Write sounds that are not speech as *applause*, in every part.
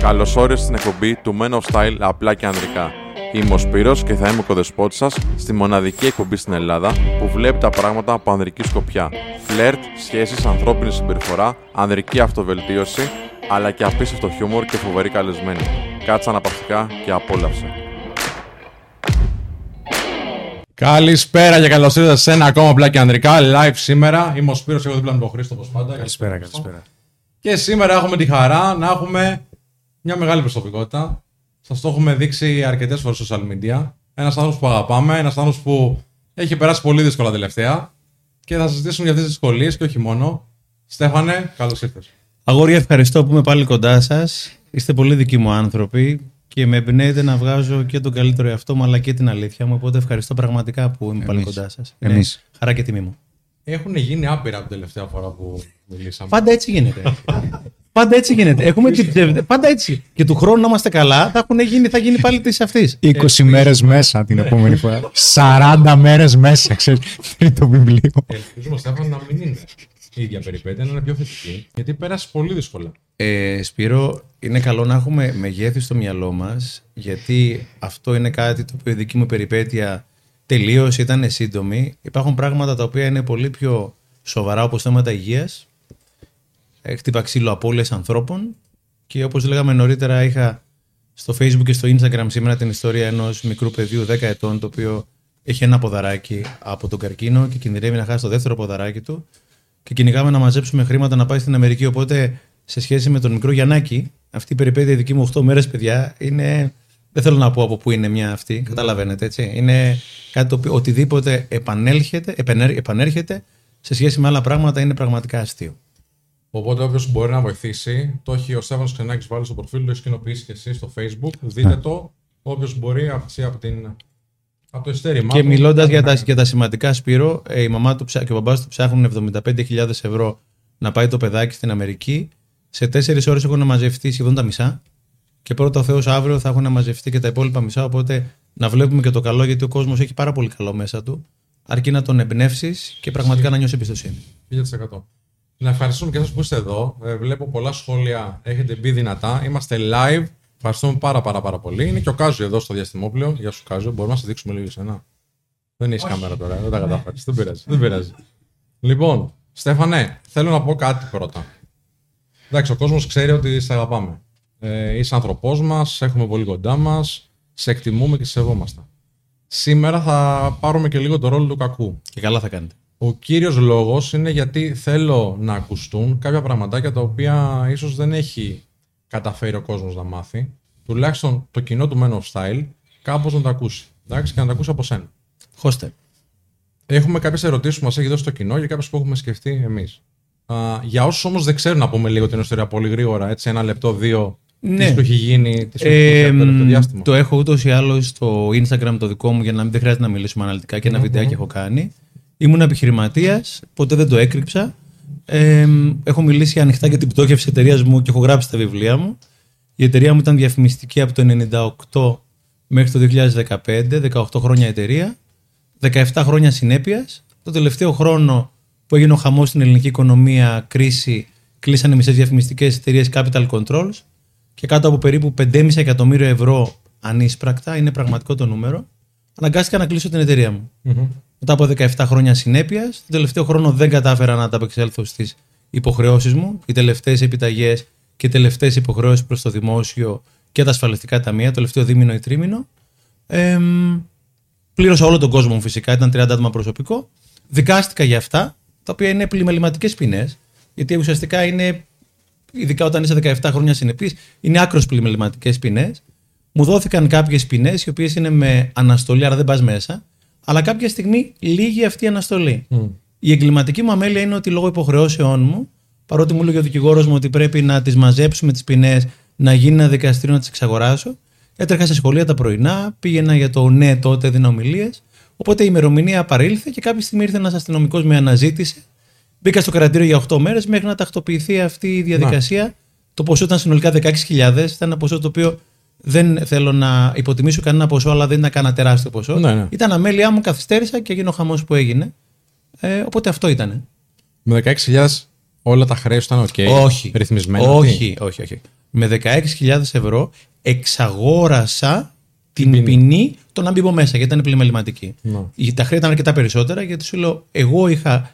Καλώς όρισες στην εκπομπή του Men of Style απλά και ανδρικά. Είμαι ο Σπύρος και θα είμαι ο κοδεσπότης σας στη μοναδική εκπομπή στην Ελλάδα που βλέπει τα πράγματα από ανδρική σκοπιά. Φλερτ, σχέσεις, ανθρώπινη συμπεριφορά, ανδρική αυτοβελτίωση, αλλά και απίστευτο χιούμορ και φοβερή καλεσμένη. Κάτσε αναπαυτικά και απόλαυσε. Καλησπέρα και καλώς ήρθατε σε ένα ακόμα απλά και ανδρικά live σήμερα. Είμαι ο Σπύρος, εγώ δίπλα με τον Χρήστο όπως πάντα. Καλησπέρα, καλησπέρα. Και σήμερα έχουμε τη χαρά να έχουμε μια μεγάλη προσωπικότητα. Σας το έχουμε δείξει αρκετές φορές στο social media. Ένας άνθρωπος που αγαπάμε, ένας άνθρωπος που έχει περάσει πολύ δύσκολα τελευταία και θα συζητήσουμε για αυτές τις δυσκολίες και όχι μόνο. Στέφανε, καλώς ήρθες. Αγόρια, ευχαριστώ που είμαι πάλι κοντά σας. Είστε πολύ δικοί μου άνθρωποι και με εμπνέεται να βγάζω και τον καλύτερο εαυτό μου αλλά και την αλήθεια μου. Οπότε ευχαριστώ πραγματικά που είμαι πάλι κοντά σας. Εμείς. Χαρά και τιμή μου. Έχουν γίνει άπειρα από την τελευταία φορά που μιλήσαμε. Πάντα έτσι γίνεται. Πάντα έτσι γίνεται. Έχουμε την ψευδε- Πάντα έτσι. Και του χρόνου να είμαστε καλά, θα, έχουν γίνει, θα γίνει πάλι τη αυτή. 20 μέρε μέσα την επόμενη φορά. 40 μέρε μέσα, ξέρει. Τρίτο βιβλίο. Ελπίζουμε, Στέφανε, να μην είναι η ίδια περιπέτεια, να είναι πιο θετική. Γιατί πέρασε πολύ δύσκολα. Ε, Σπύρο, είναι καλό να έχουμε μεγέθη στο μυαλό μα, γιατί αυτό είναι κάτι το οποίο η δική μου περιπέτεια τελείως ήταν σύντομη. Υπάρχουν πράγματα τα οποία είναι πολύ πιο σοβαρά, όπως θέματα υγείας. Χτύπα ξύλο απώλειε ανθρώπων. Και όπως λέγαμε νωρίτερα, είχα στο Facebook και στο Instagram σήμερα την ιστορία ενός μικρού παιδιού 10 ετών, το οποίο έχει ένα ποδαράκι από τον καρκίνο και κινδυνεύει να χάσει το δεύτερο ποδαράκι του. Και κυνηγάμε να μαζέψουμε χρήματα να πάει στην Αμερική. Οπότε, σε σχέση με τον μικρό Γιαννάκη, αυτή η περιπέτεια δική μου 8 μέρες, παιδιά, είναι. Δεν θέλω να πω από πού είναι μια αυτή. Καταλαβαίνετε, έτσι. Είναι κάτι το οποίο οτιδήποτε επανέλχεται, επενέρ- επανέρχεται σε σχέση με άλλα πράγματα είναι πραγματικά αστείο. Οπότε όποιος μπορεί να βοηθήσει, το έχει ο Στέφανος Ξενάκης βάλει στο προφίλ, το έχει κοινοποιήσει και εσεί στο Facebook. Δείτε το. Όποιος μπορεί από, από, την, από το ειστέρημά Και του, μιλώντας να για, τα- κάνει. για τα σημαντικά, Σπύρο, ε, η μαμά του ψά- και ο μπαμπάς του ψάχνουν 75.000 ευρώ να πάει το παιδάκι στην Αμερική. Σε τέσσερις ώρες έχουν μαζευτεί σχεδόν τα μισά. Και πρώτα ο Θεός αύριο θα έχουν μαζευτεί και τα υπόλοιπα μισά. Οπότε να βλέπουμε και το καλό, γιατί ο κόσμος έχει πάρα πολύ καλό μέσα του. Αρκεί να τον εμπνεύσεις και πραγματικά να νιώσεις εμπιστοσύνη. 1000%. Να ευχαριστούμε και εσάς που είστε εδώ. Ε, βλέπω πολλά σχόλια. Έχετε μπει δυνατά. Είμαστε live. Ευχαριστούμε πάρα πάρα πάρα πολύ. Είναι και ο Κάζου εδώ στο διαστημόπλαιο. Γεια σου Κάζου. Μπορούμε να σε δείξουμε λίγο εσένα. Δεν έχεις κάμερα τώρα. Δεν τα κατάφερες. δεν πειράζει. Δεν πειράζει. Λοιπόν, Στέφανε, θέλω να πω κάτι πρώτα. Εντάξει, ο κόσμος ξέρει ότι σε αγαπάμε. Ε, είσαι άνθρωπός μας, έχουμε πολύ κοντά μας, σε εκτιμούμε και σε σεβόμαστε. Σήμερα θα πάρουμε και λίγο το ρόλο του κακού. Και καλά θα κάνετε. Ο κύριος λόγος είναι γιατί θέλω να ακουστούν κάποια πραγματάκια τα οποία ίσως δεν έχει καταφέρει ο κόσμος να μάθει. Τουλάχιστον το κοινό του Men of Style κάπως να τα ακούσει. Εντάξει, και να τα ακούσει από σένα. Χώστε. Έχουμε κάποιες ερωτήσεις που μας έχει δώσει το κοινό και κάποιες που έχουμε σκεφτεί εμείς. Α, για όσους όμως δεν ξέρουν να πούμε λίγο την ιστορία πολύ γρήγορα, έτσι ένα λεπτό, δύο, Ναι. τι σου έχει γίνει, τι σου έχει Ε, γίνει από το τελευταίο διάστημα. το έχω ούτως ή άλλως στο Instagram το δικό μου για να μην δεν χρειάζεται να μιλήσουμε αναλυτικά και ένα βιντεάκι έχω κάνει. Ήμουν επιχειρηματίας, ποτέ δεν το έκρυψα. Ε, έχω μιλήσει ανοιχτά για την πτώχευση τη εταιρείας μου και έχω γράψει τα βιβλία μου. Η εταιρεία μου ήταν διαφημιστική από το 98 μέχρι το 2015, 18 χρόνια εταιρεία, 17 χρόνια συνέπειας. Το τελευταίο χρόνο που έγινε ο χαμός στην ελληνική οικονομία, κρίση, κλείσανε μισές διαφημιστικές εταιρείες Capital Controls και κάτω από περίπου 5,5 εκατομμύριο ευρώ ανίσπρακτα, είναι πραγματικό το νούμερο, αναγκάστηκα να κλείσω την εταιρεία μου. Μμμ. Μετά από 17 χρόνια συνέπειας, τον τελευταίο χρόνο δεν κατάφερα να ανταπεξέλθω στις υποχρεώσεις μου. Οι τελευταίες επιταγές και οι τελευταίες υποχρεώσεις προς το δημόσιο και τα ασφαλιστικά ταμεία, το τελευταίο δίμηνο ή τρίμηνο. Εμ, πλήρωσα όλο τον κόσμο μου φυσικά, ήταν 30 άτομα προσωπικό. Δικάστηκα για αυτά, τα οποία είναι πλημεληματικέ ποινές, γιατί ουσιαστικά είναι, ειδικά όταν είσαι 17 χρόνια συνεπής, είναι άκρος πλημεληματικές ποινές. Μου δόθηκαν κάποιες ποινές, οι οποίες είναι με αναστολή, άρα δεν πας μέσα, αλλά κάποια στιγμή λύγει αυτή η αναστολή. Μμ. Η εγκληματική μου αμέλεια είναι ότι λόγω υποχρεώσεών μου, παρότι μου έλεγε ο δικηγόρος μου ότι πρέπει να τις μαζέψουμε τις ποινές, να γίνει ένα δικαστήριο να τις εξαγοράσω, έτρεχα σε σχολεία τα πρωινά, πήγαινα για το ναι τότε, έδινα ομιλίες. Οπότε η ημερομηνία απαρήλθε και κάποια στιγμή ήρθε ένας αστυνομικός με αναζήτηση. Μπήκα στο κρατήριο για 8 μέρες μέχρι να τακτοποιηθεί αυτή η διαδικασία. Το ποσό ήταν συνολικά 16.000. Ήταν ένα ποσό το οποίο δεν θέλω να υποτιμήσω κανένα ποσό, αλλά δεν ήταν κανένα τεράστιο ποσό. Ναι, ναι. Ήταν αμέλειά μου, καθυστέρησα και έγινε ο χαμός που έγινε. Ε, οπότε αυτό ήταν. Με 16.000 όλα τα χρέη σου ήταν οκ. όχι. Ρυθμισμένα. Όχι, όχι, όχι. με 16.000 ευρώ εξαγόρασα την ποινή. ποινή το να μπει από μέσα, γιατί ήταν πλημμεληματική. Ναι. Η- Τα χρέη ήταν αρκετά περισσότερα, γιατί σου λέω, εγώ είχα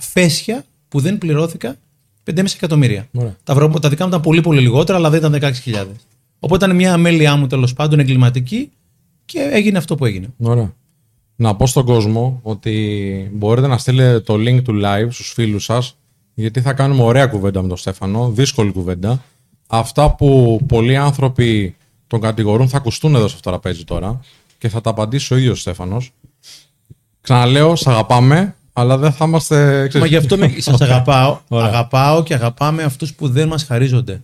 φέσια που δεν πληρώθηκα 5,5 εκατομμύρια. Ωραία. Τα, βρω- τα δικά μου ήταν πολύ πολύ λιγότερα, αλλά δεν ήταν 16.000. Οπότε ήταν μια αμέλειά μου τέλος πάντων εγκληματική και έγινε αυτό που έγινε. Ωραία. Να πω στον κόσμο ότι μπορείτε να στείλετε το link του live στους φίλους σας γιατί θα κάνουμε ωραία κουβέντα με τον Στέφανο, δύσκολη κουβέντα. Αυτά που πολλοί άνθρωποι τον κατηγορούν θα ακουστούν εδώ σε αυτό το τραπέζι τώρα και θα τα απαντήσει ο ίδιος ο Στέφανος. Ξαναλέω, σ' αγαπάμε, αλλά δεν θα είμαστε... Μα γι' αυτό με, *laughs* σας αγαπάω. Ωραία. Αγαπάω και αγαπάμε αυτούς που δεν μας χαρίζονται.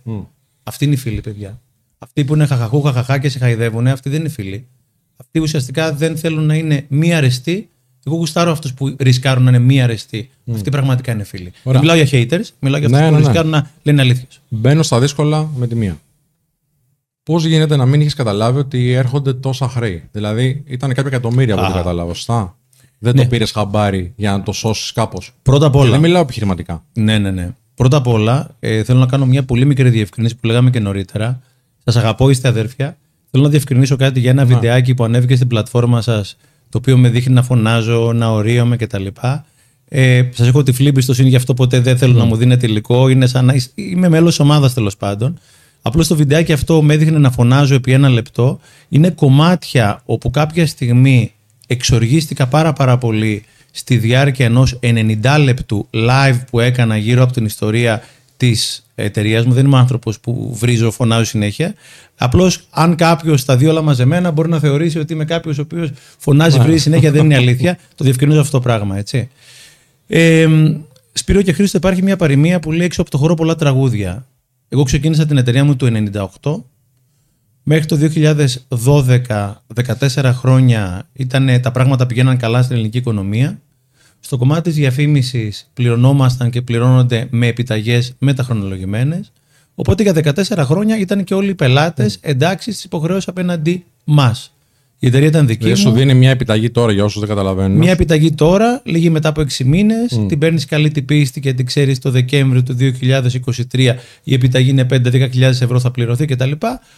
Αυτοί είναι οι φίλοι, παιδιά. Αυτοί που είναι χαχαχού, χαχαχά και σε χαϊδεύουν, αυτοί δεν είναι φίλοι. Αυτοί ουσιαστικά δεν θέλουν να είναι μη αρεστοί. Εγώ γουστάρω αυτούς που ρισκάρουν να είναι μη αρεστοί. Αυτοί πραγματικά είναι φίλοι. Ωραία. Δεν μιλάω για haters, μιλάω για αυτούς Ναι, που ναι, ναι. ρισκάρουν να λένε αλήθειες. Μπαίνω στα δύσκολα με τη μία. Πώς γίνεται να μην είχε καταλάβει ότι έρχονται τόσα χρέη; Δηλαδή, ήταν κάποια εκατομμύρια από ό,τι Α. κατάλαβα, σωστά; Δεν Ναι. το πήρες χαμπάρι για να το σώσεις κάπως. Πρώτα απ' όλα. Δεν μιλάω επιχειρηματικά. Ναι, ναι, ναι. Πρώτα απ' όλα, ε, θέλω να κάνω μια πολύ μικρή διευκρίνηση που λέγαμε και νωρίτερα. Σας αγαπώ, είστε αδέρφια. Θέλω να διευκρινίσω κάτι για ένα βιντεάκι που ανέβηκε στην πλατφόρμα σας, το οποίο με δείχνει να φωνάζω, να ορίομαι κτλ. Ε, σας έχω τυφλή εμπιστοσύνη, γι' αυτό ποτέ δεν θέλω να μου δίνετε υλικό. Είναι σαν να είσαι- είμαι μέλος ομάδας τέλος πάντων. Απλώς το βιντεάκι αυτό με έδειχνε να φωνάζω επί ένα λεπτό. Είναι κομμάτια όπου κάποια στιγμή εξοργίστηκα πάρα πάρα πολύ στη διάρκεια ενός 90 λεπτού live που έκανα γύρω από την ιστορία της εταιρείας μου. Δεν είμαι άνθρωπος που βρίζω, φωνάζω συνέχεια. Απλώς αν κάποιος τα δει όλα μαζεμένα μπορεί να θεωρήσει ότι είμαι κάποιος ο οποίος φωνάζει, βρίζει συνέχεια. Δεν είναι αλήθεια. Το διευκρινίζω αυτό το πράγμα, έτσι. Ε, Σπύρο και Χρήστο υπάρχει μια παροιμία που λέει έξω από το χώρο πολλά τραγούδια. Εγώ ξεκίνησα την εταιρεία μου το 98 Μέχρι το 2012, 14 χρόνια, ήταν, τα πράγματα πηγαίναν καλά στην ελληνική οικονομία. Στο κομμάτι της διαφήμισης πληρωνόμασταν και πληρώνονται με επιταγές μεταχρονολογημένες. Οπότε για 14 χρόνια ήταν και όλοι οι πελάτες εντάξει στις υποχρεώσεις απέναντι μας. Η εταιρεία ήταν δική Δεν μου. σου δίνει μια επιταγή τώρα για όσους δεν καταλαβαίνουν. Μια επιταγή τώρα, λίγη μετά από 6 μήνες, την παίρνεις καλή την πίστη και την ξέρεις το Δεκέμβριο του 2023 η επιταγή είναι 5-10.000 ευρώ θα πληρωθεί κτλ.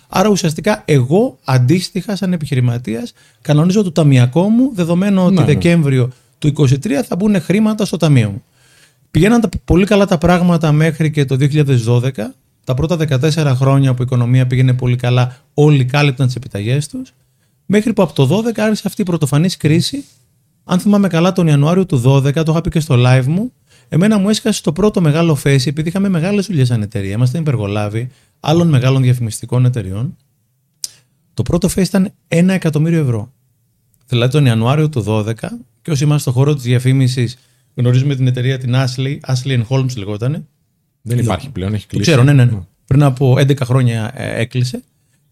Άρα ουσιαστικά εγώ αντίστοιχα, σαν επιχειρηματίας, κανονίζω το ταμιακό μου, δεδομένου ότι Ναι, ναι. Δεκέμβριο του 2023 θα μπουν χρήματα στο ταμείο μου. Πηγαίναν τα- πολύ καλά τα πράγματα μέχρι και το 2012. Τα πρώτα 14 χρόνια που η οικονομία πήγαινε πολύ καλά, όλοι κάλυπταν τις επιταγές τους. Μέχρι που από το 12 άρχισε αυτή η πρωτοφανής κρίση. Αν θυμάμαι καλά, τον Ιανουάριο του 12, το είχα πει και στο live μου, εμένα μου έσκασε το πρώτο μεγάλο φέση, επειδή είχαμε μεγάλες δουλειές σαν εταιρεία. Είμαστε υπεργολάβοι άλλων μεγάλων διαφημιστικών εταιριών. Το πρώτο φέση ήταν 1 εκατομμύριο ευρώ. Δηλαδή τον Ιανουάριο του 12, και όσοι είμαστε στον χώρο της διαφήμισης, γνωρίζουμε την εταιρεία την Ashley, Ashley Holmes λεγότανε. Δεν υπάρχει πλέον, έχει Το κλείσει. ξέρω, ναι, ναι, ναι. Πριν από 11 χρόνια ε, έκλεισε.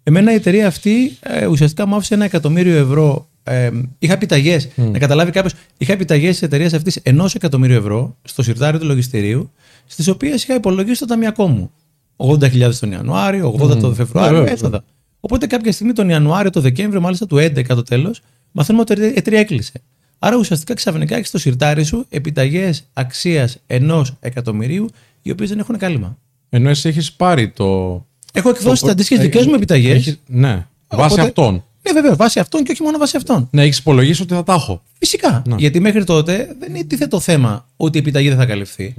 Εμένα η εταιρεία αυτή ε, ουσιαστικά μου άφησε ένα εκατομμύριο ευρώ. Ε, είχα επιταγέ. Να καταλάβει κάποιος, είχα επιταγέ της εταιρείας αυτής ενός εκατομμύριου ευρώ στο σιρτάρι του λογιστηρίου, στις οποίες είχα υπολογίσει το ταμιακό μου. 80.000 τον Ιανουάριο, 80 τον Φεβρουάριο, Βέβαια, έσοδα. Οπότε κάποια στιγμή τον Ιανουάριο, το Δεκέμβριο, μάλιστα του 11 το τέλος, μαθαίνουμε ότι η εταιρεία έκλεισε. Άρα ουσιαστικά ξαφνικά έχεις στο σιρτάρι σου επιταγές αξίας ενός εκατομμυρίου, οι οποίες δεν έχουν κάλυμα. Ενώ εσύ έχεις πάρει το. Έχω εκδώσει το- τις αντίστοιχες δικές έχεις- μου επιταγές. έχεις- Ναι, βάσει Οπότε- αυτών. Ναι, βέβαια, βάσει αυτών και όχι μόνο βάσει αυτών. Ναι, έχεις υπολογίσει ότι θα τα έχω. Φυσικά. Ναι. Γιατί μέχρι τότε δεν είναι το θέμα ότι η επιταγή δεν θα καλυφθεί.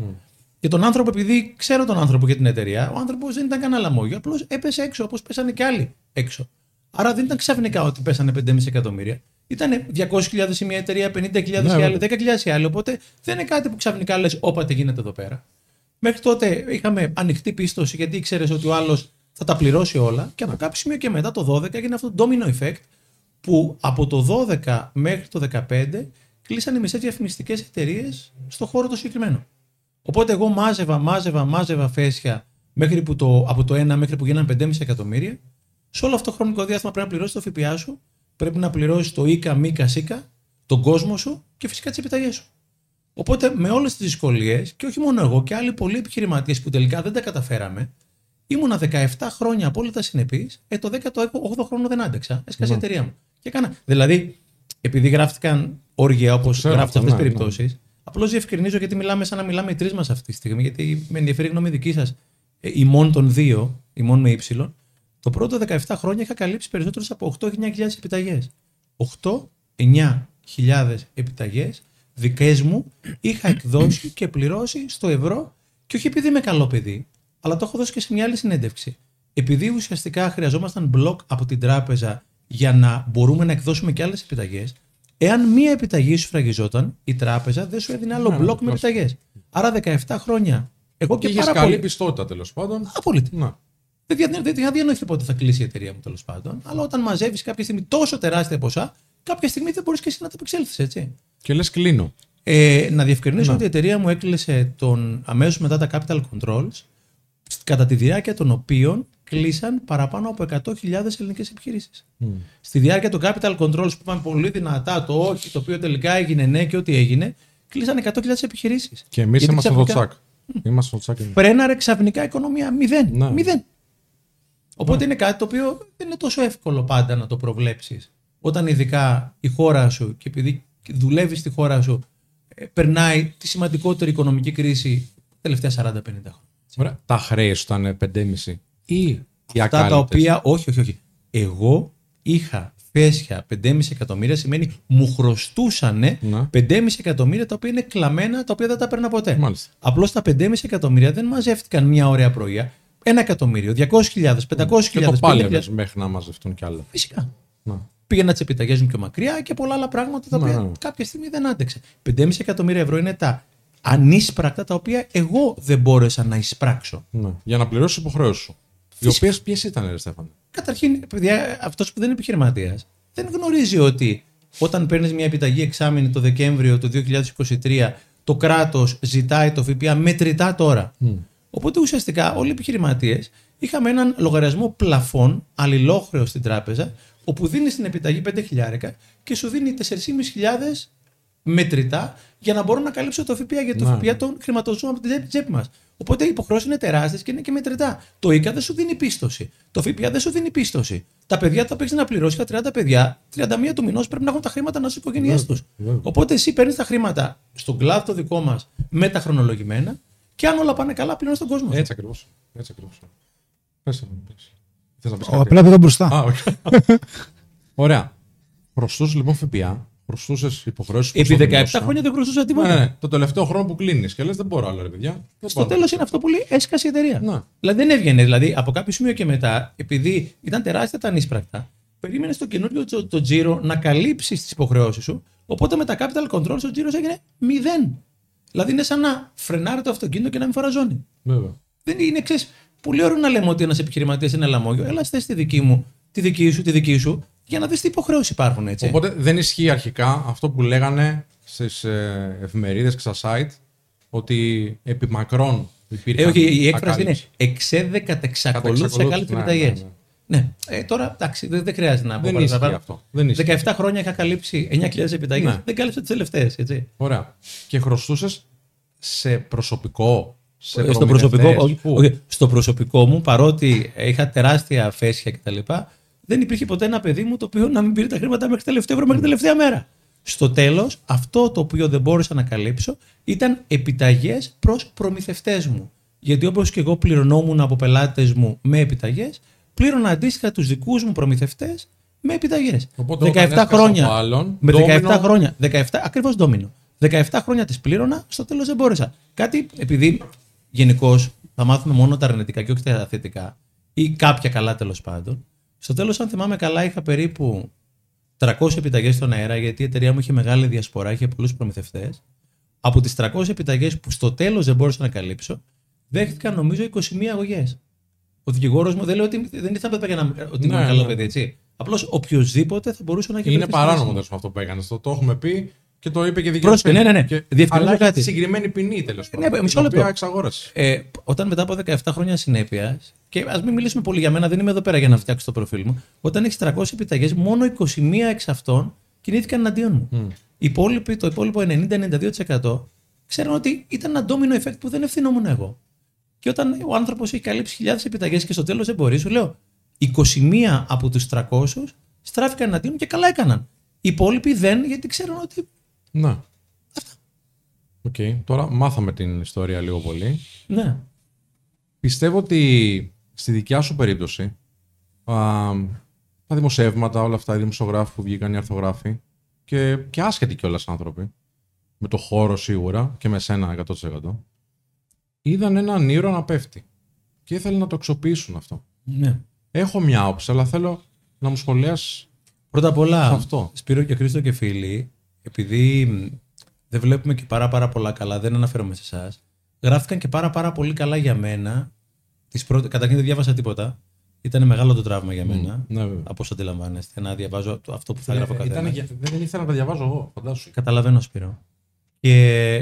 Και τον άνθρωπο, επειδή ξέρω τον άνθρωπο και την εταιρεία, ο άνθρωπος δεν ήταν κανένα λαμόγιο. Απλώς έπεσε έξω όπως πέσανε και άλλοι έξω. Άρα δεν ήταν ξαφνικά ότι πέσανε 5,5 εκατομμύρια. Ήταν 200.000 η μια εταιρεία, 50.000 Ναι, η άλλη, 10.000 η άλλη. Οπότε δεν είναι κάτι που ξαφνικά λες, όπα τι γίνεται εδώ πέρα. Μέχρι τότε είχαμε ανοιχτή πίστοση γιατί ήξερες ότι ο άλλος θα τα πληρώσει όλα. Και από κάποιο σημείο και μετά το 12 έγινε αυτό το domino effect που από το 12 μέχρι το 15 κλείσαν οι μισές διαφημιστικές εταιρείες στο χώρο το συγκεκριμένο. Οπότε εγώ μάζευα, μάζευα, μάζευα φέσια μέχρι που το, από το 1 μέχρι που γίνανε 5,5 εκατομμύρια. Σε όλο αυτό το χρονικό διάστημα πρέπει να πληρώσεις το ΦΠΑ σου, πρέπει να πληρώσεις το ΙΚΑ, ΜΙΚΑ, ΣΥΚΑ, τον κόσμο σου και φυσικά τις επιταγές σου. Οπότε με όλες τις δυσκολίες, και όχι μόνο εγώ και άλλοι πολλοί επιχειρηματίες που τελικά δεν τα καταφέραμε, ήμουνα 17 χρόνια απόλυτα συνεπής. Ε, το 18ο χρόνο δεν άντεξα. Έσκασε η Ναι. εταιρεία μου. Και έκανα. Δηλαδή, επειδή γράφτηκαν όργια όπως ξέρω γράφουν αυτό, αυτές τις ναι, ναι. περιπτώσεις, απλώς διευκρινίζω γιατί μιλάμε σαν να μιλάμε οι τρεις μας αυτή τη στιγμή. Γιατί με ενδιαφέρει η γνώμη δική σας, ημών των δύο, ημών με ύψιλον, το πρώτο 17 χρόνια είχα καλύψει περισσότερε από 8-9 επιταγές. 8-9 επιταγές δικές μου είχα εκδώσει και πληρώσει στο ευρώ και όχι επειδή είμαι καλό παιδί, αλλά το έχω δώσει και σε μια άλλη συνέντευξη. Επειδή ουσιαστικά χρειαζόμασταν μπλοκ από την τράπεζα για να μπορούμε να εκδώσουμε και άλλες επιταγές, εάν μία επιταγή σου φραγιζόταν, η τράπεζα δεν σου έδινε άλλο Ναι, μπλοκ με ναι, επιταγές. Άρα 17 χρόνια. Εγώ Και και είχες πάρα καλή πολύ. πιστότητα τέλος πάντων. Απόλυτη. Να. Δεν δια- δεν είχα διανοηθεί πότε θα κλείσει η εταιρεία μου τέλος πάντων. Αλλά όταν μαζεύεις κάποια στιγμή τόσο τεράστια ποσά, κάποια στιγμή δεν μπορείς και εσύ να τα επεξέλθεις, έτσι. Και λες κλείνω. Ε, να διευκρινίσω Να. ότι η εταιρεία μου έκλεισε τον, αμέσως μετά τα capital controls, κατά τη διάρκεια των οποίων κλείσαν παραπάνω από 100.000 ελληνικές επιχειρήσεις. Στη διάρκεια των capital controls που είπαμε πολύ δυνατά το όχι, το οποίο τελικά έγινε ναι και ό,τι έγινε, κλείσαν 100.000 επιχειρήσεις. Και εμείς Γιατί είμαστε στο ξαφνικά τσακ. Είμαστε στο τσακ. Φρέναρε ξαφνικά οικονομία. Μηδέν. Ναι. Μηδέν. Οπότε είναι κάτι το οποίο δεν είναι τόσο εύκολο πάντα να το προβλέψεις. Όταν ειδικά η χώρα σου και επειδή δουλεύεις στη χώρα σου ε, περνάει τη σημαντικότερη οικονομική κρίση τα τελευταία 40-50 χρόνια. Ωραία. Τα χρέη σου ήταν 5,5 ή οι Αυτά τα ακάλυπτες. οποία, όχι, όχι, όχι. Εγώ είχα φέσια 5,5 εκατομμύρια, σημαίνει μου χρωστούσαν Ναι. 5,5 εκατομμύρια τα οποία είναι κλαμμένα, τα οποία δεν τα παίρνα ποτέ. Μάλιστα. Απλώς τα 5,5 εκατομμύρια δεν μαζεύτηκαν μια ωραία πρωία. Ένα εκατομμύριο, 200.000, 500.000, Και το 50.000. πάλευες μέχρι να μαζευτούν κι άλλα. Φυσικά. Να. Πήγαινα τι επιταγέ μου πιο μακριά και πολλά άλλα πράγματα τα Ναι, οποία ναι. κάποια στιγμή δεν άντεξε. 5,5 εκατομμύρια ευρώ είναι τα ανίσπρακτα τα οποία εγώ δεν μπόρεσα να εισπράξω. Ναι. Για να πληρώσει υποχρεώσεις σου. Οι Φυσικά. οποίες ποιες ήταν, Ρε Στέφανε; Καταρχήν, παιδιά, αυτός που δεν είναι επιχειρηματίας δεν γνωρίζει ότι όταν παίρνεις μια επιταγή εξάμεινη το Δεκέμβριο του 2023, το κράτος ζητάει το ΦΠΑ μετρητά τώρα. Οπότε ουσιαστικά όλοι οι επιχειρηματίες είχαμε έναν λογαριασμό πλαφών αλληλόχρεο στην τράπεζα, όπου δίνεις την επιταγή 5 χιλιάρικα και σου δίνει 4.500 μετρητά για να μπορώ να καλύψω το ΦΠΑ. Γιατί το Να. ΦΠΑ τον χρηματοδοτούμε από την τσέπη- τσέπη μας. Οπότε οι υποχρεώσεις είναι τεράστιες και είναι και μετρητά. Το ΙΚΑ δεν σου δίνει πίστοση. Το ΦΠΑ δεν σου δίνει πίστοση. Τα παιδιά τα παίξει να πληρώσει για 30 παιδιά, 31 του μηνός πρέπει να έχουν τα χρήματα να στι οικογένειέ τους. βέβαια. Οπότε εσύ παίρνεις τα χρήματα στον κλάδο το δικό μας με τα χρονολογημένα και αν όλα πάνε καλά, πληρώνεις τον κόσμο. Έτσι ακριβώς. Έτσι ακριβώς. Πες, πες. Θες να πεις Ο, κάτι; απλά πήγα μπροστά. Α, όχι. *laughs* Ωραία. Προστούσε λοιπόν ΦΠΑ, προστούσε υποχρεώσεις Επί 17 χρόνια δεν χρωστούσα τίποτα. Ναι, ναι, ναι. Το τελευταίο χρόνο που κλείνεις και λες δεν μπορώ άλλο, ρε παιδιά. Δεν Στο μπορώ. τέλος είναι αυτό που λέει έσκασε η εταιρεία. Ναι. Δηλαδή δεν έβγαινες. Δηλαδή από κάποιο σημείο και μετά, επειδή ήταν τεράστια τα ανίσπρακτα, περίμενες το καινούριο το, το τζίρο να καλύψεις τις υποχρεώσεις σου. Οπότε με τα capital controls ο τζίρος έγινε μηδέν. Δηλαδή είναι σαν να φρενάρει το αυτοκίνητο και να μην φοραζώνει. Βέβαια. Δεν είναι, ξέρεις, πολύ ωραίο να λέμε ότι ένας επιχειρηματίας είναι λαμόγιο. Έλα, θες τη δική μου, τη δική σου, τη δική σου, για να δεις τι υποχρεώσεις υπάρχουν έτσι. Οπότε δεν ισχύει αρχικά αυτό που λέγανε στις εφημερίδες και στα site ότι επί μακρόν υπήρχαν. Ε, όχι, η έκφραση είναι ακάλυψη. εξέδε κατά εξακολούθηση εξακολούθηση, κάλυψη ναι, επιταγέ. ναι, Ναι, Ε, τώρα εντάξει, δεν, δεν χρειάζεται να πω Δεν πάρα ισχύει παραπάνω. αυτό. Δεν ισχύει. 17 χρόνια είχα καλύψει 9.000 επιταγές. Ναι. Δεν κάλυψα τις τελευταίες. Έτσι. Ωραία. Και χρωστούσες σε προσωπικό. Σε Ε, στο προμηθευτές, προσωπικό, όχι, πού; όχι, στο προσωπικό μου, παρότι είχα τεράστια φέσια κτλ., δεν υπήρχε ποτέ ένα παιδί μου το οποίο να μην πήρε τα χρήματα μέχρι τελευταίο ευρώ, μέχρι τελευταία μέρα. Στο τέλος, αυτό το οποίο δεν μπόρεσα να καλύψω ήταν επιταγές προς προμηθευτές μου. Γιατί όπως και εγώ πληρωνόμουν από πελάτες μου με επιταγές, πλήρωνα αντίστοιχα τους δικούς μου προμηθευτές με επιταγές. Οπότε 17 όταν έσκασε χρόνια. από άλλον, με 17 ντόμινο- χρόνια. 17, ακριβώς ντόμινο. 17 χρόνια τις πλήρωνα, στο τέλος δεν μπόρεσα. Κάτι, επειδή γενικώς θα μάθουμε μόνο τα αρνητικά και όχι τα θετικά, ή κάποια καλά τέλος πάντων. Στο τέλος, αν θυμάμαι καλά, είχα περίπου 300 επιταγές στον αέρα, γιατί η εταιρεία μου είχε μεγάλη διασπορά, είχε πολλούς προμηθευτές. Από τις 300 επιταγές που στο τέλος δεν μπόρεσα να καλύψω, δέχτηκαν νομίζω 21 αγωγές. Ο δικηγόρος μου δεν λέει ότι δεν ήθελα να να- ότι Ναι, είμαι καλό ναι. παιδί, έτσι. Απλώς οποιοδήποτε θα μπορούσε να έχει Είναι βρεθεί στη παράνομο θέση μου. τέλο αυτό που έκανες. Το, το έχουμε πει και το είπε και δικαιοσύνη. Πρόσεχε, ναι, ναι, ναι. Και... Διευκρινίζω Αλλά κάτι. κάτι. συγκεκριμένη ποινή τέλος πάντων. Ναι, μισό την λεπτό. οποία εξαγόρασε. Ε, όταν μετά από 17 χρόνια συνέπειας, και ας μην μιλήσουμε πολύ για μένα, δεν είμαι εδώ πέρα για να φτιάξω το προφίλ μου. Όταν έχεις 300 επιταγές, μόνο 21 εξ αυτών κινήθηκαν εναντίον μου. Μμ. Οι υπόλοιποι, το υπόλοιπο 90-92% ξέρουν ότι ήταν ένα domino effect που δεν ευθυνόμουν εγώ. Και όταν ο άνθρωπος έχει καλύψει χιλιάδες επιταγές και στο τέλος δεν μπορεί, σου λέω 21 από τους 300 στράφηκαν εναντίον μου και καλά έκαναν. Οι υπόλοιποι δεν, γιατί ξέρουν ότι. Να. Οκ. Τώρα μάθαμε την ιστορία λίγο πολύ. Ναι. Πιστεύω ότι στη δικιά σου περίπτωση, α, τα δημοσιεύματα, όλα αυτά, οι δημοσιογράφοι που βγήκαν, οι αρθρογράφοι και, και άσχετοι κιόλας άνθρωποι, με το χώρο σίγουρα και με σένα 100%, είδαν έναν ήρωα να πέφτει και ήθελαν να το αξιοποιήσουν αυτό. Ναι. Έχω μια άποψη, αλλά θέλω να μου σχολιάσεις Πρώτα απ' όλα, αυτό. Σπύρο και Χρήστο και φίλοι, επειδή μ, δεν βλέπουμε και πάρα πάρα πολλά καλά, δεν αναφέρομαι σε εσάς, γράφτηκαν και πάρα πάρα πολύ καλά για μένα. Τις πρώτες, καταρχήν δεν διάβασα τίποτα. Ήταν μεγάλο το τραύμα για μένα. Ναι, βέβαια. Από όσο αντιλαμβάνεστε, να διαβάζω το- αυτό που θα γράφω Ε, καθένα. ήταν για- δεν ήθελα να τα διαβάζω εγώ, φαντάσου. Καταλαβαίνω, Σπύρο. Και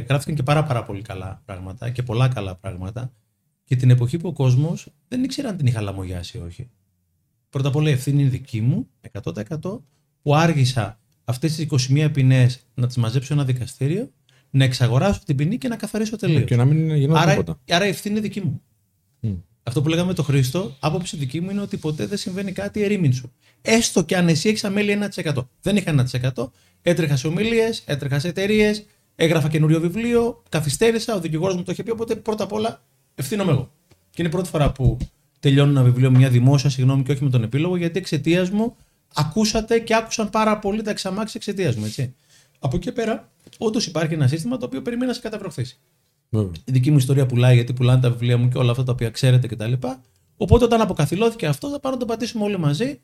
γράφτηκαν και πάρα πάρα πολύ καλά πράγματα και πολλά καλά πράγματα. Και την εποχή που ο κόσμος δεν ήξερε αν την είχα λαμογιάσει ή όχι. Πρώτα απ' όλα η ευθύνη είναι δική μου, 100%, που άργησα αυτές τις 21 ποινές να τις μαζέψω ένα δικαστήριο, να εξαγοράσω την ποινή και να καθαρίσω τελείως. Και να μην γινόταν Άρα, τίποτα. άρα η ευθύνη είναι δική μου. Μμ. Αυτό που λέγαμε με τον Χρήστο, άποψη δική μου είναι ότι ποτέ δεν συμβαίνει κάτι ερήμην σου. Έστω και αν εσύ έχεις αμέλεια 1%. Δεν είχα 1%. Έτρεχας σε ομιλίες, έτρεχας σε εταιρείες, έγραφα καινούριο βιβλίο, καθυστέρησα, ο δικηγόρος μου το είχε πει. Οπότε πρώτα απ' όλα ευθύνομαι εγώ. Και είναι η πρώτη φορά που τελειώνω ένα βιβλίο με μια δημόσια συγγνώμη και όχι με τον επίλογο, γιατί εξαιτίας μου ακούσατε και άκουσαν πάρα πολύ τα εξαμάξεις εξαιτίας μου. Έτσι. Από εκεί και πέρα, όντως υπάρχει ένα σύστημα το οποίο περιμένει να σε καταβροχθήσει Βέβαια. η δική μου ιστορία πουλάει γιατί πουλάνε τα βιβλία μου και όλα αυτά τα οποία ξέρετε κτλ. Οπότε όταν αποκαθιλώθηκε αυτό θα πάρω να το πατήσουμε όλοι μαζί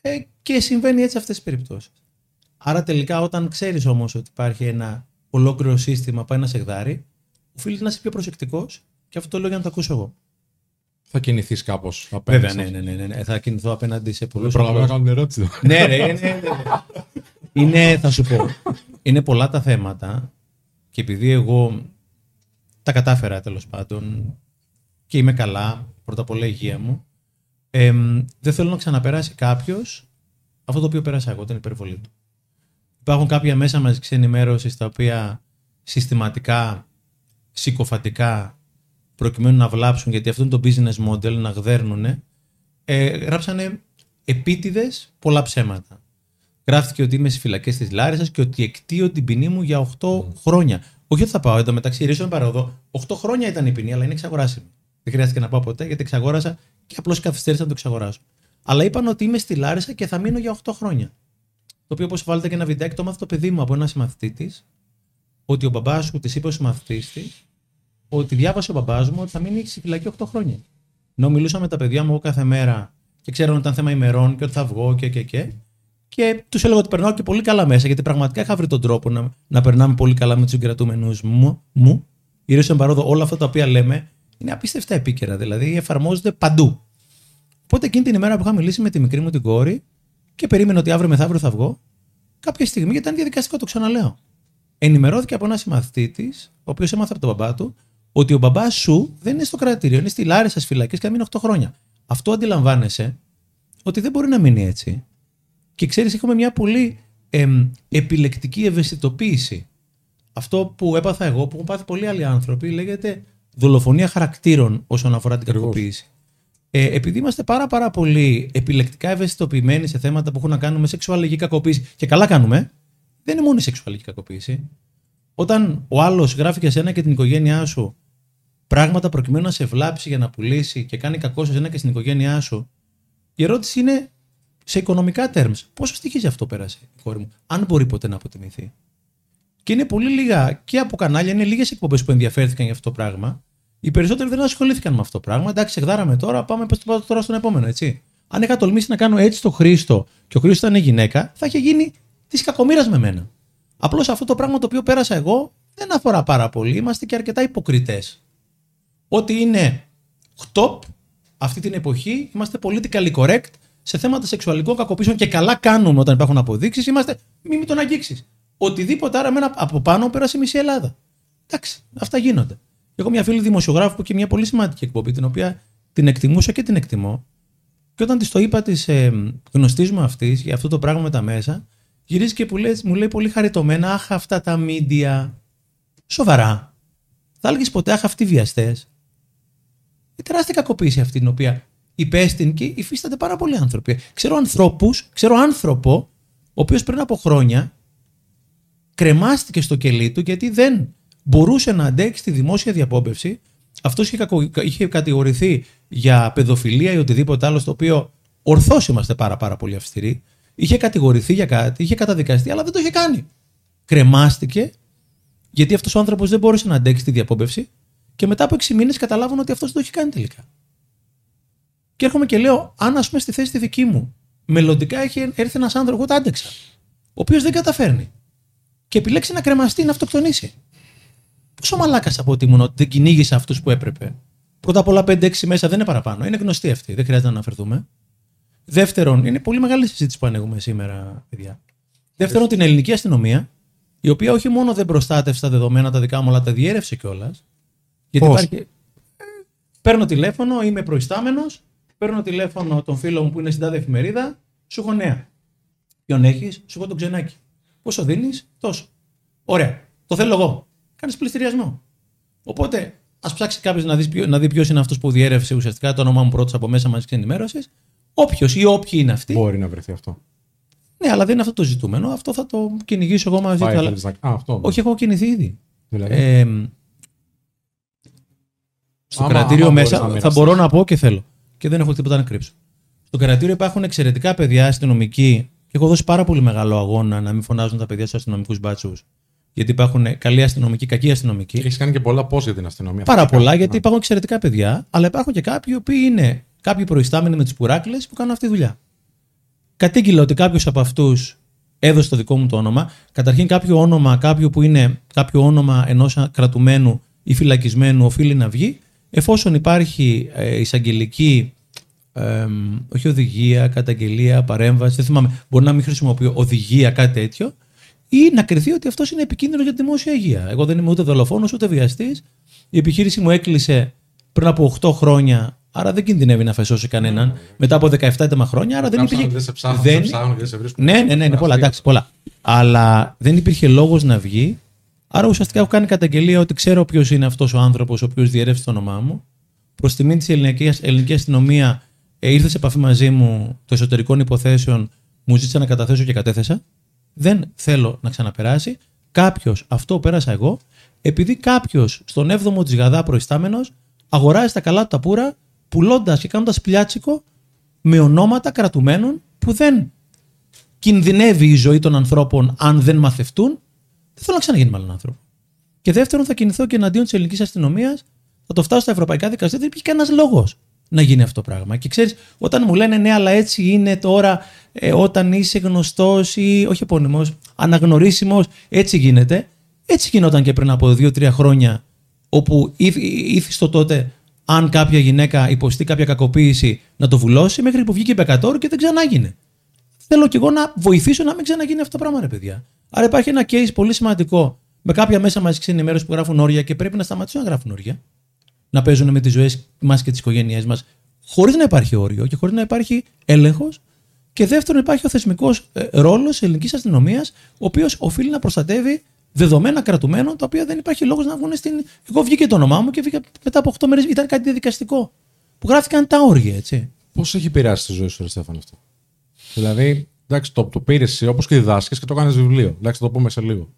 ε, και συμβαίνει έτσι αυτές τις περιπτώσεις. Άρα τελικά όταν ξέρεις όμως ότι υπάρχει ένα ολόκληρο σύστημα πάει να σε γδάρει, οφείλεις να είσαι πιο προσεκτικός και αυτό το λέω για να το ακούσω εγώ. Θα κινηθείς κάπως απέναντι. Βέβαια, σε ναι, αυτό. ναι, ναι, ναι. Θα κινηθώ απέναντι σε Δεν πολλούς προλαβαίνω να ανθρώπους. κάνω την ερώτηση. ναι, ρε, ναι, ναι, ναι. Είναι, θα σου πω, είναι πολλά τα θέματα και επειδή εγώ τα κατάφερα τέλος πάντων και είμαι καλά, πρώτα απ' όλα η υγεία μου, εμ, δεν θέλω να ξαναπεράσει κάποιος αυτό το οποίο πέρασα εγώ, την υπερβολή του. Υπάρχουν κάποια μέσα μαζικής ενημέρωσης τα οποία συστηματικά, συκοφαντικά, προκειμένου να βλάψουν, γιατί αυτό είναι το business model, να γδέρνουν, ε, γράψανε επίτηδες πολλά ψέματα. Γράφτηκε ότι είμαι στις φυλακές της Λάρισας και ότι εκτείω την ποινή μου για 8 χρόνια. Όχι ότι θα πάω εδώ μεταξύ, ρίσο παραδό. 8 χρόνια ήταν η ποινή, αλλά είναι εξαγοράσιμη. Δεν χρειάστηκε να πάω ποτέ γιατί εξαγόρασα και απλώς καθυστέρησα να το εξαγοράσω. Αλλά είπαν ότι είμαι στη Λάρισα και θα μείνω για 8 χρόνια. Το οποίο, όπως βάλετε και ένα βιντεάκι, το μάθει το παιδί μου από ένας συμμαθητή τη, ότι ο μπαμπάς σου της είπε ο συμμαθητή της, ότι διάβασε ο μπαμπάς μου ότι θα μείνει στη φυλακή 8 χρόνια. Ενώ μιλούσα με τα παιδιά μου εγώ κάθε μέρα και ξέραν ότι ήταν θέμα ημερών και ότι θα βγω και και και. Και τους έλεγα ότι περνάω και πολύ καλά μέσα, γιατί πραγματικά είχα βρει τον τρόπο να, να περνάμε πολύ καλά με τους συγκρατούμενους μου. μου. Γυρίσω εν παρόδο, όλα αυτά τα οποία λέμε είναι απίστευτα επίκαιρα, δηλαδή εφαρμόζονται παντού. Οπότε εκείνη την ημέρα που είχα μιλήσει με τη μικρή μου την κόρη και περίμενε ότι αύριο μεθαύριο θα βγω, κάποια στιγμή, γιατί ήταν διαδικαστικό, το ξαναλέω. Ενημερώθηκε από ένας συμμαθητής τη, ο οποίος έμαθε από τον μπαμπά του, ότι ο μπαμπάς σου δεν είναι στο κρατήριο, είναι στη Λάρισα στις φυλακές και θα μείνει 8 χρόνια. Αυτό αντιλαμβάνεσαι ότι δεν μπορεί να μείνει έτσι. Και ξέρεις, έχουμε μια πολύ εμ, επιλεκτική ευαισθητοποίηση. Αυτό που έπαθα εγώ, που έχουν πάθει πολλοί άλλοι άνθρωποι, λέγεται δολοφονία χαρακτήρων όσον αφορά την Ακριβώς. κακοποίηση. Ε, επειδή είμαστε πάρα, πάρα πολύ επιλεκτικά ευαισθητοποιημένοι σε θέματα που έχουν να κάνουν με σεξουαλική κακοποίηση, και καλά κάνουμε, δεν είναι μόνο η σεξουαλική κακοποίηση. Όταν ο άλλος γράφει για σένα και την οικογένειά σου πράγματα προκειμένου να σε βλάψει για να πουλήσει και κάνει κακό σε σένα και στην οικογένειά σου, η ερώτηση είναι σε οικονομικά terms. Πόσο στοιχίζει αυτό πέρασε η κόρη μου, αν μπορεί ποτέ να αποτιμηθεί; Και είναι πολύ λίγα και από κανάλια, είναι λίγες εκπομπές που ενδιαφέρθηκαν για αυτό το πράγμα. Οι περισσότεροι δεν ασχολήθηκαν με αυτό το πράγμα. Εντάξει, γδάραμε τώρα, πάμε πες το πάω τώρα στον επόμενο, έτσι. Αν είχα τολμήσει να κάνω έτσι το Χρήστο και ο Χρήστος ήταν γυναίκα, θα είχε γίνει της κακομοίρας με μένα. Απλώς αυτό το πράγμα το οποίο πέρασα εγώ δεν αφορά πάρα πολύ. Είμαστε και αρκετά υποκριτές. Ό,τι είναι top αυτή την εποχή, είμαστε politically correct σε θέματα σεξουαλικών κακοποίησεων και καλά κάνουμε όταν υπάρχουν αποδείξεις. Είμαστε μη, μη τον αγγίξεις. Οτιδήποτε άρα μένα από πάνω πέρασε η μισή Ελλάδα. Εντάξει, αυτά γίνονται. Έχω μια φίλη δημοσιογράφου που έχει μια πολύ σημαντική εκπομπή, την οποία την εκτιμούσα και την εκτιμώ. Και όταν της το είπα της ε, γνωστής μου αυτής για αυτό το πράγμα με τα μέσα, γυρίζει και που λέει, μου λέει πολύ χαριτωμένα, Αχ, αυτά τα μίντια. Σοβαρά. Θα έλεγες ποτέ, Αχ, αυτοί οι βιαστές. Η τεράστια κακοποίηση αυτή την οποία υπέστην και υφίστανται πάρα πολλοί άνθρωποι. Ξέρω ανθρώπους, ξέρω άνθρωπο, ο οποίος πριν από χρόνια κρεμάστηκε στο κελί του γιατί δεν μπορούσε να αντέξει τη δημόσια διαπόμπευση Αυτός είχε, κακο- είχε κατηγορηθεί για παιδοφιλία ή οτιδήποτε άλλο, στο οποίο ορθώς είμαστε πάρα, πάρα πολύ αυστηροί. Είχε κατηγορηθεί για κάτι, είχε καταδικαστεί, αλλά δεν το είχε κάνει. Κρεμάστηκε, γιατί αυτός ο άνθρωπος δεν μπόρεσε να αντέξει τη διαπόμπευση και μετά από 6 μήνες καταλάβουν ότι αυτός δεν το έχει κάνει τελικά. Και έρχομαι και λέω, αν ας πούμε στη θέση τη δική μου, μελλοντικά έχει έρθει ένας άνθρωπος, εγώ τα άντεξα, ο οποίος δεν καταφέρνει και επιλέξει να κρεμαστεί, να αυτοκτονήσει. Πόσο μαλάκας από ότι ήμουν ότι δεν κυνήγησα αυτούς που έπρεπε. Πρώτα απ' όλα 5-6 μέσα δεν είναι παραπάνω. Είναι γνωστή αυτή. Δεν χρειάζεται να αναφερθούμε. Δεύτερον, είναι πολύ μεγάλη συζήτηση που ανοίγουμε σήμερα, παιδιά. Δεύτερον, την ελληνική αστυνομία, η οποία όχι μόνο δεν προστάτευσε τα δεδομένα τα δικά μου, αλλά τα διέρευσε κιόλας. Γιατί Πώς; υπάρχει. Ε, Παίρνω τηλέφωνο, είμαι προϊστάμενος, παίρνω τηλέφωνο τον φίλο μου που είναι στην τάδε εφημερίδα, σου έχω νέα. Ποιον έχεις, σου έχω τον ξενάκι. Πόσο δίνεις, τόσο. Ωραία. Το θέλω εγώ. Κάνεις πληστηριασμό. Οπότε, ας ψάξει κάποιος να, δεις ποιο- να δει ποιος είναι αυτός που διέρευσε ουσιαστικά το όνομά μου πρώτος από μέσα μαζικής ενημέρωσης. Όποιος ή όποιοι είναι αυτοί. Μπορεί να βρεθεί αυτό. Ναι, αλλά δεν είναι αυτό το ζητούμενο. Αυτό θα το κυνηγήσω εγώ μαζί Πάει, του. αλλά- θέλεις να- Α, αυτό. Όχι, έχω κινηθεί ήδη. Δηλαδή; Ε, στο Άμα- κρατήριο άμα μπορείς μέσα να θα μοιραστείς. μπορώ να πω και θέλω. Και δεν έχω τίποτα να κρύψω. Στο κρατήριο υπάρχουν εξαιρετικά παιδιά αστυνομικοί και έχω δώσει πάρα πολύ μεγάλο αγώνα να μην φωνάζουν τα παιδιά στους αστυνομικούς μπάτσους. Γιατί υπάρχουν καλοί αστυνομικοί, κακοί αστυνομικοί. Έχεις κάνει και πολλά πώ για την αστυνομία. Πάρα φυσικά. πολλά, γιατί Ναι. υπάρχουν εξαιρετικά παιδιά, αλλά υπάρχουν και κάποιοι οι οποίοι είναι κάποιοι προϊστάμενοι με τις πουράκλες που κάνουν αυτή τη δουλειά. Κατήγγειλα ότι κάποιος από αυτούς έδωσε το δικό μου το όνομα. Καταρχήν, κάποιο όνομα, κάποιο που είναι κάποιο όνομα ενός κρατουμένου ή φυλακισμένου οφείλει να βγει, εφόσον υπάρχει ε, εισαγγελική. εμ, όχι οδηγία, καταγγελία, παρέμβαση, δεν θυμάμαι, μπορεί να μην χρησιμοποιώ οδηγία, κάτι τέτοιο, ή να κριθεί ότι αυτός είναι επικίνδυνος για τη δημόσια υγεία. Εγώ δεν είμαι ούτε δολοφόνος ούτε βιαστής. Η επιχείρηση μου έκλεισε πριν από 8 χρόνια, άρα δεν κινδυνεύει να φεσώσει κανέναν. Μετά από 17 έτοιμα χρόνια, άρα δεν Κάψανε, υπήρχε. Δεν σε ψάχνουν, δεν- δεν σε ψάχνουν και δεν σε βρίσκουν. ναι, ναι, ναι, είναι πολλά, εντάξει, πολλά. Αλλά δεν υπήρχε λόγος να βγει. Άρα ουσιαστικά έχω κάνει καταγγελία ότι ξέρω ποιος είναι αυτός ο άνθρωπος ο οποίος διερεύσει το όνομά μου. Προς τιμή της ελληνικής, ελληνική αστυνομία ε, ήρθε σε επαφή μαζί μου το εσωτερικών υποθέσεων, μου ζήτησε να καταθέσω και κατέθεσα. Δεν θέλω να ξαναπεράσει. Κάποιος, αυτό πέρασα εγώ, επειδή κάποιος στον 7ο της Γαδά προϊστάμενος αγοράζει τα καλά του τα πουρα, πουλώντας και κάνοντας πλιάτσικο με ονόματα κρατουμένων που δεν κινδυνεύει η ζωή των ανθρώπων αν δεν μαθευτούν, δεν θέλω να ξαναγίνει με άλλον άνθρωπο. Και δεύτερον, θα κινηθώ και εναντίον της ελληνικής αστυνομίας, θα το φτάσω στα ευρωπαϊκά δικαστήρια. Δεν υπήρχε κανένας λόγος να γίνει αυτό το πράγμα. Και ξέρεις, όταν μου λένε ναι, αλλά έτσι είναι τώρα, ε, όταν είσαι γνωστός ή όχι επώνυμος, αναγνωρίσιμος, έτσι γίνεται. Έτσι γινόταν και πριν από δύο-τρία χρόνια, όπου ήθ- ήθιστο τότε αν κάποια γυναίκα υποστεί κάποια κακοποίηση να το βουλώσει, μέχρι που βγήκε η Μπεκατόρ και δεν ξανάγινε θέλω κι εγώ να βοηθήσω να μην ξαναγίνει αυτό το πράγμα, ρε παιδιά. Άρα υπάρχει ένα case πολύ σημαντικό με κάποια μέσα μαζικής ενημέρωσης που γράφουν όρια και πρέπει να σταματήσουν να γράφουν όρια. Να παίζουν με τις ζωές μας και τις οικογένειές μας, χωρίς να υπάρχει όριο και χωρίς να υπάρχει έλεγχος. Και δεύτερον, υπάρχει ο θεσμικός ρόλος τη ελληνικής αστυνομίας, ο οποίος οφείλει να προστατεύει δεδομένα κρατουμένων, τα οποία δεν υπάρχει λόγος να βγουν στην. Εγώ βγήκε το όνομά μου και βγήκα μετά από 8 μέρες. Ήταν κάτι διαδικαστικό. Που γράφτηκαν τα όρια, έτσι. Πώς έχει επηρεάσει τη ζωή σου, ρε Στέφανο, αυτό; Δηλαδή, εντάξει, το, το πήρες όπως και διδάσκεις και το κάνεις βιβλίο. Εντάξει, θα το πούμε σε λίγο.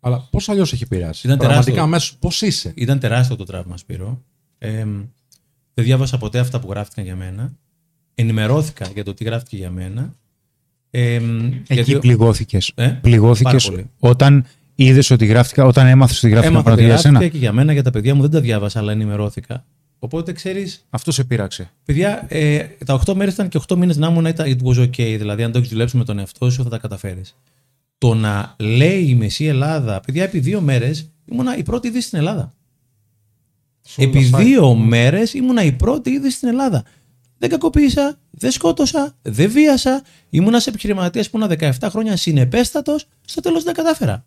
Αλλά πώς αλλιώς έχει επηρεάσει; Ήταν Πραγματικά τεράστιο. μέσα πώς είσαι; Ήταν τεράστιο το τραύμα, Σπύρο. Ε, δεν διάβασα ποτέ αυτά που γράφτηκαν για μένα. Ενημερώθηκα για το τι γράφτηκε για μένα. Ε, Εκεί γιατί- πληγώθηκες. Ε, Πληγώθηκες πάρα πολύ. όταν είδες ότι γράφτηκα, όταν έμαθες ότι γράφτηκαν Έμαθα πρώτα ότι για γράφτηκε σένα; και για μένα, για τα παιδιά μου δεν τα διάβασα, αλλά ενημερώθηκα. Οπότε ξέρεις, Αυτό σε πείραξε. παιδιά, ε, τα 8 μέρες ήταν και 8 μήνες να ήμουν, ήταν, it was okay. Δηλαδή, αν το έχεις δουλέψει με τον εαυτό σου, θα τα καταφέρεις. Το να λέει η Μεσή Ελλάδα, παιδιά, επί δύο μέρες ήμουνα η πρώτη είδηση στην Ελλάδα. Σου Επί τα δύο μέρες ήμουνα η πρώτη είδηση στην Ελλάδα. Δεν κακοποίησα, δεν σκότωσα, δεν βίασα. Ήμουνα σε επιχειρηματίας που ήμουν 17 χρόνια συνεπέστατος, στο τέλος δεν τα κατάφερα.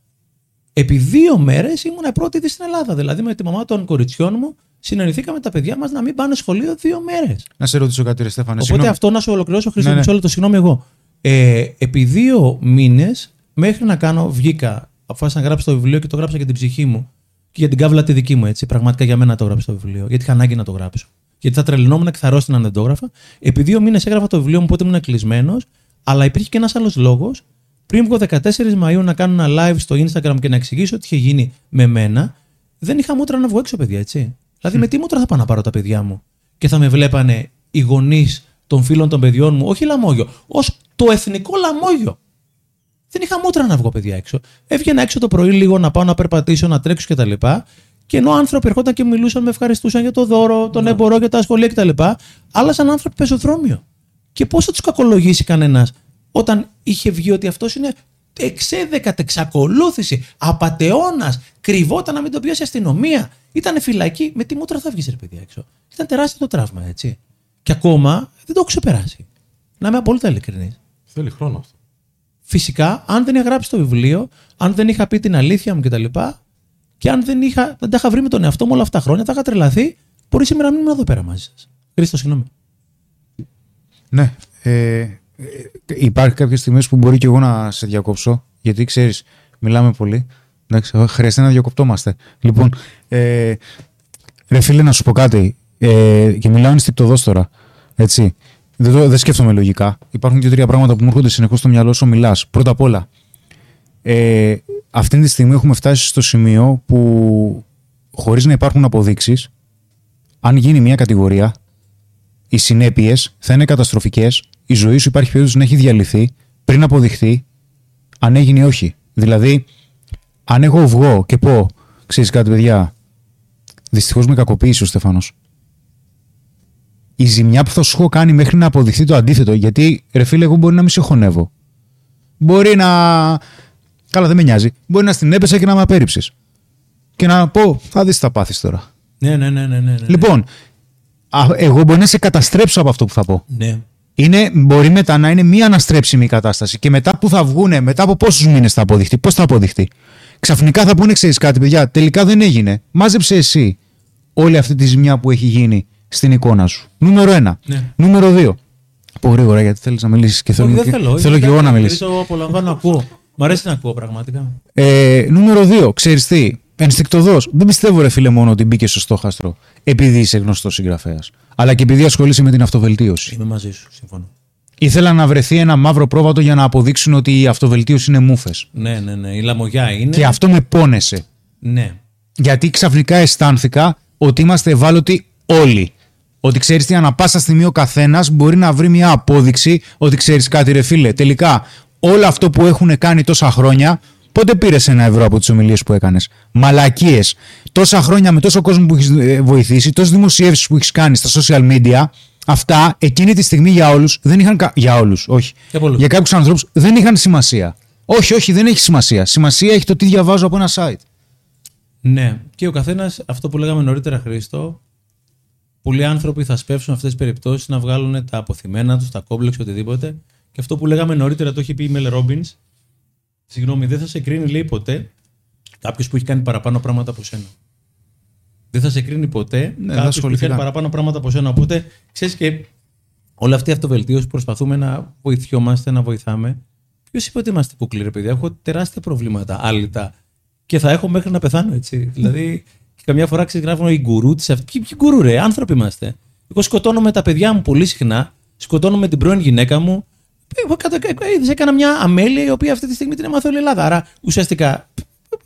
Επί δύο μέρες ήμουνα η πρώτη είδηση στην Ελλάδα. Δηλαδή με τη μαμά των κοριτσιών μου συνεννοηθήκαμε τα παιδιά μας να μην πάνε σχολείο δύο μέρες. Να σε ρωτήσω κάτι, ρε Στέφανε. Οπότε συγγνώμη. αυτό να σου ολοκληρώσω, Χρήστο, Ναι, ναι. μισό λεπτό, συγγνώμη εγώ. Ε, επί δύο μήνες, μέχρι να κάνω, βγήκα, αποφάσισα να γράψω το βιβλίο και το γράψα για την ψυχή μου και για την κάβλα τη δική μου, έτσι. Πραγματικά για μένα το έγραψα το βιβλίο, γιατί είχα ανάγκη να το γράψω. Γιατί θα τρελνόμουν και θα αρρώστηνα αν δεν το έγραφα. Επί δύο μήνες έγραφα το βιβλίο μου, οπότε ήμουν κλεισμένος, αλλά υπήρχε και ένας άλλος λόγος. Πριν βγω 14 Μαου να κάνω ένα live στο Instagram και να εξηγήσω τι είχε γίνει με μένα, δεν είχα μούτρα να βγω έξω, παιδιά, έτσι. Δηλαδή, με τι μούτρα θα πάω να πάρω τα παιδιά μου; Και θα με βλέπανε οι γονείς των φίλων των παιδιών μου, όχι λαμόγιο, ως το εθνικό λαμόγιο. Δεν είχα μούτρα να βγω παιδιά έξω. Έβγαινα έξω το πρωί λίγο να πάω να περπατήσω, να τρέξω κτλ. Και ενώ άνθρωποι ερχόταν και μιλούσαν, με ευχαριστούσαν για το δώρο, τον εμπορό και τα σχολεία κτλ. Άλλαζαν άνθρωποι πεζοδρόμιο. Και πώς θα τους κακολογήσει κανένας όταν είχε βγει ότι αυτός είναι εξέδεκατ εξακολούθηση, απαταιώνας, κρυβόταν να μην το πιάσει η αστυνομία. Ήταν φυλακή. Με τι μούτρα θα βγεις, ρε παιδιά έξω. Ήταν τεράστιο το τραύμα, έτσι. Και ακόμα δεν το έχω ξεπεράσει. Να είμαι απόλυτα ειλικρινής. Θέλει χρόνο αυτό. Φυσικά, αν δεν είχα γράψει το βιβλίο, αν δεν είχα πει την αλήθεια μου κτλ. Και αν δεν, είχα, δεν τα είχα βρει με τον εαυτό μου όλα αυτά τα χρόνια, θα είχα τρελαθεί. Μπορεί σήμερα να μην είμαι εδώ πέρα μαζί σας. Χρήστο, συγγνώμη. Ναι. Ε, ε, υπάρχει κάποιε στιγμέ που μπορεί και εγώ να σε διακόψω, γιατί ξέρεις, μιλάμε πολύ. Εντάξει, χρειάζεται να διακοπτόμαστε. Λοιπόν, ε, ρε φίλε, να σου πω κάτι. Ε, και μιλάω ενστικτοδό τώρα. Έτσι. Δεν, το, δεν σκέφτομαι λογικά. Υπάρχουν και τρία πράγματα που μου έρχονται συνεχώς στο μυαλό σου μιλάς. Πρώτα απ' όλα, ε, αυτή τη στιγμή έχουμε φτάσει στο σημείο που χωρίς να υπάρχουν αποδείξεις, αν γίνει μια κατηγορία, οι συνέπειες θα είναι καταστροφικές η ζωή σου υπάρχει περίπτωση να έχει διαλυθεί πριν αποδειχθεί αν έγινε ή όχι. Δηλαδή, αν εγώ βγω και πω, ξέρεις κάτι, παιδιά, δυστυχώς με κακοποίησε ο Στεφανό. Η ζημιά που θα σου έχω κάνει μέχρι να αποδειχθεί το αντίθετο, γιατί ρε φίλε, εγώ μπορεί να μην σε χωνεύω. Μπορεί να. Καλά, δεν με νοιάζει. Μπορεί να στην έπεσα και να με απέρριψες. Και να πω, θα δεις τι θα πάθεις τώρα. Ναι, ναι, ναι, ναι, ναι. Λοιπόν, εγώ μπορεί να σε καταστρέψω από αυτό που θα πω. Ναι είναι, μπορεί μετά να είναι μία αναστρέψιμη κατάσταση. Και μετά που θα βγούνε, μετά από πόσους μήνες θα αποδειχτεί, πώς θα αποδειχτεί. Ξαφνικά θα πούνε, ξέρεις κάτι, παιδιά, τελικά δεν έγινε. Μάζεψε εσύ όλη αυτή τη ζημιά που έχει γίνει στην εικόνα σου. Νούμερο ένα. Ναι. Νούμερο δύο. Πω γρήγορα, γιατί θέλεις να μιλήσεις και θέλω, δεν θέλω, θέλω και εγώ να μιλήσω. Εγώ απολαμβάνω να ακούω. Μ' αρέσει να ακούω πραγματικά. Ε, νούμερο δύο. Ξέρεις τι, ενστικτοδός. Δεν πιστεύω, ρε φίλε, μόνο ότι μπήκε στο στόχαστρο επειδή είσαι γνωστός συγγραφέας αλλά και επειδή ασχολείσαι με την αυτοβελτίωση. Είμαι μαζί σου, συμφωνώ. Ήθελα να βρεθεί ένα μαύρο πρόβατο για να αποδείξουν ότι η αυτοβελτίωση είναι μούφε. Ναι, ναι, ναι. Η λαμογιά είναι. Και αυτό με πόνεσε. Ναι. Γιατί ξαφνικά αισθάνθηκα ότι είμαστε ευάλωτοι όλοι. Ότι ξέρεις τι, ανά πάσα στιγμή ο καθένας μπορεί να βρει μια απόδειξη ότι ξέρεις κάτι, ρε φίλε. Τελικά, όλο αυτό που έχουν κάνει τόσα χρόνια Πότε πήρες ένα ευρώ από τις ομιλίες που έκανες; Μαλακίες. Τόσα χρόνια με τόσο κόσμο που έχεις ε, βοηθήσει, τόσες δημοσιεύσεις που έχεις κάνει στα social media, αυτά εκείνη τη στιγμή για όλους δεν είχαν. Για όλους, όχι. Για, για κάποιους ανθρώπους δεν είχαν σημασία. Όχι, όχι, δεν έχει σημασία. Σημασία έχει το τι διαβάζω από ένα site. Ναι. Και ο καθένας, αυτό που λέγαμε νωρίτερα, Χρήστο, πολλοί άνθρωποι θα σπεύσουν αυτές τις περιπτώσεις να βγάλουν τα αποθυμένα τους, τα κόμπλεξ, οτιδήποτε. Και αυτό που λέγαμε νωρίτερα, το έχει πει η Μελ Ρόμπινς, Συγγνώμη, δεν θα σε κρίνει, λέει ποτέ κάποιος που έχει κάνει παραπάνω πράγματα από σένα. Δεν θα σε κρίνει ποτέ ναι, κάποιος που έχει κάνει παραπάνω πράγματα από σένα. Οπότε ξέρεις και όλη αυτή η αυτοβελτίωση που προσπαθούμε να βοηθιόμαστε, να βοηθάμε. Ποιος είπε ότι είμαστε κούκλοι, ρε παιδιά; Έχω τεράστια προβλήματα άλυτα και θα έχω μέχρι να πεθάνω έτσι. δηλαδή, και καμιά φορά ξεγράφουν οι γκουρού της αυτή. Ποιοι γκουρού, ρε, άνθρωποι είμαστε. Εγώ σκοτώνω με τα παιδιά μου πολύ συχνά, σκοτώνω με την πρώην γυναίκα μου, εγώ έκανα μια αμέλεια η οποία αυτή τη στιγμή την έμαθε όλη η Ελλάδα. Άρα ουσιαστικά,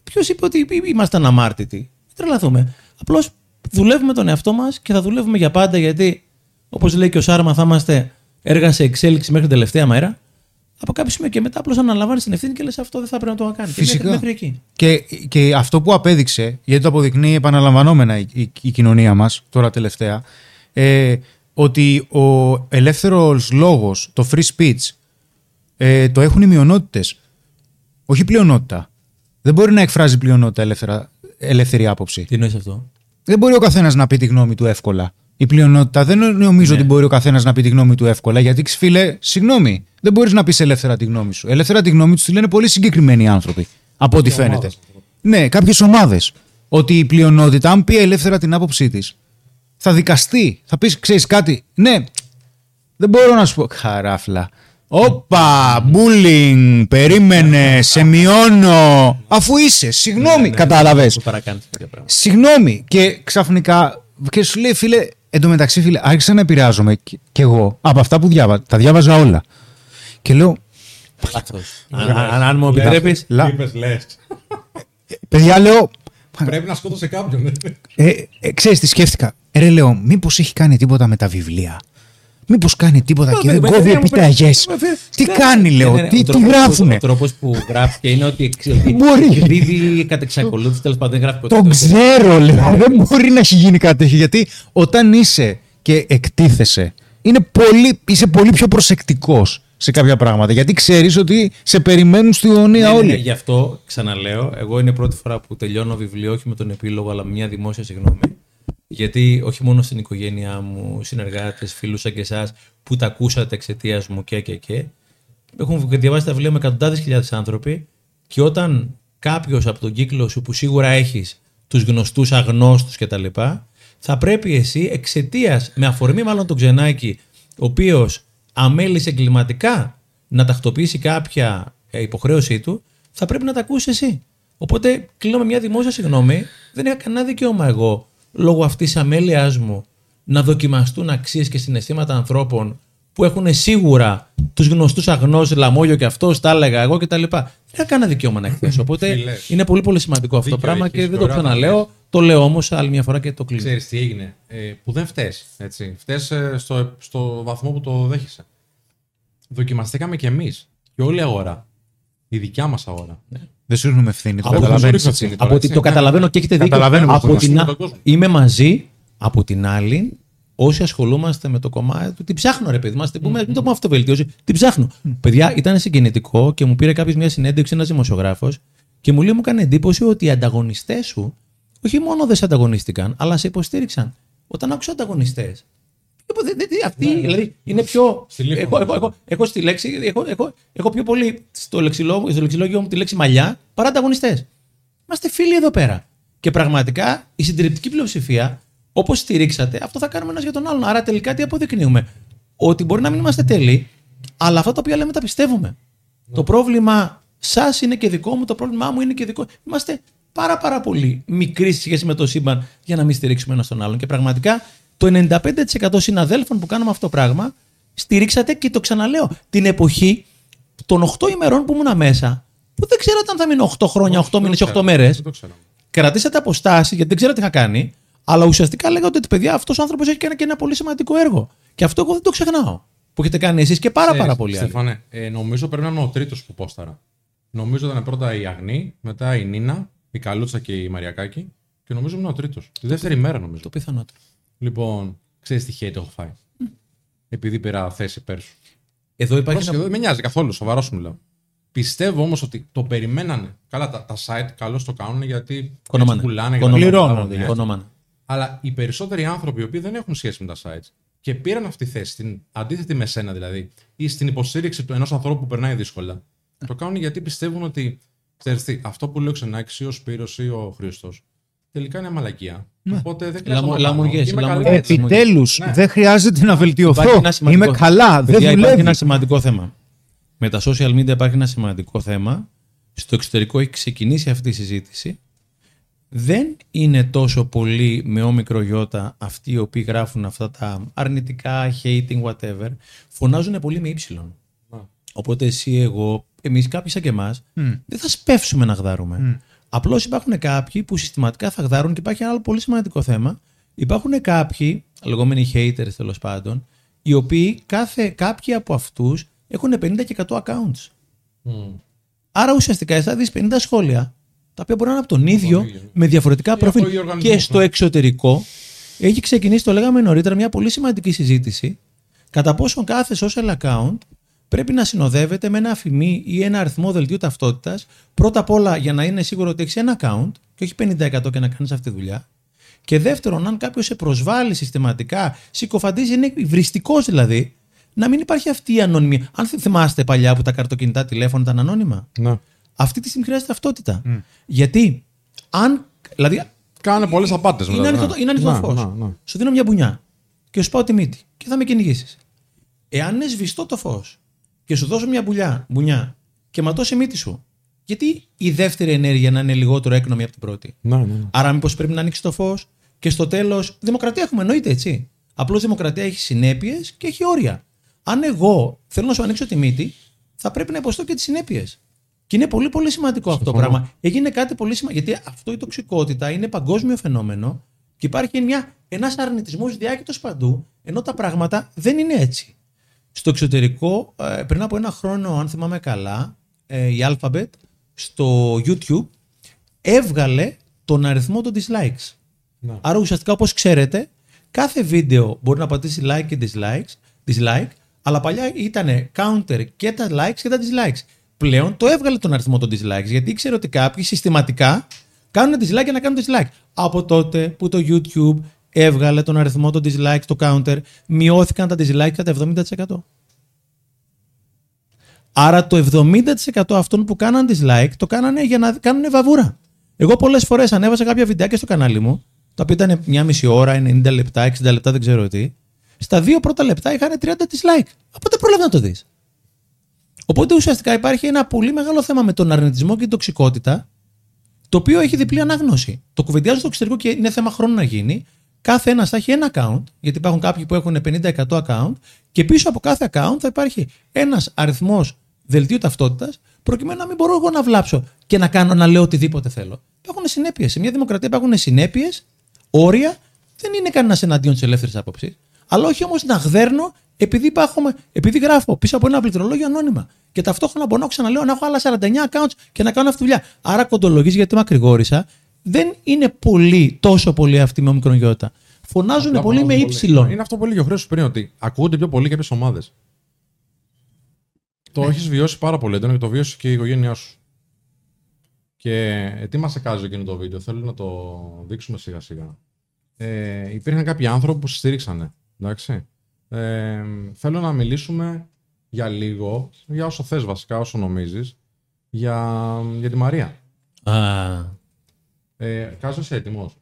ποιος είπε ότι ήμασταν αμάρτητοι. Μην τρελαθούμε. Απλώς δουλεύουμε τον εαυτό μας και θα δουλεύουμε για πάντα γιατί, όπως λέει και ο Σάρμα, θα είμαστε έργα σε εξέλιξη μέχρι την τελευταία μέρα. Από κάποιο σημείο και μετά απλώς αναλαμβάνεις την ευθύνη και λες αυτό δεν θα πρέπει να το κάνει. Φυσικά. Μέχρι εκεί. Και, και αυτό που απέδειξε, γιατί το αποδεικνύει επαναλαμβανόμενα η, η, η κοινωνία μας τώρα τελευταία, ε, ότι ο ελεύθερος λόγος, το free speech, ε, το έχουν οι μειονότητες. Όχι πλειονότητα. Δεν μπορεί να εκφράζει πλειονότητα ελεύθερα, ελεύθερη άποψη. Τι εννοείς αυτό; Δεν μπορεί ο καθένας να πει τη γνώμη του εύκολα. Η πλειονότητα δεν νομίζω ναι. ότι μπορεί ο καθένας να πει τη γνώμη του εύκολα. Γιατί, φίλε, συγγνώμη, δεν μπορείς να πεις ελεύθερα τη γνώμη σου. Ελεύθερα τη γνώμη τους τη λένε πολύ συγκεκριμένοι άνθρωποι. Από ό,τι φαίνεται. Ναι, κάποιες ομάδες. Ότι η πλειονότητα, αν πει ελεύθερα την άποψή της, θα δικαστεί. Θα πεις, ξέρεις κάτι. Ναι, δεν μπορώ να σου πω. Χαράφλα. Όπα, μπούλινγκ, περίμενε, σε μειώνω. Αφού είσαι, συγγνώμη, ναι, ναι, κατάλαβες. Συγγνώμη. Και ξαφνικά, και σου λέει, φίλε, εντωμεταξύ, φίλε, άρχισα να επηρεάζομαι κι εγώ από αυτά που διάβαζα. Τα διάβαζα όλα. Και λέω. Αν μου επιτρέπεις. Παιδιά, λέω, Πρέπει να σκότωσε κάποιον. Ε, ε, ξέρεις τι σκέφτηκα. Ε, ρε λέω, μήπως έχει κάνει τίποτα με τα βιβλία. Μήπως κάνει τίποτα και δεν κόβει επιταγές. Τι κάνει λέω, Ναι, ναι, τι, ο τι τρόπος- γράφουνε; Ο τρόπος που γράφει είναι ότι εξ- ότι Μπορεί. εκδίδει κατ' εξακολούθηση τέλος πάντων. Δεν γράφει ποτέ. Το ξέρω, λέω. Δεν μπορεί να έχει γίνει κάτι τέτοιο. Γιατί όταν είσαι και εκτίθεσαι, είναι πολύ, είσαι πολύ πιο προσεκτικός σε κάποια πράγματα. Γιατί ξέρεις ότι σε περιμένουν στη γωνία Ναι, ναι, όλοι. ναι, γι' αυτό ξαναλέω, εγώ είναι η πρώτη φορά που τελειώνω βιβλίο, όχι με τον επίλογο, αλλά με μια δημόσια συγγνώμη. Γιατί όχι μόνο στην οικογένειά μου, συνεργάτες, φίλους σαν και εσάς, που τα ακούσατε εξαιτίας μου και και και. Έχουν διαβάσει τα βιβλία με εκατοντάδες χιλιάδες άνθρωποι και όταν κάποιος από τον κύκλο σου που σίγουρα έχεις τους γνωστούς αγνώστους κτλ., θα πρέπει εσύ εξαιτίας, με αφορμή μάλλον τον ξενάκι, ο οποίος αμέλησε εγκληματικά να τακτοποιήσει κάποια ε, υποχρέωσή του, θα πρέπει να τα ακούσεις εσύ. Οπότε κλείνω με μια δημόσια συγγνώμη. Δεν είχα κανένα δικαίωμα εγώ, λόγω αυτής τη αμέλειας μου, να δοκιμαστούν αξίες και συναισθήματα ανθρώπων που έχουν σίγουρα τους γνωστούς αγνώσει, λαμόγιο και αυτός, τα έλεγα εγώ κτλ. Δεν είχα κανένα δικαίωμα να εκθέσω. Οπότε *laughs* Φίλες. είναι πολύ πολύ σημαντικό αυτό το Δίκιο πράγμα έχεις, και δεν το ωραία τα ξαναλέω. Το λέω όμως άλλη μια φορά και το κλείνω. Ξέρεις τι έγινε. Ε, που δεν φταίει. Φταίει στο, στο βαθμό που το δέχεσαι. Δοκιμαστήκαμε κι εμείς. Και όλη η αγορά. Η δικιά μας αγορά. Δεν σου ρίχνουμε ευθύνη, το Από- καταλαβαίνεις. σου ρίχνω ευθύνη. Από ότι το καταλαβαίνω και έχετε δίκιο. Καταλαβαίνουμε Από αυτό. την Με α- τον κόσμο. Είμαι μαζί. Από την άλλη, όσοι ασχολούμαστε με το κομμάτι του, την ψάχνω ρε παιδί μας. Την πούμε, Μην το πούμε αυτοβελτίωση. Την ψάχνω. Παιδιά, ήταν συγκινητικό και μου πήρε κάποιος μια συνέντευξη ένας δημοσιογράφος και μου λέει: Μου έκανε εντύπωση ότι οι ανταγωνιστές σου όχι μόνο δεν σε ανταγωνίστηκαν, αλλά σε υποστήριξαν. Όταν άκουσα ανταγωνιστές. Αυτοί δηλαδή είναι πιο. Στη λίχα Έχω, μου. έχω, έχω, έχω στη λέξη, έχω, έχω, έχω πιο πολύ στο λεξιλόγιο, στο λεξιλόγιο μου τη λέξη μαλλιά παρά ανταγωνιστές. Είμαστε φίλοι εδώ πέρα. Και πραγματικά η συντριπτική πλειοψηφία, όπως στηρίξατε, αυτό θα κάνουμε ένας για τον άλλον. Άρα τελικά τι αποδεικνύουμε; Ότι μπορεί να μην είμαστε τέλειοι, αλλά αυτά τα οποία λέμε τα πιστεύουμε. Το πρόβλημα σας είναι και δικό μου, το πρόβλημά μου είναι και δικό. Είμαστε πάρα πάρα πολύ μικροί σε σχέση με το σύμπαν για να μην στηρίξουμε ένα τον άλλον. Και πραγματικά το 95% συναδέλφων που κάνουμε αυτό το πράγμα στηρίξατε και το ξαναλέω την εποχή των 8 ημερών που ήμουν μέσα, που δεν ξέρατε αν θα μείνω 8 χρόνια, 8 μήνες, 8 μέρες. Δεν το ξέρω. Κρατήσατε αποστάσεις γιατί δεν ξέρατε τι είχα κάνει, αλλά ουσιαστικά λέγατε ότι παιδιά αυτός ο άνθρωπος έχει κάνει και ένα πολύ σημαντικό έργο. Και αυτό εγώ δεν το ξεχνάω. Που έχετε κάνει εσείς και πάρα Ξέρεις, πάρα πολύ άλλοι. Στεφανέ, ε, νομίζω πρέπει να είναι ο τρίτος που πόσταρα. Νομίζω ήταν πρώτα η Αγνή, μετά η Νίνα, η Καλούτσα και η Μαριακάκη. Και νομίζω ήμουν ο τρίτος. Τη δεύτερη μέρα νομίζω. Το πιθανότερο. Λοιπόν, ξέρεις τι hate έχω φάει; Επειδή πήρα θέση πέρσου. Εδώ υπάρχει Πρόσεχε, ένα... δεν με νοιάζει καθόλου, σοβαρό σου μιλάω. Πιστεύω όμως ότι το περιμένανε. Καλά, τα, τα site καλώς το κάνουν γιατί Κονομάνε. έτσι πουλάνε. Κονομάνε. για να Πληρώνουν, πάρουν, δηλαδή. έτσι. Κονομάνε. Αλλά οι περισσότεροι άνθρωποι οι οποίοι δεν έχουν σχέση με τα sites και πήραν αυτή τη θέση, την αντίθετη με σένα δηλαδή, ή στην υποστήριξη του ενός ανθρώπου που περνάει δύσκολα, το κάνουν γιατί πιστεύουν ότι ξέρεις τι, αυτό που λέει ο Ξενάκη ή ο Σπύρος ή ο Χρήστος, τελικά είναι μαλακία. Οπότε δεν χρειάζεται Λαμο- να το κάνω. λαμογές, Είμαι λαμογές. καλή έτσι. Επιτέλους, Ναι. δεν χρειάζεται να βελτιωθώ. Υπάρχει ένα σημαντικό- Είμαι καλά, δεν Παιδιά, υπάρχει δουλεύει. ένα σημαντικό θέμα. Με τα social media υπάρχει ένα σημαντικό θέμα. Στο εξωτερικό έχει ξεκινήσει αυτή η συζήτηση. Δεν είναι τόσο πολύ με όμικρο γιώτα αυτοί οι οποίοι γράφουν αυτά τα αρνητικά, hating, whatever. Φωνάζουν πολύ με ύψιλον. Να. Οπότε εσύ, εγώ, εμείς κάποιοι σαν και εμάς, δεν θα σπεύσουμε να γδάρουμε. Απλώς υπάρχουν κάποιοι που συστηματικά θα γδάρουν και υπάρχει ένα άλλο πολύ σημαντικό θέμα. Υπάρχουν κάποιοι, λεγόμενοι haters τέλος πάντων, οι οποίοι κάθε, κάποιοι από αυτούς έχουν 50 και 100 accounts. Μμ. Άρα ουσιαστικά εσύ θα δεις 50 σχόλια, τα οποία μπορεί να είναι από τον ίδιο, ίδιο. με διαφορετικά από προφίλ. ίδιο οργανισμό, Και στο ναι. εξωτερικό έχει ξεκινήσει, το λέγαμε νωρίτερα, μια πολύ σημαντική συζήτηση κατά πόσο κάθε social account πρέπει να συνοδεύεται με ένα αφημί ή ένα αριθμό δελτίου ταυτότητας. Πρώτα απ' όλα για να είναι σίγουρο ότι έχεις ένα account και όχι 50% και να κάνεις αυτή τη δουλειά. Και δεύτερον, αν κάποιος σε προσβάλλει συστηματικά, συκοφαντίζει, είναι βριστικό δηλαδή, να μην υπάρχει αυτή η ανωνυμία. Αν θυ- θυμάστε παλιά που τα καρτοκινητά τηλέφωνα ήταν ανώνυμα. Ναι. Αυτή τη στιγμή χρειάζεται ταυτότητα. Γιατί αν. Δηλαδή, Κάνουν πολλές απάτες μετά. είναι ανοιχτό, ναι. είναι ανοιχτό Ναι, φως. ναι, ναι. Σου δίνω μια μπουνιά και σου πάω τη μύτη και θα με κυνηγήσεις. Εάν είναι σβηστό το φως και σου δώσω μια μπουλιά, μπουνιά και ματώσει η μύτη σου, γιατί η δεύτερη ενέργεια να είναι λιγότερο έκνομη από την πρώτη. Ναι, ναι, ναι. Άρα, μήπως πρέπει να ανοίξει το φως και στο τέλος. Δημοκρατία έχουμε, εννοείται έτσι. Απλώς δημοκρατία έχει συνέπειες και έχει όρια. Αν εγώ θέλω να σου ανοίξω τη μύτη, θα πρέπει να υποστώ και τις συνέπειες. Και είναι πολύ πολύ σημαντικό αυτό το Συμφωνώ. πράγμα. Έγινε κάτι πολύ σημαντικό. Γιατί αυτό η τοξικότητα είναι παγκόσμιο φαινόμενο και υπάρχει μια, ένας αρνητισμός διάκητος παντού, ενώ τα πράγματα δεν είναι έτσι. Στο εξωτερικό, ε, πριν από ένα χρόνο, αν θυμάμαι καλά, ε, η Alphabet στο YouTube έβγαλε τον αριθμό των dislikes. Ναι. Άρα ουσιαστικά όπως ξέρετε, κάθε βίντεο μπορεί να πατήσει like και dislikes, dislike, αλλά παλιά ήταν counter και τα likes και τα dislikes. Πλέον το έβγαλε τον αριθμό των dislikes, γιατί ήξερε ότι κάποιοι συστηματικά κάνουν dislike για να κάνουν dislike. Από τότε που το YouTube έβγαλε τον αριθμό των dislikes, το counter, μειώθηκαν τα dislikes κατά 70%. Άρα το 70% αυτών που κάναν dislike το κάνανε για να κάνουν βαβούρα. Εγώ πολλές φορές ανέβασα κάποια βιντεάκια στο κανάλι μου, τα οποία ήταν μια μισή ώρα, 90 λεπτά, 60 λεπτά, δεν ξέρω τι. Στα δύο πρώτα λεπτά είχαν 30 dislike. Από δεν πρόλαβε να το δεις. Οπότε ουσιαστικά υπάρχει ένα πολύ μεγάλο θέμα με τον αρνητισμό και την τοξικότητα, το οποίο έχει διπλή ανάγνωση. Το κουβεντιάζω στο εξωτερικό και είναι θέμα χρόνου να γίνει. Κάθε ένας θα έχει ένα account, γιατί υπάρχουν κάποιοι που έχουν 50-100 account, και πίσω από κάθε account θα υπάρχει ένας αριθμός δελτίου ταυτότητας, προκειμένου να μην μπορώ εγώ να βλάψω και να κάνω να λέω οτιδήποτε θέλω. Υπάρχουν συνέπειες. Σε μια δημοκρατία υπάρχουν συνέπειες, όρια. Δεν είναι κανένας εναντίον της ελεύθερης άποψης. Αλλά όχι όμως να γδέρνω επειδή, υπάρχουμε, επειδή γράφω πίσω από ένα πληκτρολόγιο ανώνυμα. Και ταυτόχρονα μπορώ να ξαναλέω να έχω άλλα 49 accounts και να κάνω αυτή τη δουλειά. Άρα κοντολογή γιατί μακρηγόρησα. Δεν είναι πολύ, τόσο πολύ αυτή με ομικρογιότητα. Φωνάζουν Απλά πολύ με φωνάζουν ύψιλον. Είναι αυτό που έλεγε ο Χρήστος πριν, ότι ακούγονται πιο πολύ κάποιες ομάδες. Το Ναι. έχεις βιώσει πάρα πολύ έντονα και το βίωσε και η οικογένειά σου. Και ε, τι μα εκάζει εκείνο το βίντεο, θέλω να το δείξουμε σιγά σιγά. Ε, υπήρχαν κάποιοι άνθρωποι που στήριξανε. Εντάξει. Ε, θέλω να μιλήσουμε για λίγο, για όσο θες βασικά, όσο νομίζεις, για, για τη Μαρία. Α, Ε, Κάζο, είσαι έτοιμος.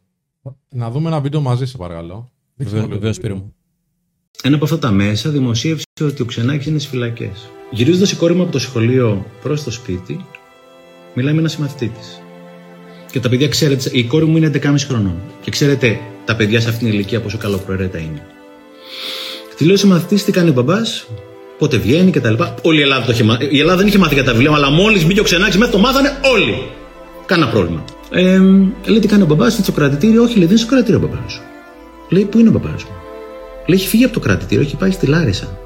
Να δούμε ένα βίντεο μαζί, σε παρακαλώ. Δείξτε μου λίγο το Βεβαίως, βίντεο. Σπύρο μου. Ένα από αυτά τα μέσα δημοσίευσε ότι ο Ξενάκης είναι στις φυλακές. Γυρίζοντας η κόρη μου από το σχολείο προς το σπίτι, μιλάει με ένα συμμαθητή της. Και τα παιδιά, ξέρετε, η κόρη μου είναι 11,5 χρονών. Και ξέρετε, τα παιδιά σε αυτήν την ηλικία πόσο καλοπροαιρέτα είναι. Τη λέει ο συμμαθητή τι κάνει ο μπαμπάς, πότε βγαίνει κτλ. Όλη η Ελλάδα το είχε μάθει. Η Ελλάδα δεν είχε μάθει για τα βιβλία, αλλά μόλις μπήκε ο Ξενάκης μέσα το μάθανε όλοι. Κάνα πρόβλημα. Ε, λέει τι κάνει ο μπαμπάς, είναι στο κρατητήριο. Όχι, λέει δεν είναι στο κρατητήριο ο μπαμπάς σου. Λέει πού είναι ο μπαμπάς μου. Λέει έχει φύγει από το κρατητήριο, έχει πάει στη Λάρισα.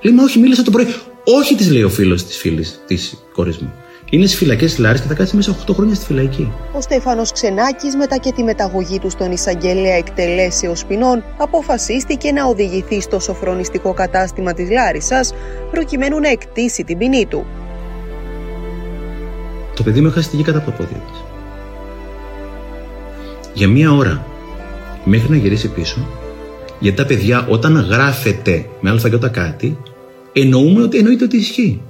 Λέει μα όχι, μίλησα το πρωί. Όχι, της λέει ο φίλος της φίλης της κόρης μου. Είναι στις φυλακές της Λάρισας και θα κάτσει μέσα 8 χρόνια στη φυλακή. Ο Στέφανος Ξενάκης μετά και τη μεταγωγή του στον εισαγγελέα εκτελέσεως ποινών αποφασίστηκε να οδηγηθεί στο σοφρονιστικό κατάστημα της Λάρισας προκειμένου να εκτίσει την ποινή του. Το παιδί μου έχασε τη γη κάτω από τα πόδια τη. Για μία ώρα μέχρι να γυρίσει πίσω, γιατί τα παιδιά όταν γράφεται με αλφα κάτι, εννοούμε ότι εννοείται ότι ισχύει.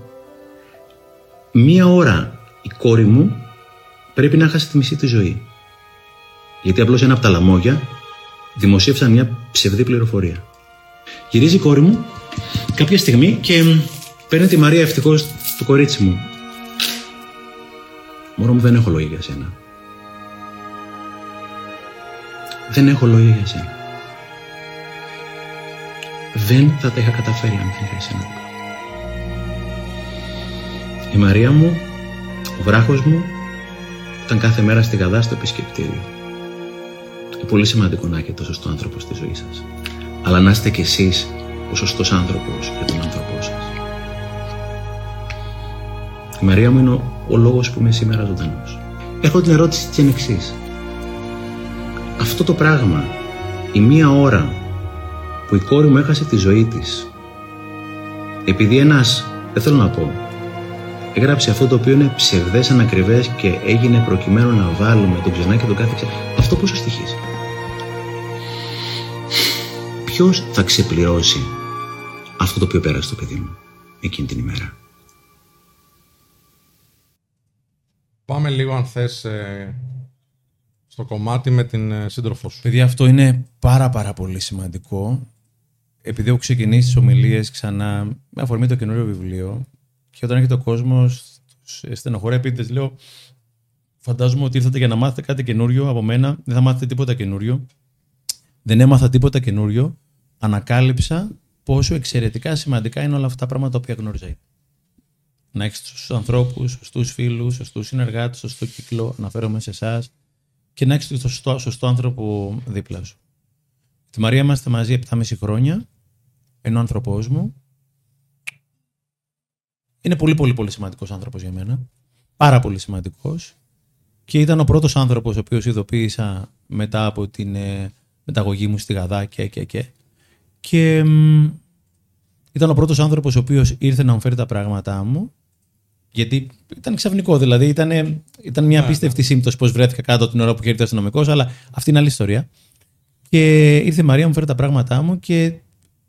Μία ώρα η κόρη μου πρέπει να χάσει τη μισή της ζωή. Γιατί απλώς ένα από τα λαμόγια δημοσίευσαν μια ψευδή πληροφορία. Γυρίζει η κόρη μου κάποια στιγμή και μ, παίρνει τη Μαρία ευτυχώς το κορίτσι μου. Μωρό μου δεν έχω λόγια για σένα. Δεν έχω λόγια για σένα. Δεν θα τα είχα καταφέρει αν δεν είχα εσένα. Η Μαρία μου, ο βράχος μου, ήταν κάθε μέρα στη Γαδά στο επισκεπτήριο. Είναι πολύ σημαντικό να έχετε το σωστό άνθρωπο στη ζωή σας. Αλλά να είστε κι εσείς ο σωστός άνθρωπος για τον άνθρωπό σας. Η Μαρία μου είναι ο, ο λόγος που είμαι σήμερα ζωντανός. Έχω την ερώτηση της είναι εξής. Αυτό το πράγμα, η μία ώρα που η κόρη μου έχασε τη ζωή της, επειδή ένας, δεν θέλω να πω, έγραψε αυτό το οποίο είναι ψευδές, ανακριβές και έγινε προκειμένου να βάλουμε τον ξενά και τον κάθε ξε- Αυτό πόσο στοιχίζει; Ποιος θα ξεπληρώσει αυτό το οποίο πέρασε το παιδί μου εκείνη την ημέρα; Πάμε λίγο, αν θες, ε, στο κομμάτι με την ε, σύντροφό σου. Παιδιά, αυτό είναι πάρα πάρα πολύ σημαντικό. Επειδή έχω ξεκινήσει τις ομιλίες ξανά με αφορμή το καινούριο βιβλίο και όταν έρχεται ο κόσμος, στενοχωρεί επίτηδες, λέω: Φαντάζομαι ότι ήρθατε για να μάθετε κάτι καινούριο από μένα. Δεν θα μάθετε τίποτα καινούριο. Δεν έμαθα τίποτα καινούριο. Ανακάλυψα πόσο εξαιρετικά σημαντικά είναι όλα αυτά τα πράγματα τα οποία γνώριζα ήδη. να έχεις τους ανθρώπους, σωστούς φίλους, σωστούς συνεργάτες, σωστό κύκλο, αναφέρομαι σε εσάς και να έχεις το σωστό, σωστό άνθρωπο δίπλα σου. Τη Μαρία είμαστε μαζί 7,5 χρόνια. Ενώ ο άνθρωπός μου είναι πολύ πολύ πολύ σημαντικός άνθρωπος για μένα. Πάρα πολύ σημαντικός. Και ήταν ο πρώτος άνθρωπος ο οποίος ειδοποίησα μετά από την ε, μεταγωγή μου στη Γαδά και και και. Και ήταν ο πρώτος άνθρωπος ο οποίος ήρθε να μου φέρει τα πράγματά μου γιατί ήταν ξαφνικό, δηλαδή ήταν, ήταν μια ναι, απίστευτη ναι. σύμπτωση πώ βρέθηκα κάτω την ώρα που είχε έρθει ο αστυνομικός, αλλά αυτή είναι άλλη ιστορία. Και ήρθε η Μαρία, μου φέρει τα πράγματά μου και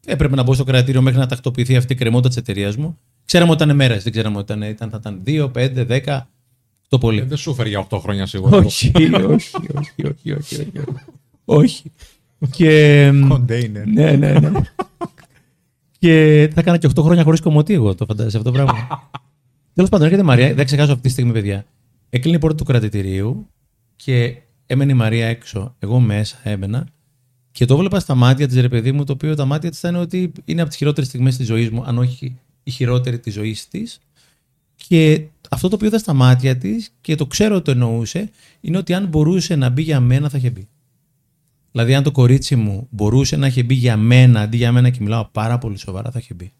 έπρεπε να μπω στο κρατήριο μέχρι να τακτοποιηθεί αυτή η κρεμότητα της εταιρείας μου. Ξέραμε ότι ήταν μέρες, δεν ξέραμε ότι ήταν, ήταν, θα ήταν 2, 5, 10. Το πολύ. Ε, δεν σου έφερε για 8 χρόνια σίγουρα. όχι, όχι, όχι, όχι, όχι, όχι, όχι. Και. Κοντέινερ. Ναι, ναι, ναι. και θα έκανα και 8 χρόνια χωρίς κομμωτή εγώ το φαντάζεσαι αυτό το πράγμα. Τέλος πάντων, έρχεται η Μαρία, δεν ξεχάσω αυτή τη στιγμή, παιδιά. Έκλεινε η πόρτα του κρατητηρίου και έμενε η Μαρία έξω. Εγώ μέσα έμενα και το βλέπα στα μάτια της, ρε παιδί μου, το οποίο τα μάτια της ήταν ότι είναι από τις χειρότερες στιγμές της ζωής μου, αν όχι η χειρότερη της ζωής της. Και αυτό το οποίο είδα στα μάτια της και το ξέρω ότι το εννοούσε, είναι ότι αν μπορούσε να μπει για μένα, θα είχε μπει. Δηλαδή, αν το κορίτσι μου μπορούσε να είχε μπει για μένα αντί για μένα και μιλάω πάρα πολύ σοβαρά, θα είχε μπει.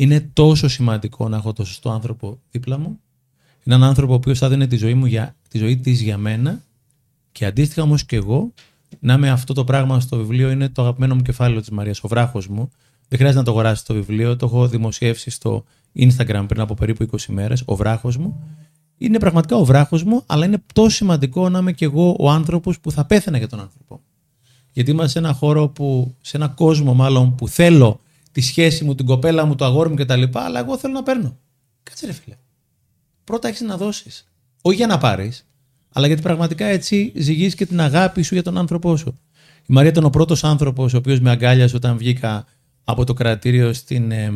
Είναι τόσο σημαντικό να έχω το σωστό άνθρωπο δίπλα μου. Είναι έναν άνθρωπο ο οποίος θα δίνει τη ζωή, μου για, τη ζωή της για μένα και αντίστοιχα όμως και εγώ να είμαι αυτό το πράγμα στο βιβλίο είναι το αγαπημένο μου κεφάλαιο της Μαρίας, ο βράχος μου. Δεν χρειάζεται να το αγοράσει το βιβλίο, το έχω δημοσιεύσει στο Instagram πριν από περίπου 20 μέρες. Ο βράχος μου. Είναι πραγματικά ο βράχος μου, αλλά είναι τόσο σημαντικό να είμαι κι εγώ ο άνθρωπος που θα πέθαινα για τον άνθρωπο. Γιατί είμαστε σε ένα χώρο που, σε ένα κόσμο μάλλον που θέλω τη σχέση μου, την κοπέλα μου, το αγόρι μου κτλ. Αλλά εγώ θέλω να παίρνω. Κάτσε ρε φίλε. Πρώτα έχεις να δώσεις. Όχι για να πάρεις, αλλά γιατί πραγματικά έτσι ζυγίζει και την αγάπη σου για τον άνθρωπό σου. Η Μαρία ήταν ο πρώτος άνθρωπος ο οποίος με αγκάλιασε όταν βγήκα από το κρατήριο στην ε,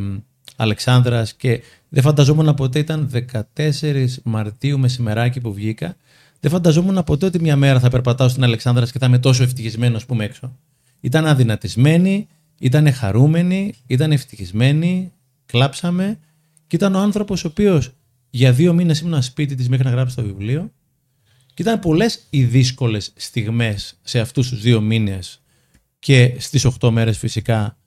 Αλεξάνδρας και δεν φανταζόμουν ποτέ ήταν 14 Μαρτίου μεσημεράκι που βγήκα. Δεν φανταζόμουν ποτέ ότι μια μέρα θα περπατάω στην Αλεξάνδρας και θα είμαι τόσο ευτυχισμένος που είμαι έξω. Ήταν αδυνατισμένη, ήταν χαρούμενη, ήταν ευτυχισμένη, κλάψαμε και ήταν ο άνθρωπος ο οποίος για δύο μήνες ήμουν σπίτι της μέχρι να γράψει το βιβλίο και ήταν πολλές οι δύσκολες στιγμές σε αυτούς τους δύο μήνες και στις 8 μέρες φυσικά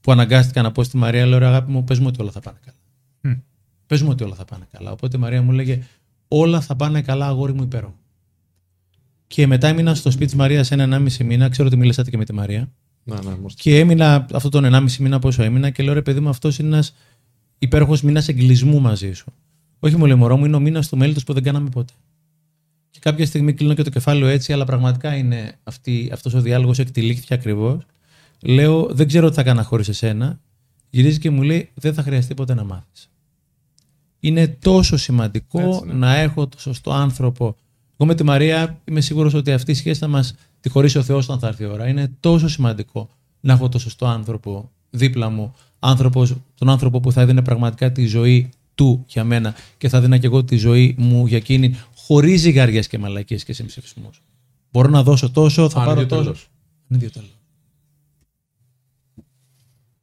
που αναγκάστηκα να πω στη Μαρία, λέω αγάπη μου, πες μου ότι όλα θα πάνε καλά. Mm. Πες μου ότι όλα θα πάνε καλά. Οπότε η Μαρία μου λέγε, Όλα θα πάνε καλά, αγόρι μου υπέροχο. Και μετά έμεινα στο σπίτι της Μαρίας ένα 1,5 μήνα. Ξέρω ότι μιλήσατε και με τη Μαρία. Να, ναι, και έμεινα αυτόν τον 1,5 μήνα πόσο έμεινα και λέω ρε παιδί μου, αυτός είναι ένας υπέροχος μήνας εγκλισμού μαζί σου. Όχι μου λέει μωρό μου, είναι ο μήνας του μέλητος που δεν κάναμε ποτέ. Και κάποια στιγμή κλείνω και το κεφάλαιο έτσι, αλλά πραγματικά είναι αυτός ο διάλογος εκτελήχθηκε ακριβώς. Λέω, δεν ξέρω τι θα έκανα χωρίς εσένα. Γυρίζει και μου λέει, δεν θα χρειαστεί ποτέ να μάθεις. Είναι τόσο σημαντικό να έχω το σωστό άνθρωπο. Εγώ με τη Μαρία είμαι σίγουρος ότι αυτή η σχέση θα μας τη χωρίσει ο Θεός όταν θα έρθει η ώρα. Είναι τόσο σημαντικό να έχω το σωστό άνθρωπο δίπλα μου. Άνθρωπος, τον άνθρωπο που θα έδινε πραγματικά τη ζωή του για μένα και θα δίνα και εγώ τη ζωή μου για εκείνη, χωρίς ζυγαριές και μαλακίες και συμψηφισμούς. Μπορώ να δώσω τόσο, θα πάρω τόσο. Είναι δύο τέλος.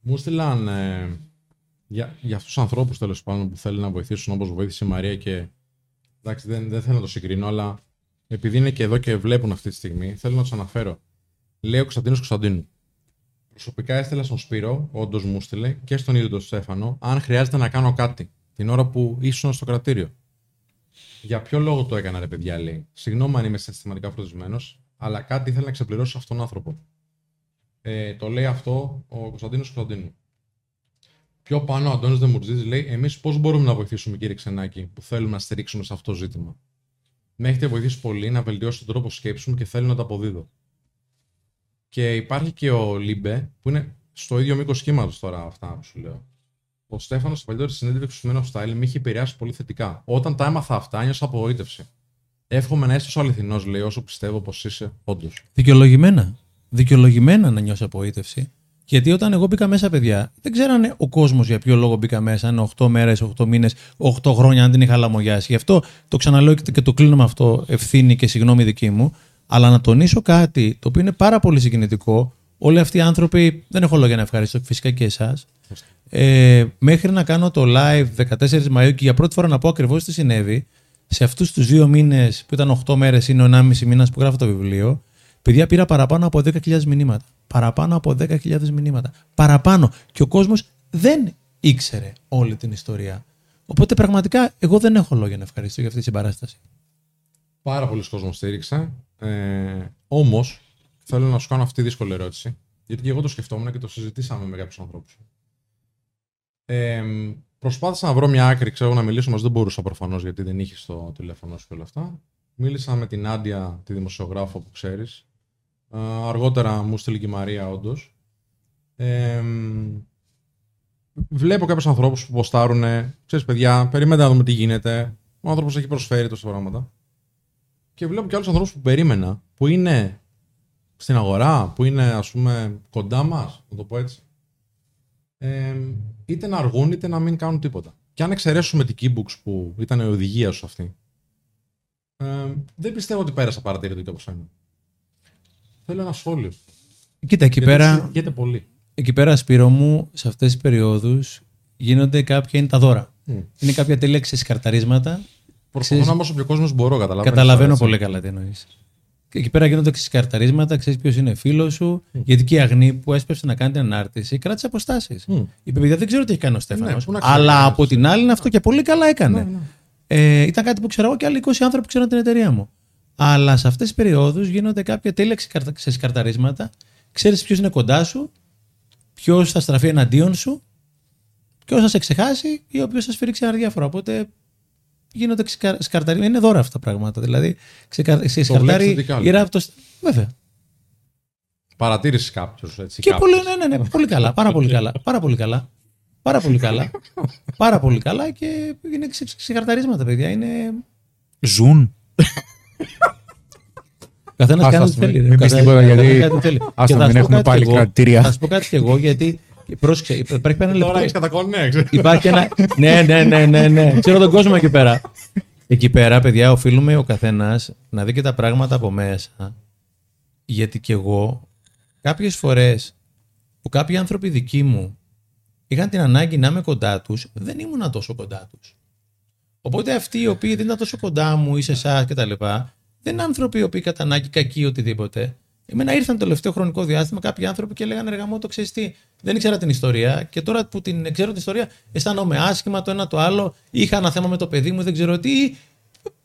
Μου στείλαν ε, για, για αυτούς τους ανθρώπους τέλος πάντων που θέλουν να βοηθήσουν όπως βοήθησε η Μαρία και. Εντάξει, δεν, δεν θέλω να το συγκρίνω, αλλά επειδή είναι και εδώ και βλέπουν αυτή τη στιγμή, θέλω να τους αναφέρω. Λέει ο Κωνσταντίνος Κωνσταντίνου. Προσωπικά έστειλα στον Σπύρο, όντως μου στείλε, και στον ίδιο τον Στέφανο, αν χρειάζεται να κάνω κάτι την ώρα που ήσουν στο κρατήριο. Για ποιο λόγο το έκανα, ρε παιδιά, λέει. Συγγνώμη αν είμαι συναισθηματικά φροντισμένος, αλλά κάτι ήθελα να ξεπληρώσω αυτόν τον άνθρωπο. Ε, το λέει αυτό ο Κωνσταντίνος Κωνσταντίνου. Πιο πάνω ο Αντώνης Δεμουρτζής λέει: Εμείς πώς μπορούμε να βοηθήσουμε, κύριε Ξενάκη, που θέλουμε να στηρίξουμε σε αυτό το ζήτημα; Με έχετε βοηθήσει πολύ να βελτιώσω τον τρόπο σκέψης μου και θέλω να το αποδίδω. Και υπάρχει και ο Λίμπε, που είναι στο ίδιο μήκος κύματος τώρα αυτά που σου λέω. Ο Στέφανος, στην παλιότερη συνέντευξη του Men of Style, με είχε επηρεάσει πολύ θετικά. Όταν τα έμαθα αυτά, νιώσα απογοήτευση. Εύχομαι να είσαι τόσο αληθινός, λέει, όσο πιστεύω πως είσαι, όντως. Δικαιολογημένα. Δικαιολογημένα να νιώσει απογοήτευση. Γιατί όταν εγώ μπήκα μέσα, παιδιά, δεν ξέρανε ο κόσμος για ποιο λόγο μπήκα μέσα. Είναι 8 μέρες, 8 μήνες, 8 χρόνια, αν την είχα λαμογιάσει. Γι' αυτό το ξαναλέω και το κλείνω με αυτό ευθύνη και συγγνώμη δική μου. Αλλά να τονίσω κάτι το οποίο είναι πάρα πολύ συγκινητικό. Όλοι αυτοί οι άνθρωποι, δεν έχω λόγια να ευχαριστώ φυσικά και εσάς. Ε, μέχρι να κάνω το live 14 Μαΐου και για πρώτη φορά να πω ακριβώς τι συνέβη, σε αυτούς τους δύο μήνες που ήταν 8 μέρες, είναι ο 1,5 μήνας που γράφω το βιβλίο, παιδιά πήρα παραπάνω από 10.000 μηνύματα. Παραπάνω από 10.000 μηνύματα. Παραπάνω. Και ο κόσμος δεν ήξερε όλη την ιστορία. Οπότε πραγματικά εγώ δεν έχω λόγια να ευχαριστώ για αυτή τη συμπαράσταση. Πάρα πολλοί κόσμος στήριξε. Ε, Όμως, θέλω να σου κάνω αυτή τη δύσκολη ερώτηση. Γιατί και εγώ το σκεφτόμουν και το συζητήσαμε με κάποιους ανθρώπους. Ε, προσπάθησα να βρω μια άκρη, ξέρω να μιλήσω, μα δεν μπορούσα προφανώς γιατί δεν είχες το τηλέφωνο σου και όλα αυτά. Μίλησα με την Άντια, τη δημοσιογράφο που ξέρεις. Ε, αργότερα μου στείλει και η Μαρία, όντως. Ε, βλέπω κάποιους ανθρώπους που ποστάρουν. Ξέρεις, παιδιά, περιμένετε να δούμε τι γίνεται. Ο άνθρωπος έχει προσφέρει τόσα πράγματα. Και βλέπω και άλλους ανθρώπους που περίμενα, που είναι στην αγορά, που είναι ας πούμε κοντά μας, να το πω έτσι. Ε, είτε να αργούν είτε να μην κάνουν τίποτα. Και αν εξαιρέσουμε την Keybooks που ήταν η οδηγία σου αυτή, ε, δεν πιστεύω ότι πέρασα παρατηρητή όπω είναι. Θέλω ένα σχόλιο. Κοίτα, εκεί Γιατί πέρα, συζητιέται πολύ. εκεί πέρα, Σπύρο μου, σε αυτές τις περιόδους γίνονται κάποια είναι τα δώρα. Μμ. Είναι κάποια τέλεια ξεσκαρταρίσματα. Προσπαθώ να είμαι όσο πιο κόσμος μπορώ, καταλαβαίνω. Καταλαβαίνω πολύ καλά τι εννοείς. Και εκεί πέρα γίνονται ξεσκαρταρίσματα, ξέρεις ποιος είναι φίλος σου. Γιατί και η Αγνή που έσπευσε να κάνει την ανάρτηση κράτησε αποστάσεις. Μμ. Η παιδιά δεν ξέρω τι έχει κάνει ο Στέφανος. Ναι, πού να ξέρει αλλά κανένας. από την άλλη είναι αυτό και πολύ καλά έκανε. Ναι, ναι. Ε, ήταν κάτι που ξέρω εγώ και άλλοι 20 άνθρωποι ξέρουν την εταιρεία μου. Αλλά σε αυτές τις περιόδους γίνονται κάποια τέλεια ξεκαρτα- ξεσκαρταρίσματα. Ξέρεις ποιος είναι κοντά σου, ποιος θα στραφεί εναντίον σου, ποιο θα σε ξεχάσει ή ο οποίος θα σφυρίξει ένα διάφορο. Οπότε γίνονται ξεσκαρταρίσματα. Είναι δώρα αυτά τα πράγματα. Δηλαδή, ξεκα- ξεσκαρτάρει θετικά, η λοιπόν. ράπτο. Βέβαια. Παρατήρησες κάποιος. Και πολύ, ναι, ναι, ναι, πολύ καλά. Πάρα πολύ καλά. Πάρα πολύ καλά. Πάρα πολύ καλά. Πάρα πολύ καλά και είναι ξε- ξεκαρταρίσματα, παιδιά. Είναι. Ζουν. Καθένας Άστα, κάνει ας ό,τι πούμε, θέλει. μην πεις τίποτα, γιατί- Ας άστα, μην έχουμε πάλι κρατήρια. Θα σου πω κάτι κι εγώ, γιατί. Πρόσεξε, υπάρχει ένα Τώρα έχεις λεπτό. κατακονέ. Υπάρχει ένα. Ναι, ναι, ναι, ναι, ναι. Ξέρω τον κόσμο εκεί πέρα. Εκεί πέρα, παιδιά, οφείλουμε ο καθένας να δει και τα πράγματα από μέσα. Γιατί κι εγώ, κάποιες φορές που κάποιοι άνθρωποι δικοί μου είχαν την ανάγκη να είμαι κοντά τους, δεν ήμουν τόσο κοντά τους. Οπότε αυτοί οι οποίοι δεν ήταν τόσο κοντά μου ή σε εσάς κτλ. Δεν είναι άνθρωποι οι οποίοι κατά ανάγκη κακοί ή οτιδήποτε. Εμένα ήρθαν το τελευταίο χρονικό διάστημα κάποιοι άνθρωποι και λέγανε Εργαμό, το ξέρεις τι, δεν ήξερα την ιστορία. Και τώρα που την ξέρω την ιστορία, αισθάνομαι άσχημα το ένα το άλλο. Είχα ένα θέμα με το παιδί μου, δεν ξέρω τι.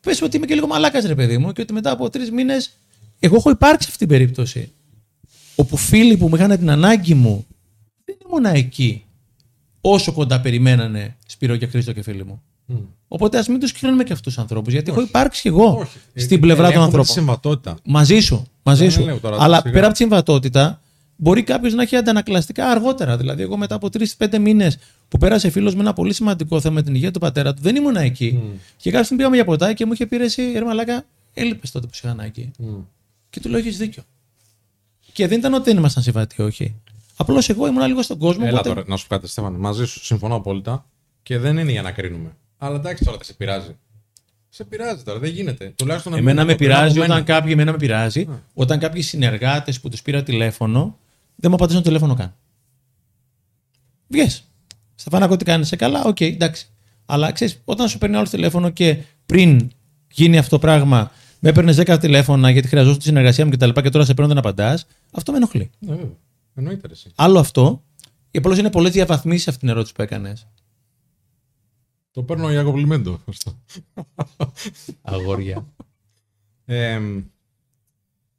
Πες ότι είμαι και λίγο μαλάκας, ρε παιδί μου, και ότι μετά από τρεις μήνες. Εγώ έχω υπάρξει σε αυτή την περίπτωση. Όπου φίλοι που μου είχαν την ανάγκη μου δεν ήμουν εκεί όσο κοντά περιμένανε Σπύρο και Χρήστο και φίλοι μου. Οπότε ας μην τους κρίνουμε και αυτούς τους ανθρώπους, γιατί έχω υπάρξει και εγώ στην πλευρά των ανθρώπων. Συμβατότητα. Μαζί σου. Μαζί Δεν σου. λέω τώρα, Αλλά σιγά. πέρα από τη συμβατότητα, μπορεί κάποιος να έχει αντανακλαστικά αργότερα. Δηλαδή, εγώ μετά από τρει-πέντε μήνες που πέρασε φίλος με ένα πολύ σημαντικό θέμα με την υγεία του πατέρα του, δεν ήμουν εκεί. Και κάποια στιγμή πήγαμε για ποτά και μου είχε πει ρε εσύ, ρε Μαλάκα, έλειπες τότε που σε είχα ανάγκη. Και του λέω: Έχεις δίκιο. Και δεν ήταν ότι δεν ήμασταν συμβατοί, όχι. Απλώς εγώ ήμουν λίγο στον κόσμο. Έλα οπότε- τώρα, να σου πω κάτι, Στέφανε. Μαζί σου συμφωνώ απόλυτα και δεν είναι για να κρίνουμε. Αλλά εντάξει τώρα, δεν σε πειράζει. Σε πειράζει τώρα, δεν γίνεται. Τουλάχιστον να μην Εμένα είναι με το πέρα πειράζει από όταν μένα. κάποιοι, εμένα με πειράζει, όταν κάποιοι συνεργάτες που τους πήρα τηλέφωνο δεν μου απαντήσαν το τηλέφωνο καν. Βγες. Στεφάνακο, τι κάνεις, είσαι καλά, οκ, εντάξει. Αλλά ξέρεις, όταν σου παίρνει άλλο τηλέφωνο και πριν γίνει αυτό το πράγμα, με έπαιρνες 10 τηλέφωνα γιατί χρειαζόταν τη συνεργασία μου και τα λοιπά και τώρα σε παίρνω δεν απαντάς, αυτό με ενοχλεί. Ναι, βέβαια. Εννοείται ρε, εσύ. Άλλο αυτό, και απλώς είναι πολλές διαβαθμίσεις αυτή την ερώτηση που έκανες. Το παίρνω για κομπλιμέντο. αυτό. Αγόρια. Ε,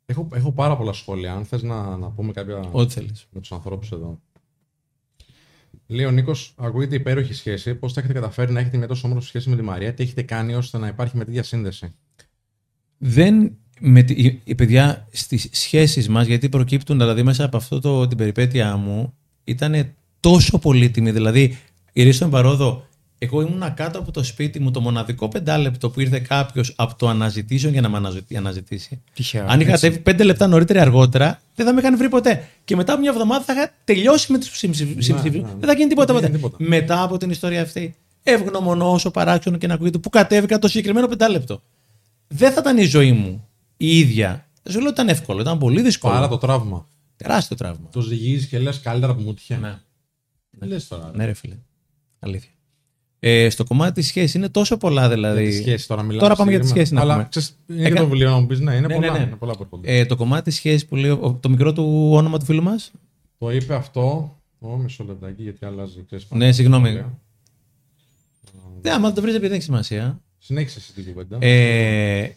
έχω, έχω πάρα πολλά σχόλια. Αν θες να, να πούμε κάποια Ό,τι θέλεις. με τους ανθρώπους εδώ. Λέει ο Νίκος, ακούγεται υπέροχη σχέση. Πώς θα έχετε καταφέρει να έχετε μια τόσο όμορφη σχέση με τη Μαρία, τι έχετε κάνει ώστε να υπάρχει με τη διασύνδεση. δεν με, τη- η, η παιδιά στις σχέσεις μας, γιατί προκύπτουν δηλαδή μέσα από αυτό το, την περιπέτειά μου, ήταν τόσο πολύτιμη. Δηλαδή, η Ρίστον Παρόδο, εγώ ήμουν κάτω από το σπίτι μου το μοναδικό πεντάλεπτο που ήρθε κάποιος από το αναζητήσεων για να με αναζητη- αναζητήσει. Τυχαία. Αν είχα έτσι. κατέβει πέντε λεπτά νωρίτερα ή αργότερα, δεν θα με είχαν βρει ποτέ. Και μετά από μια εβδομάδα θα είχα τελειώσει με τους συμψηφίου. ναι, ναι. Δεν θα γίνει τίποτα Δεν θα ποτέ. γίνει τίποτα. Μετά από την ιστορία αυτή, ευγνωμονώ όσο παράξενο και να ακούγεται που κατέβηκα το συγκεκριμένο πεντάλεπτο. Δεν θα ήταν η ζωή μου η ίδια. Δεν σου λέω ότι ήταν εύκολο, ήταν πολύ δύσκολο. Παρά το τραύμα. Τεράστιο τραύμα. Το ζυγίζεις και λες καλύτερα που μου τυχε. Ναι. Δεν λες τώρα. Ναι, ρε φίλε. Αλήθεια. Ε, στο κομμάτι της σχέσης είναι τόσο πολλά δηλαδή. Για τη σχέση τώρα μιλάμε. Τώρα πάμε για τη συγκεκριμένα. σχέση να Αλλά πούμε. ξέρεις, είναι και Έκα- το βιβλίο να μου πεις, ναι, είναι Ναι, πολλά. ναι, ναι. Είναι πολλά που έρχονται. Ε, το κομμάτι της σχέσης που λέει ο- το μικρό του όνομα του φίλου μας. Το είπε αυτό. Ω, μισό λεπτάκι γιατί αλλάζει. ξέρεις, Ναι, πάνω. συγγνώμη. Ωραία. Ναι, άμα το βρεις επειδή δεν έχει σημασία. Συνέχισε εσύ την κουβέντα. Ε,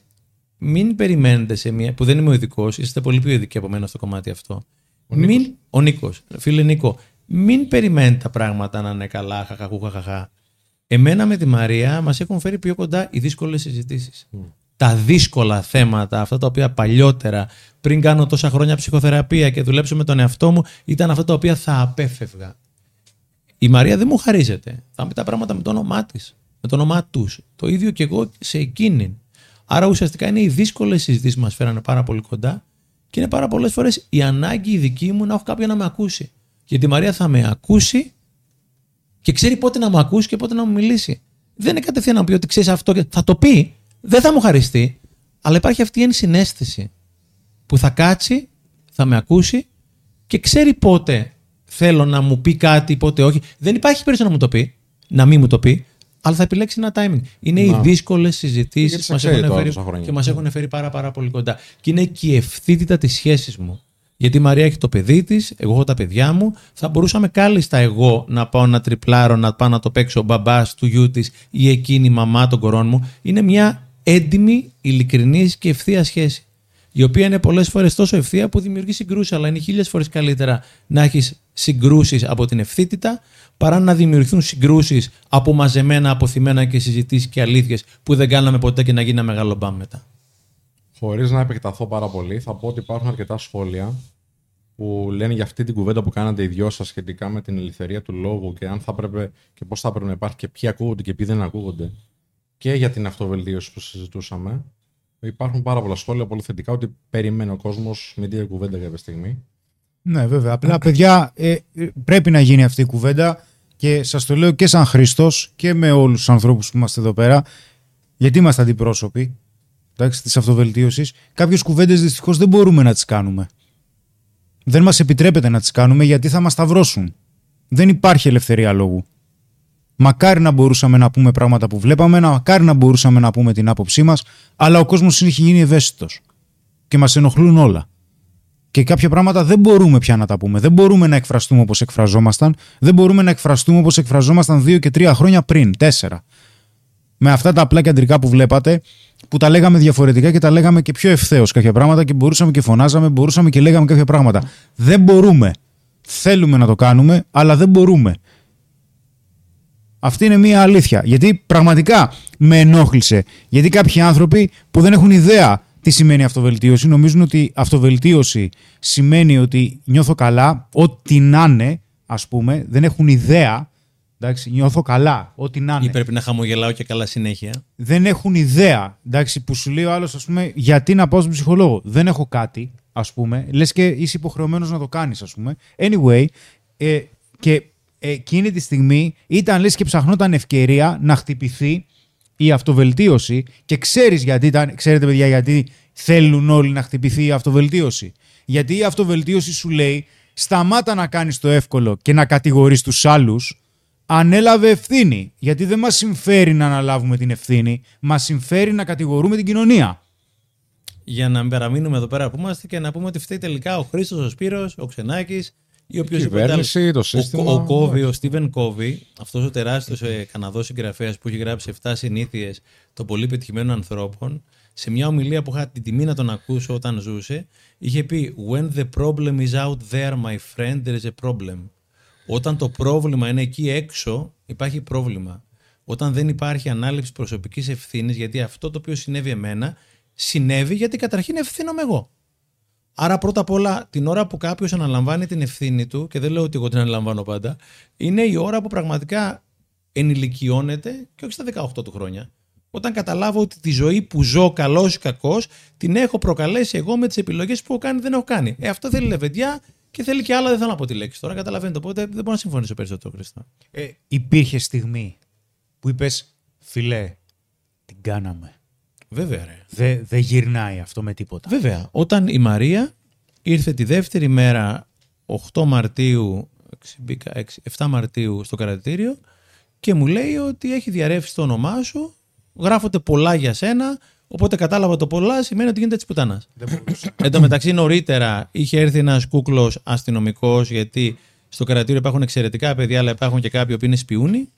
μην περιμένετε σε μια. που δεν είμαι ο ειδικός, είστε πολύ πιο ειδικοί από μένα στο κομμάτι αυτό. Ο Νίκος. μην, ο Νίκος, φίλε Νίκο, μην περιμένετε τα πράγματα να είναι καλά, χαχαχού, χαχαχά. Εμένα με τη Μαρία μας έχουν φέρει πιο κοντά οι δύσκολες συζητήσεις. Τα δύσκολα θέματα, αυτά τα οποία παλιότερα, πριν κάνω τόσα χρόνια ψυχοθεραπεία και δουλέψω με τον εαυτό μου, ήταν αυτά τα οποία θα απέφευγα. Η Μαρία δεν μου χαρίζεται. Θα πει τα πράγματα με το όνομά της, με το όνομά τους. Το ίδιο και εγώ σε εκείνη. Άρα ουσιαστικά είναι οι δύσκολες συζητήσεις που μας φέρανε πάρα πολύ κοντά και είναι πάρα πολλές φορές η ανάγκη η δική μου να έχω κάποιον να με ακούσει. Γιατί η Μαρία θα με ακούσει και ξέρει πότε να μου ακούσει και πότε να μου μιλήσει. Δεν είναι κατευθείαν να μου πει ότι ξέρεις αυτό και θα το πει, δεν θα μου χαριστεί, αλλά υπάρχει αυτή η ενσυναίσθηση που θα κάτσει, θα με ακούσει και ξέρει πότε θέλω να μου πει κάτι, πότε όχι. Δεν υπάρχει περίπτωση να μου το πει, να μην μου το πει, αλλά θα επιλέξει ένα timing. Είναι οι Να. δύσκολες Γιατί συζητήσεις σε που μας ξέρει έχουν, τώρα φέρει, τόσα χρόνια. και μας έχουν φέρει πάρα, πάρα πολύ κοντά. Και είναι και η ευθύτητα της σχέσης μου. Γιατί η Μαρία έχει το παιδί της, εγώ έχω τα παιδιά μου. Θα μπορούσαμε κάλλιστα εγώ να πάω να τριπλάρω, να πάω να το παίξω ο μπαμπάς του γιού της ή εκείνη η μαμά των κορών μου. Είναι μια έντιμη, ειλικρινής και ευθεία σχέση. Η οποία είναι πολλές φορές τόσο ευθεία που δημιουργεί συγκρούσεις, αλλά είναι χίλιες φορές καλύτερα να έχεις συγκρούσεις από την ευθύτητα παρά να δημιουργηθούν συγκρούσεις από μαζεμένα, αποθυμένα και συζητήσεις και αλήθειες που δεν κάναμε ποτέ και να γίνει ένα μεγάλο μπαμ μετά. Χωρίς να επεκταθώ πάρα πολύ, θα πω ότι υπάρχουν αρκετά σχόλια που λένε για αυτή την κουβέντα που κάνατε οι δυο σας σχετικά με την ελευθερία του λόγου και αν θα έπρεπε και πώς θα έπρεπε να υπάρχει και ποιοι ακούγονται και ποιοι δεν ακούγονται. Και για την αυτοβελτίωση που συζητούσαμε. Υπάρχουν πάρα πολλά σχόλια πολύ θετικά ότι περιμένει ο κόσμος με την κουβέντα κάποια στιγμή. Ναι, βέβαια. Απλά, παιδιά, ε, ε, πρέπει να γίνει αυτή η κουβέντα και σας το λέω και σαν Χριστός και με όλους τους ανθρώπους που είμαστε εδώ πέρα, γιατί είμαστε αντιπρόσωποι της αυτοβελτίωσης. Κάποιες κουβέντες δυστυχώς δεν μπορούμε να τις κάνουμε. Δεν μας επιτρέπεται να τις κάνουμε γιατί θα μας σταυρώσουν. Δεν υπάρχει ελευθερία λόγου. Μακάρι να μπορούσαμε να πούμε πράγματα που βλέπαμε, να- μακάρι να μπορούσαμε να πούμε την άποψή μας, αλλά ο κόσμος έχει γίνει ευαίσθητος. Και μας ενοχλούν όλα. Και κάποια πράγματα δεν μπορούμε πια να τα πούμε. Δεν μπορούμε να εκφραστούμε όπως εκφραζόμασταν. Δεν μπορούμε να εκφραστούμε όπως εκφραζόμασταν δύο και τρία χρόνια πριν, τέσσερα. Με αυτά τα απλά κεντρικά που βλέπατε, που τα λέγαμε διαφορετικά και τα λέγαμε και πιο ευθέως κάποια πράγματα και μπορούσαμε και φωνάζαμε, μπορούσαμε και λέγαμε κάποια πράγματα. Δεν μπορούμε. Θέλουμε να το κάνουμε, αλλά δεν μπορούμε. Αυτή είναι μία αλήθεια. Γιατί πραγματικά με ενόχλησε. Γιατί κάποιοι άνθρωποι που δεν έχουν ιδέα τι σημαίνει αυτοβελτίωση, νομίζουν ότι αυτοβελτίωση σημαίνει ότι νιώθω καλά, ό,τι να είναι, ας πούμε, δεν έχουν ιδέα. Εντάξει, νιώθω καλά, ό,τι να είναι Ή πρέπει να χαμογελάω και καλά συνέχεια. δεν έχουν ιδέα. Εντάξει, που σου λέει ο άλλος, ας πούμε, γιατί να πάω στον ψυχολόγο. Δεν έχω κάτι, ας πούμε. Λες και είσαι υποχρεωμένος να το κάνεις, ας πούμε. Anyway, ε, και εκείνη τη στιγμή ήταν λες και ψαχνόταν ευκαιρία να χτυπηθεί η αυτοβελτίωση και ξέρεις γιατί ήταν, ξέρετε παιδιά γιατί θέλουν όλοι να χτυπηθεί η αυτοβελτίωση. Γιατί η αυτοβελτίωση σου λέει σταμάτα να κάνεις το εύκολο και να κατηγορείς τους άλλους ανέλαβε ευθύνη. Γιατί δεν μας συμφέρει να αναλάβουμε την ευθύνη, μας συμφέρει να κατηγορούμε την κοινωνία. Για να μην παραμείνουμε εδώ πέρα που είμαστε και να πούμε ότι φταίει τελικά ο Χρήστος, ο Σπύρος, ο Ξενάκης ή ο Κυβέρνηση, το σύστημα. Ο, ο Κόβι, ο Στίβεν Κόβι, αυτός ο τεράστιος ε, Καναδός συγγραφέας που έχει γράψει 7 συνήθειες των πολύ πετυχημένων ανθρώπων, σε μια ομιλία που είχα την τιμή να τον ακούσω όταν ζούσε, είχε πει When the problem is out there, my friend, there is a problem. Όταν το πρόβλημα είναι εκεί έξω, υπάρχει πρόβλημα. Όταν δεν υπάρχει ανάληψη προσωπικής ευθύνης, γιατί αυτό το οποίο συνέβη εμένα, συνέβη γιατί καταρχήν ευθύνομαι εγώ. Άρα πρώτα απ' όλα την ώρα που κάποιος αναλαμβάνει την ευθύνη του, και δεν λέω ότι εγώ την αναλαμβάνω πάντα, είναι η ώρα που πραγματικά ενηλικιώνεται και όχι στα 18 του χρόνια. Όταν καταλάβω ότι τη ζωή που ζω, καλός ή κακός, την έχω προκαλέσει εγώ με τις επιλογές που έχω κάνει δεν έχω κάνει. Ε, αυτό θέλει λεβεντιά και θέλει και άλλα, δεν θέλω να πω τη λέξη τώρα. Καταλαβαίνετε. Οπότε δεν μπορώ να συμφωνήσω περισσότερο, Χριστό. Ε, υπήρχε στιγμή που είπες φιλέ, την κάναμε. Βέβαια, ρε. Δεν δε γυρνάει αυτό με τίποτα. Βέβαια. Όταν η Μαρία ήρθε τη δεύτερη μέρα 8 Μαρτίου, 7 Μαρτίου στο κρατητήριο και μου λέει ότι έχει διαρρεύσει το όνομά σου, γράφονται πολλά για σένα, οπότε κατάλαβα το πολλά σημαίνει ότι γίνεται της πουτάνας. Εν τω μεταξύ νωρίτερα είχε έρθει ένας κούκλος αστυνομικός γιατί στο κρατήριο υπάρχουν εξαιρετικά παιδιά αλλά υπάρχουν και κάποιοι που είναι σπιούνι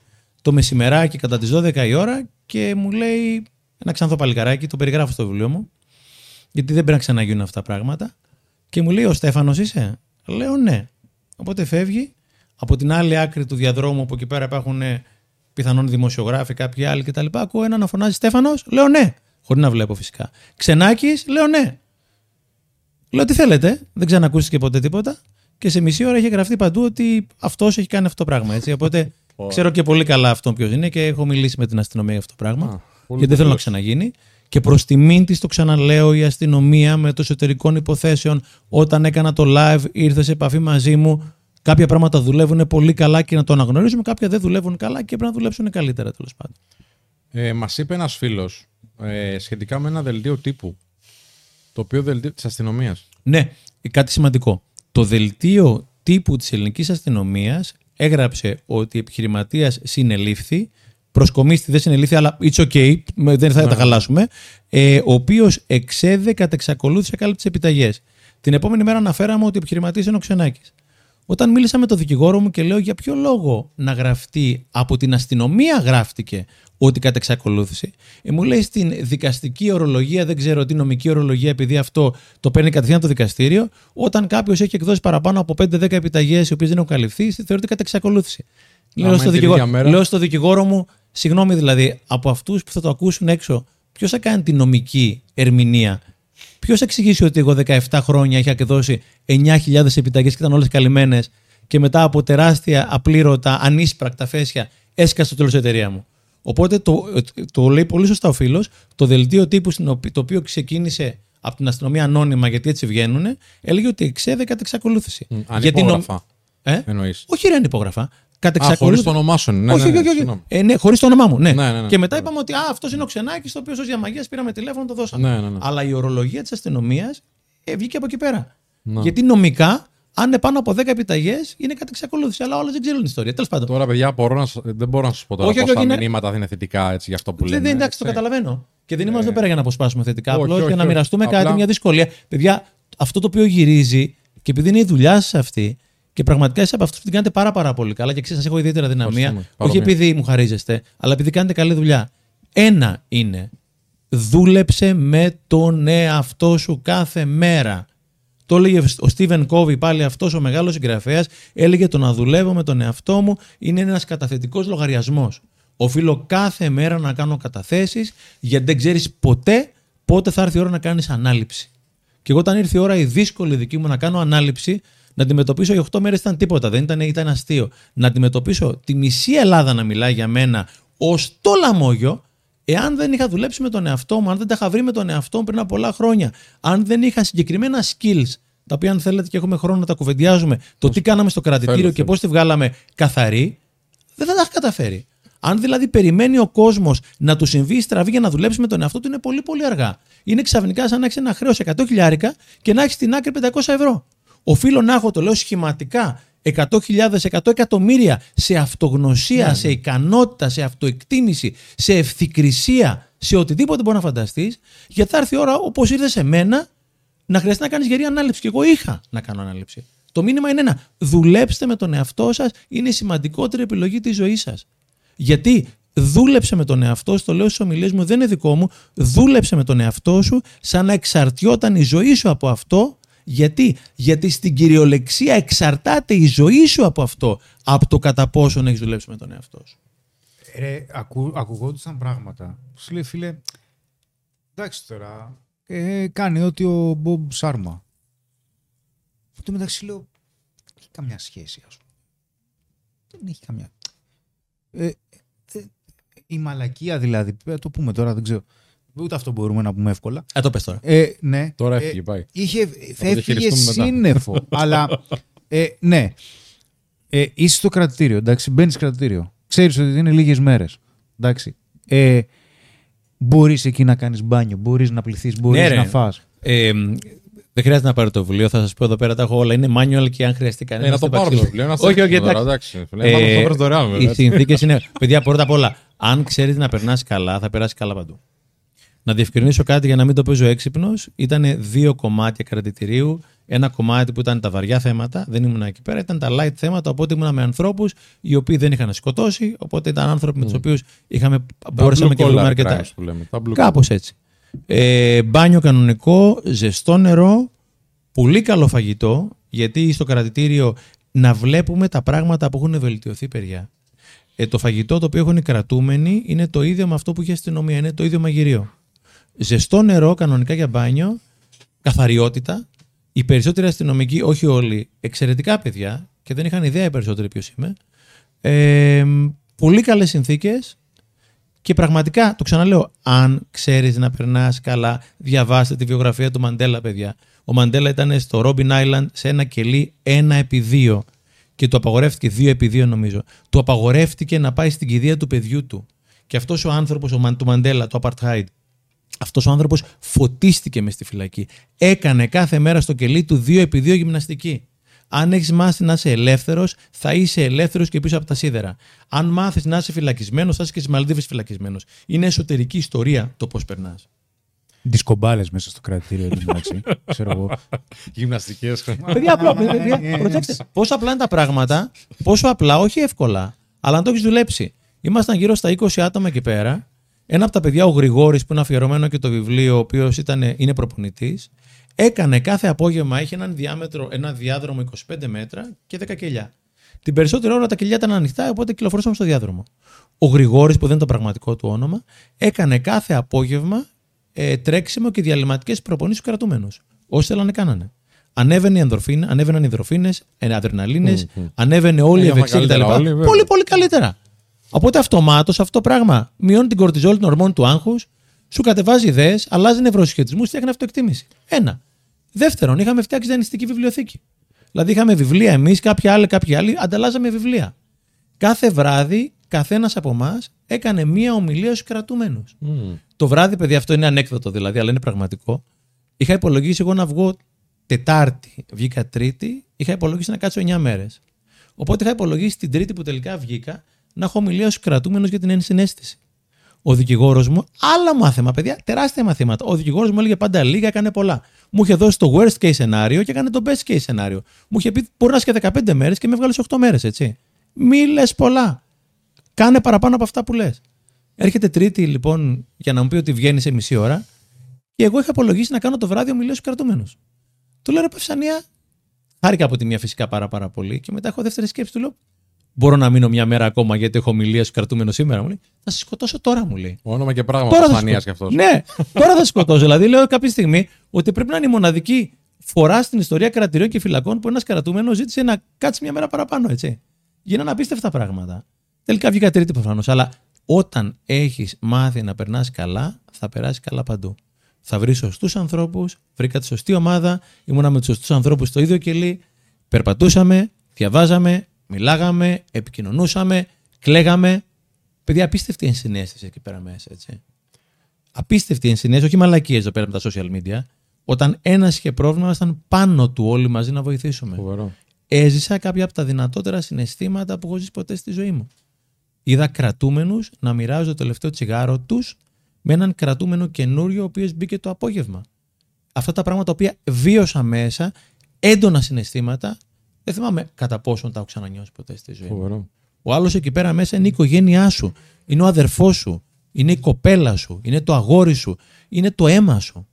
το μεσημεράκι κατά τις 12 η ώρα και μου λέει ένα ξανθό παλικαράκι, το περιγράφω στο βιβλίο μου γιατί δεν πρέπει να ξαναγίνουν αυτά τα πράγματα και μου λέει ο Στέφανος είσαι; Λέω ναι. Οπότε φεύγει από την άλλη άκρη του διαδρόμου που εκεί πέρα υπάρχουν ε, πιθανόν δημοσιογράφοι, κάποιοι άλλοι κτλ. Ακούω ένα να φωνάζει Στέφανος, λέω ναι. Χωρίς να βλέπω φυσικά. Ξενάκης, λέω ναι. Λέω τι θέλετε, δεν ξανακούστηκε ποτέ τίποτα. Και σε μισή ώρα είχε γραφτεί παντού ότι αυτός έχει κάνει αυτό το πράγμα. Έτσι. Οπότε *laughs* ξέρω και πολύ καλά αυτό ποιος είναι και έχω μιλήσει με την αστυνομία για αυτό το πράγμα. γιατί δεν θέλω να ξαναγίνει. Και προς τιμήν της, το ξαναλέω, η αστυνομία με το εσωτερικών υποθέσεων, όταν έκανα το live, ήρθε σε επαφή μαζί μου Κάποια πράγματα δουλεύουν πολύ καλά και να το αναγνωρίζουμε, κάποια δεν δουλεύουν καλά και πρέπει να δουλέψουν καλύτερα τέλος πάντων. Ε, Μας είπε ένας φίλος ε, σχετικά με ένα δελτίο τύπου. Το οποίο δελτίο της αστυνομίας. Ναι, κάτι σημαντικό. Το δελτίο τύπου της ελληνικής αστυνομίας έγραψε ότι η επιχειρηματίας συνελήφθη. Προσκομίστη δεν συνελήφθη, αλλά it's okay, δεν θα τα ναι. χαλάσουμε. Ε, ο οποίος εξέδε κατά εξακολούθηση κάλυπτε επιταγές. Την επόμενη μέρα αναφέραμε ότι ο επιχειρηματίας είναι ο Ξενάκης. Όταν μίλησα με τον δικηγόρο μου και λέω για ποιο λόγο να γραφτεί, από την αστυνομία γράφτηκε ότι κατά εξακολούθηση. Ε, μου λέει στην δικαστική ορολογία, δεν ξέρω τι νομική ορολογία, επειδή αυτό το παίρνει κατευθείαν το δικαστήριο, όταν κάποιος έχει εκδώσει παραπάνω από 5-10 επιταγές οι οποίες δεν έχουν καλυφθεί, θεωρείται κατά εξακολούθηση. Λέω στο, δικηγόρο, λέω στο δικηγόρο μου, συγγνώμη δηλαδή, από αυτούς που θα το ακούσουν έξω, ποιος θα κάνει τη νομική ερμηνεία; Ποιος εξηγήσει ότι εγώ 17 χρόνια είχα και δώσει 9.000 επιταγές και ήταν όλες καλυμμένες και μετά από τεράστια απλήρωτα, ανίσπρακτα φέσια έσκασε το τέλος η εταιρεία μου; Οπότε το, το λέει πολύ σωστά ο φίλος. Το δελτίο τύπου το οποίο ξεκίνησε από την αστυνομία ανώνυμα, γιατί έτσι βγαίνουν, έλεγε ότι εξέδε κατά εξακολούθηση. Mm, ανυπόγραφα. Ε; Όχι, ρε ανυπόγραφα. Κατά χωρίς το όνομά σου. Ναι, όχι, ναι, όχι, όχι. Ε, ναι, χωρίς το όνομά μου. Ναι. ναι, ναι, ναι. Και μετά είπαμε ότι αυτός είναι ο Ξενάκης, το οποίο ω διαμαγεία πήραμε τηλέφωνο, το δώσαμε. Ναι, ναι, ναι. Αλλά η ορολογία της αστυνομίας ε, βγήκε από εκεί πέρα. Ναι. Γιατί νομικά, αν είναι πάνω από 10 επιταγές, είναι κάτι εξακολούθηση. Αλλά όλα δεν ξέρουν την ιστορία. Τέλος πάντων. Τώρα, παιδιά, μπορώ να, δεν μπορώ να σας πω τώρα όχι, πόσα είναι... μηνύματα είναι θετικά έτσι, για αυτό που λέμε. Δεν, εντάξει, το καταλαβαίνω. Και δεν είμαστε εδώ πέρα για να αποσπάσουμε θετικά. Απλώ για να μοιραστούμε κάτι, μια δυσκολία. Παιδιά, αυτό το οποίο γυρίζει και επειδή είναι η δουλειά σας αυτή, και πραγματικά είσαι από αυτούς που την κάνετε πάρα, πάρα πολύ καλά και ξέρεις, σας έχω ιδιαίτερα δυναμία. Όχι επειδή μου χαρίζεστε, αλλά επειδή κάνετε καλή δουλειά. Ένα είναι. Δούλεψε με τον εαυτό σου κάθε μέρα. Το έλεγε ο Στίβεν Κόβι, πάλι αυτός ο μεγάλος συγγραφέας, έλεγε το να δουλεύω με τον εαυτό μου είναι ένας καταθετικός λογαριασμός. Οφείλω κάθε μέρα να κάνω καταθέσεις, γιατί δεν ξέρεις ποτέ πότε θα έρθει η ώρα να κάνεις ανάληψη. Και εγώ, όταν ήρθε η ώρα η δύσκολη δική μου να κάνω ανάληψη, να αντιμετωπίσω οι 8 μέρες ήταν τίποτα, δεν ήταν, ήταν αστείο. Να αντιμετωπίσω τη μισή Ελλάδα να μιλάει για μένα ως το λαμόγιο, εάν δεν είχα δουλέψει με τον εαυτό μου, αν δεν τα είχα βρει με τον εαυτό μου πριν από πολλά χρόνια, αν δεν είχα συγκεκριμένα skills, τα οποία αν θέλετε και έχουμε χρόνο να τα κουβεντιάζουμε, το τι κάναμε στο κρατητήριο και πώς τη βγάλαμε καθαρή, δεν θα τα είχα καταφέρει. Αν δηλαδή περιμένει ο κόσμος να του συμβεί στραβή για να δουλέψει με τον εαυτό του, είναι πολύ πολύ αργά. Είναι ξαφνικά σαν να έχεις ένα χρέος 100 χιλιάρικα και να έχεις στην άκρη 500 ευρώ. Οφείλω να έχω, το λέω σχηματικά, 100.000, 100 εκατομμύρια σε αυτογνωσία, ναι, σε ναι. ικανότητα, σε αυτοεκτίμηση, σε ευθυκρισία, σε οτιδήποτε μπορεί να φανταστείς, γιατί θα έρθει η ώρα, όπως ήρθε σε μένα, να χρειαστεί να κάνεις γερή ανάληψη. Και εγώ είχα να κάνω ανάληψη. Το μήνυμα είναι ένα. Δουλέψτε με τον εαυτό σας, είναι η σημαντικότερη επιλογή της ζωής σας. Γιατί δούλεψε με τον εαυτό σου, το λέω στις ομιλίες μου, δεν είναι δικό μου. Δούλεψε με τον εαυτό σου, σαν να εξαρτιόταν η ζωή σου από αυτό γιατί; Γιατί στην κυριολεξία εξαρτάται η ζωή σου από αυτό, από το κατά πόσον έχεις δουλέψει με τον εαυτό σου. Ρε, ακου, ακουγόντουσαν πράγματα. Σου λέει, φίλε, εντάξει τώρα, ε, κάνει ό,τι ο Μπομπ Σάρμα. Αυτό τω μεταξύ λέω, έχει καμιά σχέση, ας πούμε. Δεν έχει καμιά. Ε, ε, η μαλακία δηλαδή, το πούμε τώρα, δεν ξέρω. Ούτε αυτό μπορούμε να πούμε εύκολα. Ε, το πες τώρα. Ε, ναι. Τώρα έφυγε, ε, πάει. Είχε, θα έφυγε σύννεφο. αλλά, ε, ναι. Ε, είσαι στο κρατητήριο, εντάξει, μπαίνεις κρατητήριο. Ξέρεις ότι είναι λίγες μέρες. Εντάξει. Ε, μπορείς εκεί να κάνεις μπάνιο, μπορείς να πληθείς, μπορείς ναι, να φας. Ε, Δεν χρειάζεται να πάρει το βιβλίο, θα σας πω εδώ πέρα τα έχω όλα. Είναι manual και αν χρειαστεί κανένας. Ε, να το πάρω το βιβλίο. Να Όχι, όχι, εντάξει. εντάξει. Ε, Ε, θα βρει δωρεάν, οι βέβαια. συνθήκες είναι. Παιδιά, πρώτα απ' όλα, αν ξέρετε να περνάς καλά, θα περάσεις καλά παντού. Να διευκρινίσω κάτι για να μην το παίζω έξυπνος. Ήταν δύο κομμάτια κρατητηρίου. Ένα κομμάτι που ήταν τα βαριά θέματα, δεν ήμουν εκεί πέρα. Ήταν τα light θέματα, οπότε ήμουν με ανθρώπους οι οποίοι δεν είχαν σκοτώσει. Οπότε ήταν άνθρωποι με τους οποίους είχαμε, μπορέσαμε blue και βρούμε collar αρκετά. crimes που λέμε, τα blue Κάπως έτσι. Ε, μπάνιο κανονικό, ζεστό νερό, πολύ καλό φαγητό, γιατί στο κρατητήριο να βλέπουμε τα πράγματα που έχουν βελτιωθεί, παιδιά. Ε, το φαγητό το οποίο έχουν οι κρατούμενοι είναι το ίδιο με αυτό που είχε η αστυνομία, είναι το ίδιο μαγειρίο. Ζεστό νερό, κανονικά για μπάνιο, καθαριότητα. Οι περισσότεροι αστυνομικοί, όχι όλοι, εξαιρετικά παιδιά και δεν είχαν ιδέα οι περισσότεροι ποιος είμαι. Ε, πολύ καλές συνθήκες και πραγματικά, το ξαναλέω, αν ξέρεις να περνάς καλά, διαβάστε τη βιογραφία του Μαντέλα, παιδιά. Ο Μαντέλα ήταν στο Ρόμπιν Island σε ένα κελί 1 επί 2 και του απαγορεύτηκε 2 επί 2 νομίζω. Του απαγορεύτηκε να πάει στην κηδεία του παιδιού του. Και αυτός ο άνθρωπος, ο Μαν- του Μαντέλα, το Apartheid, αυτός ο άνθρωπος φωτίστηκε μες στη φυλακή. Έκανε κάθε μέρα στο κελί του 2 επί 2 γυμναστική. Αν έχεις μάθει να είσαι ελεύθερος, θα είσαι ελεύθερος και πίσω από τα σίδερα. Αν μάθεις να είσαι φυλακισμένος, θα είσαι και στις Μαλδίβες φυλακισμένος. Είναι εσωτερική ιστορία το πώς περνάς. Δισκομπάλες μέσα στο κρατητήριο. εν τω μεταξύ. Ξέρω εγώ. *laughs* Γυμναστικές. παιδιά, απλά, παιδιά, προσέξτε. Πόσο απλά είναι τα πράγματα, πόσο απλά, όχι εύκολα, αλλά αν το έχεις δουλέψει. Ήμασταν γύρω στα 20 άτομα εκεί πέρα. Ένα από τα παιδιά, ο Γρηγόρης, που είναι αφιερωμένο και το βιβλίο, ο οποίος είναι προπονητής, έκανε κάθε απόγευμα, είχε έναν διάμετρο, ένα διάδρομο 25 μέτρα και 10 κελιά. Την περισσότερη ώρα τα κελιά ήταν ανοιχτά, οπότε κυκλοφορούσαμε στο διάδρομο. Ο Γρηγόρης, που δεν είναι το πραγματικό του όνομα, έκανε κάθε απόγευμα ε, τρέξιμο και διαλυματικές προπονήσεις στους κρατούμενους. Όσοι θέλανε, κάνανε. Ανέβαινε η ενδορφίνα, ανέβαιναν οι ενδορφίνε, αδρεναλίνες, ανέβαινε όλη η Έγιναν ευεξία κτλ. καλύτερα όλοι, βέβαια. Πολύ, πολύ καλύτερα. Οπότε αυτομάτως αυτό το πράγμα μειώνει την κορτιζόλη των ορμών του άγχους, σου κατεβάζει ιδέες, αλλάζει νευροσχετισμού, φτιάχνει αυτοεκτίμηση. Ένα. Δεύτερον, είχαμε φτιάξει δανειστική βιβλιοθήκη. Δηλαδή είχαμε βιβλία εμείς, κάποιοι άλλοι, κάποιοι άλλοι, ανταλλάζαμε βιβλία. Κάθε βράδυ, καθένας από εμάς έκανε μία ομιλία στους κρατούμενους. Το βράδυ, παιδιά, αυτό είναι ανέκδοτο δηλαδή, αλλά είναι πραγματικό. Είχα υπολογίσει εγώ να βγω Τετάρτη, βγήκα Τρίτη, είχα υπολογίσει να κάτσω 9 μέρες. Οπότε είχα υπολογίσει την Τρίτη που τελικά βγήκα να έχω ομιλία στους κρατούμενους για την ενσυναίσθηση. Ο δικηγόρος μου, άλλα μάθημα, παιδιά, τεράστια μαθήματα. Ο δικηγόρος μου έλεγε πάντα λίγα, έκανε πολλά. Μου είχε δώσει το worst case σενάριο και έκανε το best case σενάριο. Μου είχε πει: Μπορεί να είσαι και 15 μέρες και με έβγαλε 8 μέρες, έτσι. Μη λες πολλά. Κάνε παραπάνω από αυτά που λες. Έρχεται Τρίτη, λοιπόν, για να μου πει ότι βγαίνει σε μισή ώρα και εγώ είχα απολογίσει να κάνω το βράδυ ομιλία στους κρατούμενους. Του λέω: «Ρε Παυσανία, χάρηκα από τη μία φυσικά πάρα, πάρα πολύ και μετά έχω δεύτερη σκέψη. Του λέω: Μπορώ να μείνω μια μέρα ακόμα γιατί έχω ομιλία στους κρατούμενους σήμερα. Μου λέει: Θα σε σκοτώσω τώρα, μου λέει. Όνομα και πράγμα Τώρα θα Πασχανία σκοτώ- κι αυτός. Ναι, τώρα θα σε σκοτώσω. δηλαδή, λέω κάποια στιγμή ότι πρέπει να είναι η μοναδική φορά στην ιστορία κρατηρίων και φυλακών που ένας κρατούμενος ζήτησε να κάτσει μια μέρα παραπάνω, έτσι. Γίνανε απίστευτα πράγματα. Τελικά βγήκα τρίτη προφανώς. Αλλά όταν έχεις μάθει να περνάς καλά, θα περάσεις καλά παντού. Θα βρεις σωστούς ανθρώπους, βρήκα τη σωστή ομάδα, ήμουνα με τους σωστούς ανθρώπους στο ίδιο κελί, περπατούσαμε, διαβάζαμε, μιλάγαμε, επικοινωνούσαμε, κλαίγαμε. Παιδιά, απίστευτη ενσυναίσθηση εκεί πέρα μέσα, έτσι. Απίστευτη ενσυναίσθηση, όχι μαλακίες εδώ πέρα με τα social media. Όταν ένας είχε πρόβλημα, ήμασταν πάνω του όλοι μαζί να βοηθήσουμε. Φοβερό. Έζησα κάποια από τα δυνατότερα συναισθήματα που έχω ζήσει ποτέ στη ζωή μου. Είδα κρατούμενους να μοιράζουν το τελευταίο τσιγάρο τους με έναν κρατούμενο καινούριο, ο οποίος μπήκε το απόγευμα. Αυτά τα πράγματα τα οποία βίωσα μέσα, έντονα συναισθήματα, δεν θυμάμαι κατά πόσον τα έχω ξανανιώσει ποτέ στη ζωή μου. Φοβερό. Ο άλλος εκεί πέρα μέσα είναι η οικογένειά σου, είναι ο αδερφός σου, είναι η κοπέλα σου, είναι το αγόρι σου, είναι το αίμα σου.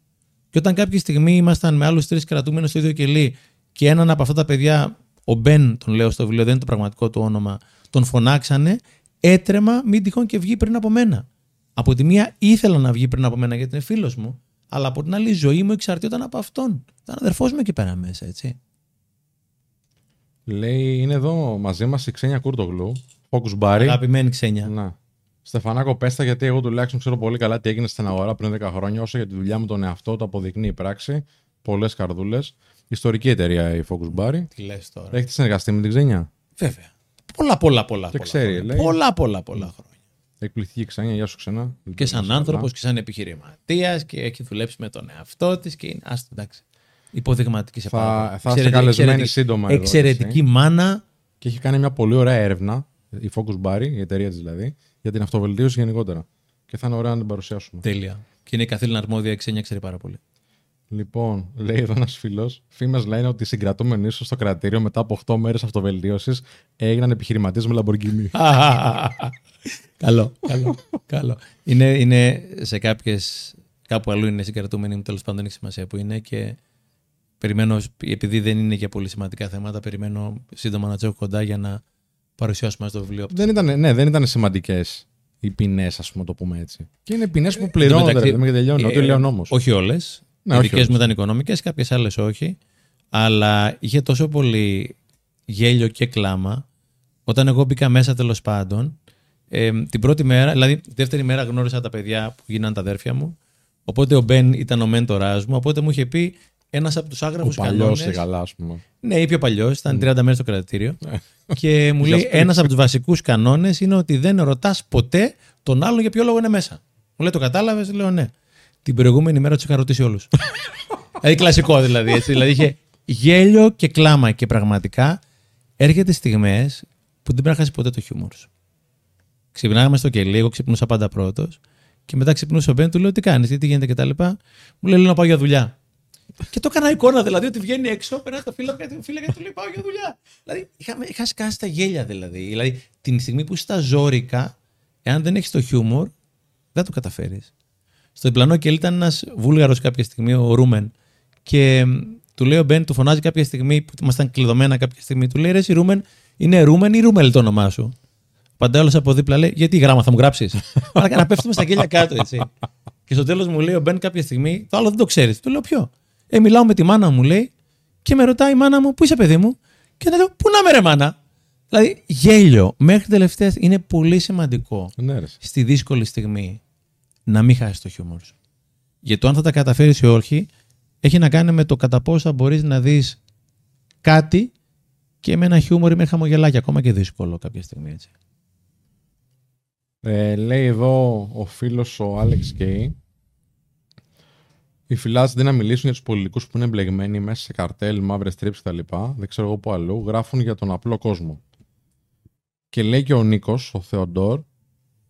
Και όταν κάποια στιγμή ήμασταν με άλλους τρεις κρατούμενους στο ίδιο κελί και έναν από αυτά τα παιδιά, ο Μπεν, τον λέω στο βιβλίο, δεν είναι το πραγματικό του όνομα, τον φωνάξανε, έτρεμα, μην τυχόν και βγει πριν από μένα. Από τη μία ήθελα να βγει πριν από μένα γιατί είναι φίλος μου, αλλά από την άλλη η ζωή μου εξαρτιόταν από αυτόν. Ήταν αδερφός μου εκεί πέρα μέσα, έτσι. Λέει, είναι εδώ μαζί μας η Ξένια Κούρτογλου. Focus Barry. Αγαπημένη ξένια. Να. Στεφανάκο, πέστα γιατί εγώ τουλάχιστον ξέρω πολύ καλά τι έγινε στην αγορά πριν 10 χρόνια. Όσο για τη δουλειά μου τον εαυτό, το αποδεικνύει η πράξη. Πολλές καρδούλες. Ιστορική εταιρεία η Focus Barry. Τι λες τώρα. Έχετε συνεργαστεί με την Ξένια; Βέβαια. Πολλά, πολλά, πολλά. Και πολλά ξέρει, χρόνια. λέει. Πολλά, πολλά, πολλά χρόνια. Εκπληκτική Ξένια, γεια σου ξανά. Και σαν άνθρωπος και σαν επιχειρηματίας και έχει δουλέψει με τον εαυτό της και είναι. Άστο, εντάξει. Υποδειγματικής σε πάρα Θα, πολλά. θα είστε Εξαιρετική- καλεσμένοι εξαιρετική- σύντομα. εδώ, Εξαιρετική εσύ. μάνα. Και έχει κάνει μια πολύ ωραία έρευνα, η Focus Bar, η εταιρεία της δηλαδή, για την αυτοβελτίωση γενικότερα. Και θα είναι ωραία να την παρουσιάσουμε. Τέλεια. Και είναι η καθήλυνα αρμόδια εξένια, ξέρει πάρα πολύ. Λοιπόν, λέει εδώ ένας φίλος. Φήμες λένε ότι οι συγκρατούμενοι ίσως στο κρατήριο μετά από 8 μέρες αυτοβελτίωσης έγιναν επιχειρηματίες με Lamborghini. καλό, καλό, καλό. Είναι, είναι σε κάποιες, κάπου αλλού είναι συγκρατούμενοι μου, τέλος πάντων δεν έχει σημασία που είναι και περιμένω, επειδή δεν είναι για πολύ σημαντικά θέματα, περιμένω σύντομα να τσέχω κοντά για να παρουσιάσουμε στο βιβλίο. δεν ήταν, ναι, δεν ήταν σημαντικές οι ποινές, ας πούμε το πούμε έτσι. Και είναι ποινές που πληρώνονται, Ε, μεταξύ- ρε, και τελειώνει. Ό,τι Ε, λέει ο νόμο. Όχι όλες. Ναι, οι όχι δικές μου όλες. ήταν οικονομικές, κάποιες άλλες όχι. Αλλά είχε τόσο πολύ γέλιο και κλάμα. Όταν εγώ μπήκα μέσα τέλος πάντων, ε, την πρώτη μέρα, δηλαδή τη δεύτερη μέρα γνώρισα τα παιδιά που γίνανε τα αδέρφια μου. Οπότε ο Μπεν ήταν ο μέντοράς μου. Οπότε μου είχε πει ένας από τους Ο άγραφου παλιός κανόνες. και καλά, ας πούμε. Ναι, ή πιο παλιός, ήταν 30 μέρες στο κρατητήριο. και μου Για λέει: σπίτι. Ένας από τους βασικούς κανόνες είναι ότι δεν ρωτάς ποτέ τον άλλον για ποιο λόγο είναι μέσα. Μου λέει: Το κατάλαβες, λέω ναι. Την προηγούμενη μέρα τους είχα ρωτήσει όλους. δηλαδή *laughs* κλασικό δηλαδή. Έτσι. δηλαδή είχε γέλιο και κλάμα και πραγματικά έρχεται στιγμές που δεν πρέπει να χάσει ποτέ το χιούμορ σου. Ξυπνάγαμε στο κελί, εγώ ξυπνούσα πάντα πρώτος. Και μετά ξυπνούσε ο Μπεν, του λέω: Τι κάνεις, τι γίνεται κτλ. Μου λέει: Λέω να πάω για δουλειά. Και το έκανα εικόνα δηλαδή ότι βγαίνει έξω, περνάει το φίλο και φίλε και του λέει πάω για δουλειά. Δηλαδή είχα, είχα σκάσει τα γέλια δηλαδή. Δηλαδή την στιγμή που είσαι στα ζώρικα, εάν δεν έχεις το χιούμορ, δεν το καταφέρεις. Στο διπλανό κελί ήταν ένας Βούλγαρος κάποια στιγμή, ο Ρούμεν. Και μ, του λέει ο Μπεν, του φωνάζει κάποια στιγμή που ήμασταν κλειδωμένα κάποια στιγμή. Του λέει ρε, εσύ Ρούμεν, είναι Ρούμεν ή Ρούμελ το όνομά σου; Παντά όλο από δίπλα λέει, Γιατί γράμμα θα μου γράψεις; Αλλά να πέφτουμε στα γέλια κάτω, έτσι. Και στο τέλος μου λέει ο Μπεν κάποια στιγμή, το άλλο δεν το ξέρεις. Του λέω ποιο; Ε, μιλάω με τη μάνα μου, λέει, και με ρωτάει η μάνα μου, Πού είσαι, παιδί μου, και να λέω, Πού να με ρε μάνα; Δηλαδή, γέλιο μέχρι τελευταίας είναι πολύ σημαντικό Ναι, ρε. στη δύσκολη στιγμή να μην χάσεις το χιούμορ σου. Γιατί το αν θα τα καταφέρεις ή όχι έχει να κάνει με το κατά πόσο θα μπορείς να δεις κάτι και με ένα χιούμορ ή με χαμογελάκι, ακόμα και δύσκολο κάποια στιγμή. Έτσι. Ε, λέει εδώ ο φίλος ο Άλεξ Γκέι. Οι φυλάζονται να μιλήσουν για τους πολιτικούς που είναι εμπλεγμένοι μέσα σε καρτέλ, μαύρες τρίψει κτλ. Δεν ξέρω εγώ που αλλού. Γράφουν για τον απλό κόσμο. Και λέει και ο Νίκος, ο Θεοντόρ,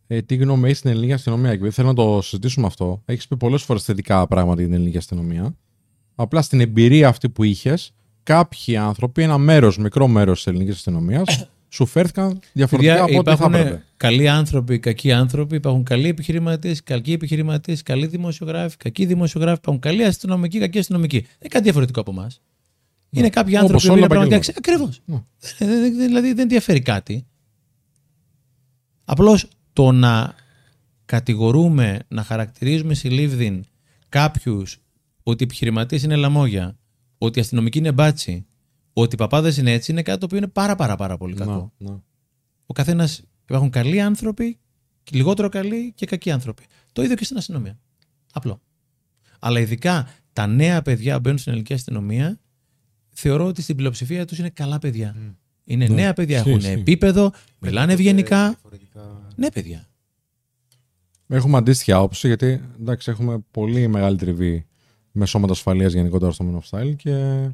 ε, τι γνώμη έχει στην ελληνική αστυνομία. Και επειδή θέλω να το συζητήσουμε αυτό, έχεις πει πολλές φορές θετικά πράγματα για την ελληνική αστυνομία. Απλά στην εμπειρία αυτή που είχες, κάποιοι άνθρωποι, ένα μέρος, μικρό μέρος της ελληνικής αστυνομίας, σου φέρθηκαν διαφορετικά Παιδιά, από ό,τι θα υπάρχουν έπρεπε. καλοί άνθρωποι, κακοί άνθρωποι, υπάρχουν καλοί επιχειρηματίες, κακοί επιχειρηματίες, καλοί δημοσιογράφοι, κακοί δημοσιογράφοι, υπάρχουν καλοί αστυνομικοί, κακοί αστυνομικοί. Δεν είναι κάτι διαφορετικό από εμάς. Είναι κάποιοι Όπως άνθρωποι που όλα είναι τα πραγματικά. επαγγέλματα. Ακριβώς. Ναι. Δηλαδή δεν ενδιαφέρει κάτι. Απλώς το να κατηγορούμε, να χαρακτηρίζουμε συλλήβδιν κάποιους ότι οι επιχειρηματίες είναι λαμόγια, ότι οι αστυνομικοί είναι μπάτσι, ότι οι παπάδες είναι έτσι, είναι κάτι το οποίο είναι πάρα πάρα πάρα πολύ κακό. Να, να. Ο καθένας υπάρχουν καλοί άνθρωποι, και λιγότερο καλοί και κακοί άνθρωποι. Το ίδιο και στην αστυνομία. Απλό. Αλλά ειδικά τα νέα παιδιά που μπαίνουν στην ελληνική αστυνομία, θεωρώ ότι στην πλειοψηφία τους είναι καλά παιδιά. Είναι Ναι. νέα παιδιά, Ισχύει, έχουν ισχύει. επίπεδο, μιλάνε ευγενικά. Ναι, παιδιά. Έχουμε αντίστοιχη άποψη γιατί εντάξει, έχουμε πολύ μεγάλη τριβή με σώματα ασφαλείας γενικότερα στο Men of Style και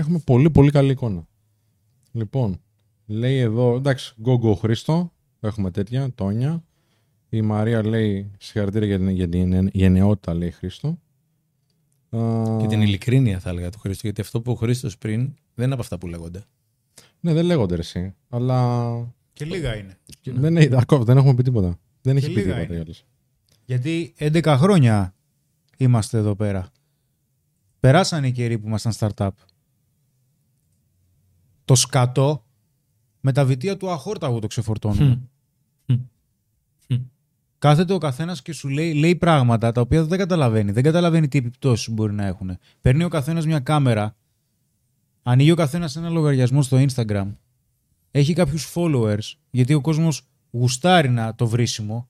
έχουμε πολύ πολύ καλή εικόνα. Λοιπόν, λέει εδώ, εντάξει, go go Χρήστο, έχουμε τέτοια, Τόνια. Η Μαρία λέει συγχαρητήρια για την, για την γενναιότητα, λέει Χρήστο. Α, Και την ειλικρίνεια θα έλεγα του Χρήστο, γιατί αυτό που ο Χρήστος πριν δεν είναι από αυτά που λέγονται. Ναι, δεν λέγονται ρε εσύ, αλλά Και λίγα είναι. δεν, έχει- ακόμα δεν έχουμε πει τίποτα. Δεν έχει πει λίγα τίποτα. είναι. για άλλες. Γιατί 11 χρόνια είμαστε εδώ πέρα. Περάσαν οι καιροί που ήμασταν startup. Το σκατό με τα βιτία του αχόρταγου το ξεφορτώνουμε. Κάθεται ο καθένας και σου λέει, λέει πράγματα τα οποία δεν καταλαβαίνει. Δεν καταλαβαίνει τι επιπτώσεις μπορεί να έχουν. Παίρνει ο καθένας μια κάμερα, ανοίγει ο καθένας ένα λογαριασμό στο Instagram, έχει κάποιους followers, γιατί ο κόσμος γουστάρει να το βρίσιμο,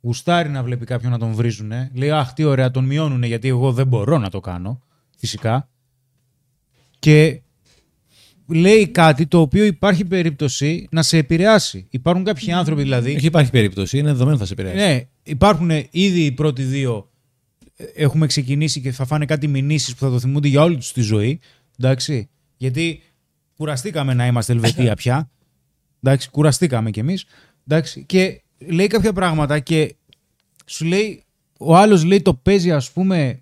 γουστάρει να βλέπει κάποιον να τον βρίζουνε. Λέει, Αχ, τι ωραία, τον μειώνουνε γιατί εγώ δεν μπορώ να το κάνω. Φυσικά. Και λέει κάτι το οποίο υπάρχει περίπτωση να σε επηρεάσει. Υπάρχουν κάποιοι άνθρωποι δηλαδή. Έχει υπάρχει περίπτωση, είναι δεδομένο θα σε επηρεάσει. Ναι, υπάρχουν ήδη οι πρώτοι δύο έχουμε ξεκινήσει και θα φάνε κάτι μηνύσεις που θα το θυμούνται για όλη τους τη ζωή. Εντάξει. Γιατί κουραστήκαμε να είμαστε Ελβετία πια. Εντάξει, κουραστήκαμε κι εμείς. Εντάξει. Και λέει κάποια πράγματα και σου λέει, ο άλλος λέει το παίζει ας πούμε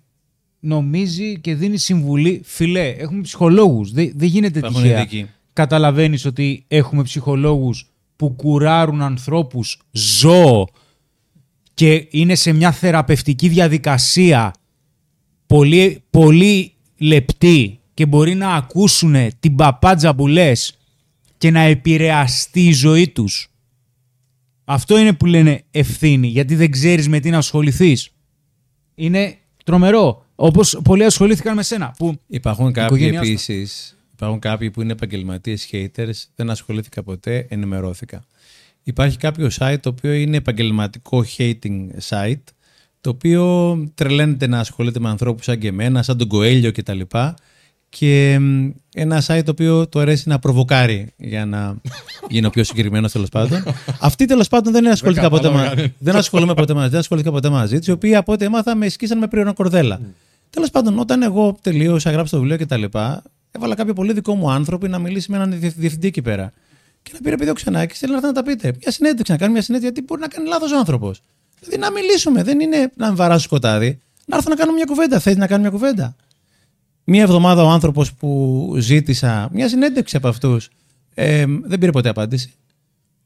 νομίζει και δίνει συμβουλή. Φιλέ, έχουμε ψυχολόγους. Δεν, δεν γίνεται Υπάρχουν τυχαία. ειδικοί. Καταλαβαίνεις ότι έχουμε ψυχολόγους που κουράρουν ανθρώπους ζώο και είναι σε μια θεραπευτική διαδικασία πολύ, πολύ λεπτή και μπορεί να ακούσουν την παπάντζα που λες και να επηρεαστεί η ζωή τους. Αυτό είναι που λένε ευθύνη, γιατί δεν ξέρεις με τι να ασχοληθείς. Είναι τρομερό. Όπως πολλοί ασχολήθηκαν με σένα. Που Υπάρχουν η κάποιοι οικογένειά σου- επίσης. Υπάρχουν κάποιοι που είναι επαγγελματίες haters, δεν ασχολήθηκα ποτέ, ενημερώθηκα. Υπάρχει κάποιο site το οποίο είναι επαγγελματικό hating site, το οποίο τρελαίνεται να ασχολείται με ανθρώπους σαν και εμένα, σαν τον Κοέλιο κτλ. Και μ, ένα site το οποίο του αρέσει να προβοκάρει για να γίνω πιο συγκεκριμένος τέλος πάντων. *laughs* Αυτή τέλος πάντων δεν ασχολήθηκα ποτέ, κατάλαβα μα... κανένα. δεν, ασχολούμαι ποτέ μαζί, δεν ασχολήθηκα ποτέ μαζί τη, οι οποίοι από ό,τι έμαθα με σκίσαν με πρίωνα κορδέλα. Τέλος πάντων, όταν εγώ τελείωσα, γράψα το βιβλίο κτλ., έβαλα κάποιο πολύ δικό μου άνθρωπο να μιλήσει με έναν διευθ- διευθυντή εκεί πέρα. Και να πήρε παιδί ο Ξενάκη, θέλει να έρθει να τα πείτε. Μια συνέντευξη, να κάνει μια συνέντευξη, γιατί μπορεί να κάνει λάθος άνθρωπος. Δηλαδή να μιλήσουμε, δεν είναι να με βαράσω σκοτάδι. Να έρθω να κάνω μια κουβέντα. Θες να κάνω μια κουβέντα; Μία εβδομάδα ο άνθρωπος που ζήτησα μια συνέντευξη από αυτούς ε, δεν πήρε ποτέ απάντηση.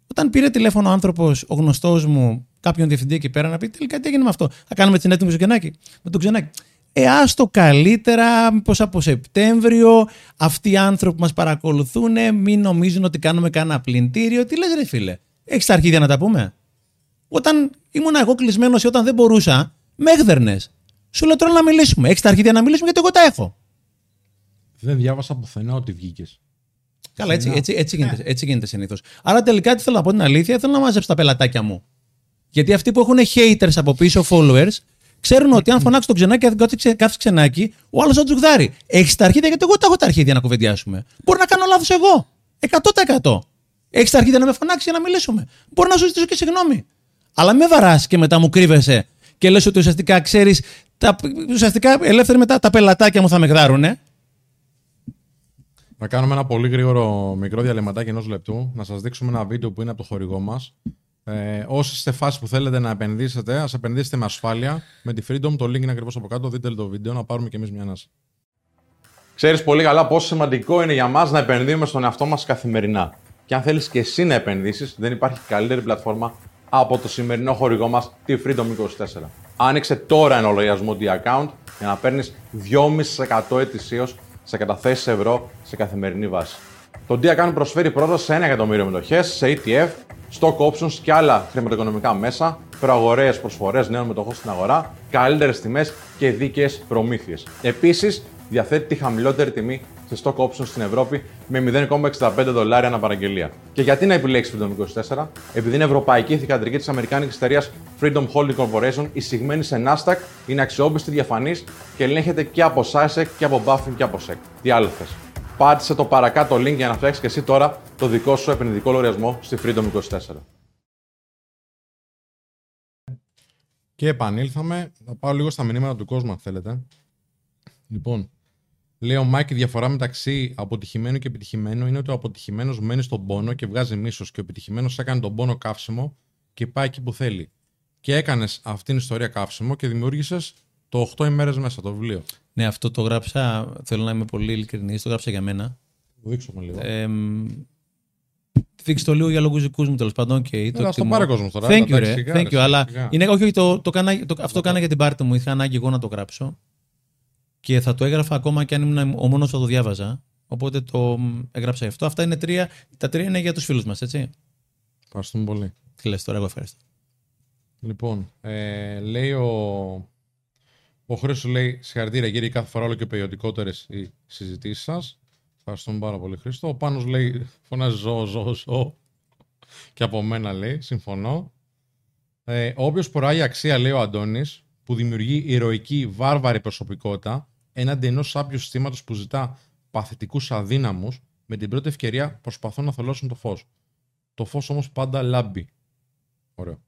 Όταν πήρε τηλέφωνο ο άνθρωπος, ο γνωστός μου, κάποιον διευθυντή εκεί πέρα, να πει τελικά τι έγινε με αυτό; Θα κάνουμε τη συνέντευξη με τον Ξενάκη. Με τον Ξενάκη. Ε, άστο καλύτερα, μήπως από Σεπτέμβριο, αυτοί οι άνθρωποι που μας παρακολουθούν, μην νομίζουν ότι κάνουμε κανένα πλυντήριο. Τι λες ρε φίλε, έχεις τα αρχίδια να τα πούμε; Όταν ήμουν εγώ κλεισμένος ή όταν δεν μπορούσα, με έγδερνες. Σου λέω τώρα να μιλήσουμε. Έχεις τα αρχίδια να μιλήσουμε γιατί εγώ τα έχω. Δεν διάβασα πουθενά ότι βγήκες. Καλά, έτσι, έτσι, έτσι γίνεται, έτσι γίνεται συνήθως. Άρα τελικά τι θέλω να πω την αλήθεια, θέλω να μαζέψω τα πελατάκια μου. Γιατί αυτοί που έχουν haters από πίσω, followers, ξέρουν ότι αν φωνάξω τον ξενάκι, αν κάτσει κάθε ξενάκι, ο άλλος θα τους γδάρει. Έχεις τα αρχίδια, γιατί εγώ τα έχω τα αρχίδια να κουβεντιάσουμε. Μπορεί να κάνω λάθος εγώ. 100%. Έχεις τα αρχίδια να με φωνάξεις για να μιλήσουμε. Μπορεί να σου ζητήσω και συγγνώμη. Αλλά με βαράς και μετά μου κρύβεσαι και λες ότι ουσιαστικά ξέρεις. Ουσιαστικά ελεύθεροι μετά τα πελατάκια μου θα με γδάρουνε. Θα κάνουμε ένα πολύ γρήγορο μικρό διαλυματάκι ενός λεπτού. Να σας δείξουμε ένα βίντεο που είναι από το χορηγό μας. Ε, όσοι είστε φάση που θέλετε να επενδύσετε, ας επενδύσετε με ασφάλεια. Με τη Freedom, το link είναι ακριβώς από κάτω. Δείτε το βίντεο να πάρουμε κι εμείς μια ανάσα. Ξέρεις πολύ καλά πόσο σημαντικό είναι για μας να επενδύουμε στον εαυτό μας καθημερινά. Και αν θέλεις και εσύ να επενδύσεις, δεν υπάρχει καλύτερη πλατφόρμα από το σημερινό χορηγό μας, τη Freedom 24. Άνοιξε τώρα ένα λογαριασμό D-Account για να παίρνεις 2,5% ετησίως σε καταθέσεις ευρώ σε καθημερινή βάση. Το D-Account προσφέρει πρόσβαση σε 1 εκατομμύριο μετοχές, σε ETF, stock options και άλλα χρηματοοικονομικά μέσα, προαγορέ προσφορές νέων μετοχών στην αγορά, καλύτερες τιμές και δίκαιες προμήθειες. Επίσης, διαθέτει τη χαμηλότερη τιμή σε stock options στην Ευρώπη με 0,65 δολάρια ανά παραγγελία. Και γιατί να επιλέξεις Freedom 24, επειδή είναι ευρωπαϊκή θηγατρική της Αμερικάνικης εταιρείας Freedom Holding Corporation, εισηγμένη σε Nasdaq, είναι αξιόπιστη, διαφανής και ελέγχεται και από CySEC και από BaFin και από SEC. Τι άλλο θες; Πάτησε το παρακάτω link για να φτιάξεις και εσύ τώρα το δικό σου επενδυτικό λογαριασμό στη Freedom 24. Και επανήλθαμε. Θα πάω λίγο στα μηνύματα του κόσμου, αν θέλετε. Λοιπόν, λέει ο Μάικ: Η διαφορά μεταξύ αποτυχημένου και επιτυχημένου είναι ότι ο αποτυχημένος μένει στον πόνο και βγάζει μίσος και ο επιτυχημένος έκανε τον πόνο καύσιμο και πάει εκεί που θέλει. Και έκανες αυτήν την ιστορία καύσιμο και δημιούργησες το 8 ημέρες μέσα το βιβλίο. Ναι, αυτό το γράψα, θέλω να είμαι πολύ ειλικρινής, το γράψα για μένα. Το δείξουμε λίγο. Ε, Δείξτε το λίγο για λόγους δικούς μου τέλος πάντων. Okay, Έλα, στο εκτιμώ. πάρε κόσμος τώρα, Thank you, εντάξει, ρε. σιγά, Thank ρε, you. Αλλά σιγά. είναι, όχι, το, το, κάνα, το, αυτό κάνα για την πάρτι μου. Είχα ανάγκη εγώ να το γράψω. Και θα το έγραφα ακόμα και αν ήμουν ο μόνος που θα το διάβαζα. Οπότε το μ, έγραψα γι' αυτό. Αυτά είναι τρία. Τα τρία είναι για τους φίλους μας, έτσι. Ευχαριστούμε πολύ. Τι λες τώρα, εγώ ευχαριστώ. Λοιπόν, ε, λέει ο. Ο Χρήστο λέει: Συγχαρητήρια, κύριε, κάθε φορά όλο και ποιοτικότερε οι συζητήσεις σας. Ευχαριστούμε πάρα πολύ, Χρήστο. Ο Πάνος λέει: Φωνάζει ζω, ζω, ζω. Και από μένα λέει: Συμφωνώ. Ε, Όποιος προάγει αξία, λέει ο Αντώνης, που δημιουργεί ηρωική, βάρβαρη προσωπικότητα έναντι ενός σάπιου συστήματος που ζητά παθητικούς αδύναμους, με την πρώτη ευκαιρία προσπαθούν να θολώσουν το φως. Το φως όμως πάντα λάμπει. Ωραίο.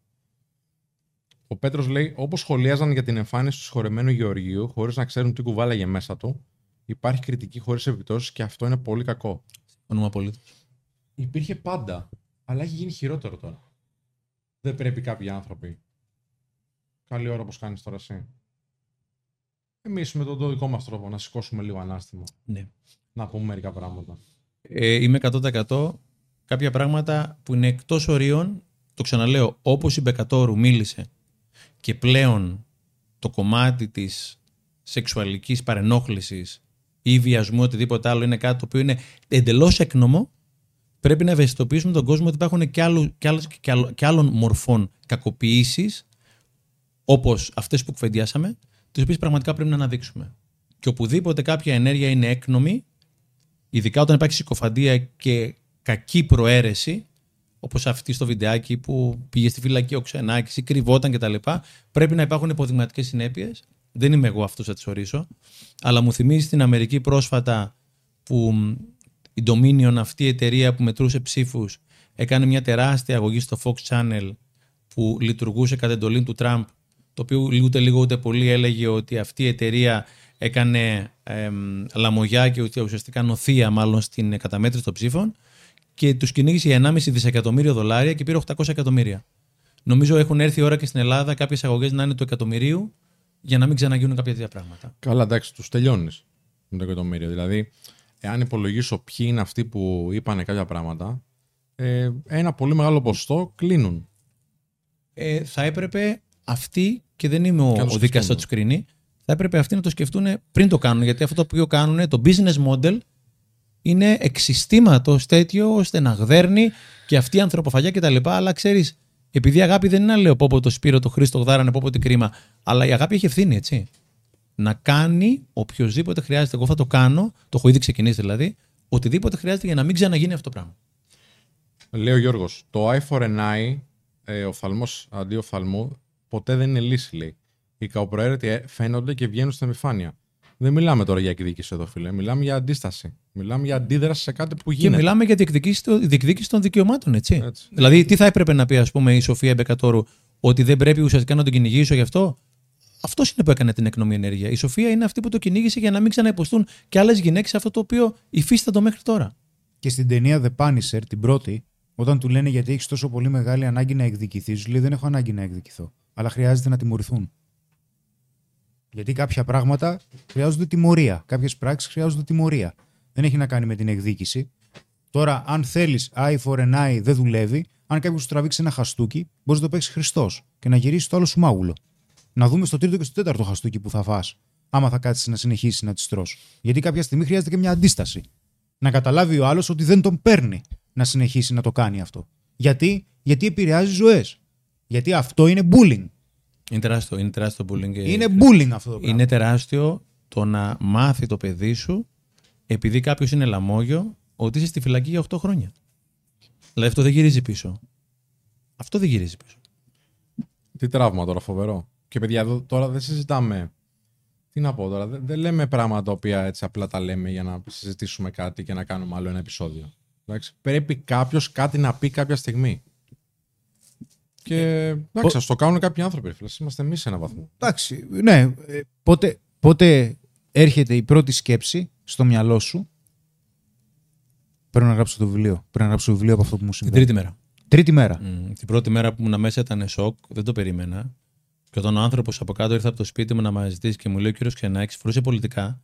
Ο Πέτρος λέει: Όπως σχολίαζαν για την εμφάνιση του συγχωρεμένου Γεωργίου, χωρίς να ξέρουν τι κουβάλαγε μέσα του, υπάρχει κριτική χωρίς επιπτώσεις και αυτό είναι πολύ κακό. Όνομα απολύτως. Υπήρχε πάντα, αλλά έχει γίνει χειρότερο τώρα. Δεν πρέπει κάποιοι άνθρωποι. Καλή ώρα όπως κάνεις τώρα εσύ. Εμείς με τον το δικό μας τρόπο να σηκώσουμε λίγο ανάστημα. Ναι. Να πούμε μερικά πράγματα. Ε, είμαι 100% κάποια πράγματα που είναι εκτός ορίων, το ξαναλέω, όπως η Μπεκατόρου μίλησε και πλέον το κομμάτι της σεξουαλικής παρενόχλησης ή βιασμού οτιδήποτε άλλο είναι κάτι το οποίο είναι εντελώς έκνομο, πρέπει να ευαισθητοποιήσουμε τον κόσμο ότι υπάρχουν και, άλλου, και, άλλες, και, άλλο- και άλλων μορφών κακοποίησης όπως αυτές που κουβεντιάσαμε, τις οποίες πραγματικά πρέπει να αναδείξουμε. Και οπουδήποτε κάποια ενέργεια είναι έκνομη, ειδικά όταν υπάρχει συκοφαντία και κακή προαίρεση, όπως αυτή στο βιντεάκι που πήγε στη φυλακή ο Ξενάκης ή κρυβόταν κτλ. Πρέπει να υπάρχουν υποδειγματικές συνέπειες. Δεν είμαι εγώ αυτός να τις ορίσω. Αλλά μου θυμίζει στην Αμερική πρόσφατα που μ, η Dominion, αυτή η εταιρεία που μετρούσε ψήφους, έκανε μια τεράστια αγωγή στο Fox Channel που λειτουργούσε κατά εντολή του Τραμπ, το οποίο ούτε λίγο ούτε πολύ έλεγε ότι αυτή η εταιρεία έκανε εμ, λαμογιά και ότι ουσιαστικά νοθεία μάλλον στην καταμέτρηση των ψήφων και τους κυνήγησε για 1,5 δισεκατομμύριο δολάρια και πήρε 800 εκατομμύρια. Νομίζω έχουν έρθει η ώρα και στην Ελλάδα κάποιες αγωγές να είναι του εκατομμυρίου για να μην ξαναγίνουν κάποια τέτοια πράγματα. Καλά, εντάξει, τους τελειώνεις με το εκατομμύριο. Δηλαδή, εάν υπολογίσω ποιοι είναι αυτοί που είπαν κάποια πράγματα, ε, ένα πολύ μεγάλο ποσοστό κλείνουν. ε, θα έπρεπε αυτοί, και δεν είμαι ο, Και να το ο δικαστό σκεφτούν. του κρίνει, θα έπρεπε αυτοί να το σκεφτούν πριν το κάνουν. Γιατί αυτό το οποίο κάνουν, το business model, είναι εξιστήματος τέτοιο ώστε να γδέρνει και αυτή η ανθρωποφαγιά κτλ. Αλλά ξέρεις, επειδή η αγάπη δεν είναι να λέω πω πω το Σπύρο, το Χρήστο γδάρανε, πω πω τι κρίμα. Αλλά η αγάπη έχει ευθύνη, έτσι. Να κάνει οποιοδήποτε χρειάζεται. Εγώ θα το κάνω, το έχω ήδη ξεκινήσει δηλαδή, οτιδήποτε χρειάζεται για να μην ξαναγίνει αυτό το πράγμα. Λέει ο Γιώργος, το eye for an eye, ε, οφθαλμός αντί οφθαλμού, ποτέ δεν είναι λύση, λέει. Οι καοπροαίρετοι ε, φαίνονται και βγαίνουν στην επιφάνεια. Δεν μιλάμε τώρα για εκδίκηση εδώ, φίλε. Μιλάμε για αντίσταση. Μιλάμε για αντίδραση σε κάτι που Και γίνεται. μιλάμε για διεκδικήση, το- διεκδίκησης των δικαιωμάτων, έτσι. Έτσι. Δηλαδή, τι θα έπρεπε να πει, ας πούμε, η Σοφία Μπεκατόρου, ότι δεν πρέπει ουσιαστικά να τον κυνηγήσω γι' αυτό; Αυτός είναι που έκανε την εκνομή ενέργεια. Η Σοφία είναι αυτή που το κυνήγησε για να μην ξαναυποστούν και άλλες γυναίκες σε αυτό το οποίο υφίστατο μέχρι τώρα. Και στην ταινία The Punisher, την πρώτη, όταν του λένε γιατί έχεις τόσο πολύ μεγάλη ανάγκη να εκδικηθείς, σου λέει δεν έχω ανάγκη να εκδικηθώ. Αλλά χρειάζεται να τιμωρηθούν. Γιατί κάποια πράγματα χρειάζονται τιμωρία. Κάποιες πράξεις χρειάζονται τιμωρία. Δεν έχει να κάνει με την εκδίκηση. Τώρα, αν θέλεις eye for an eye δεν δουλεύει, αν κάποιος σου τραβήξει ένα χαστούκι, μπορείς να το παίξεις Χριστός και να γυρίσεις το άλλο σου μάγουλο. Να δούμε στο τρίτο και στο τέταρτο χαστούκι που θα φας. Άμα θα κάτσεις να συνεχίσεις να τις τρως. Γιατί κάποια στιγμή χρειάζεται και μια αντίσταση να καταλάβει ο άλλος ότι δεν τον παίρνει να συνεχίσει να το κάνει αυτό. Γιατί, Γιατί επηρεάζει ζωές. Γιατί αυτό είναι bullying. Είναι τεράστιο, είναι τεράστιο bullying. και- Είναι bullying αυτό το πράγμα. Είναι τεράστιο το να μάθει το παιδί σου, επειδή κάποιος είναι λαμόγιο, ότι είσαι στη φυλακή για 8 χρόνια. Δηλαδή αυτό δεν γυρίζει πίσω. Αυτό δεν γυρίζει πίσω. Τι τραύμα τώρα, φοβερό. Και παιδιά, εδώ τώρα δεν συζητάμε. Τι να πω τώρα, δεν, δεν λέμε πράγματα τα οποία έτσι απλά τα λέμε για να συζητήσουμε κάτι και να κάνουμε άλλο ένα επεισόδιο. Εντάξει, πρέπει κάποιος κάτι να πει κάποια στιγμή. Και εντάξει, ας το κάνουν κάποιοι άνθρωποι. Φίλε. Είμαστε εμείς σε έναν βαθμό. Εντάξει, ναι. ε, Πότε, πότε έρχεται η πρώτη σκέψη στο μυαλό σου; Πρέπει να γράψω το βιβλίο. Πρέπει να γράψω το βιβλίο από αυτό που μου Την συμβαίνει. τρίτη μέρα. Τρίτη μέρα. Μμ, την πρώτη μέρα που ήμουν μέσα ήταν σοκ, δεν το περίμενα. Και όταν ο άνθρωπος από κάτω ήρθε από το σπίτι μου να μας ζητήσει και μου λέει ο κύριος Ξενάκης, φορούσε πολιτικά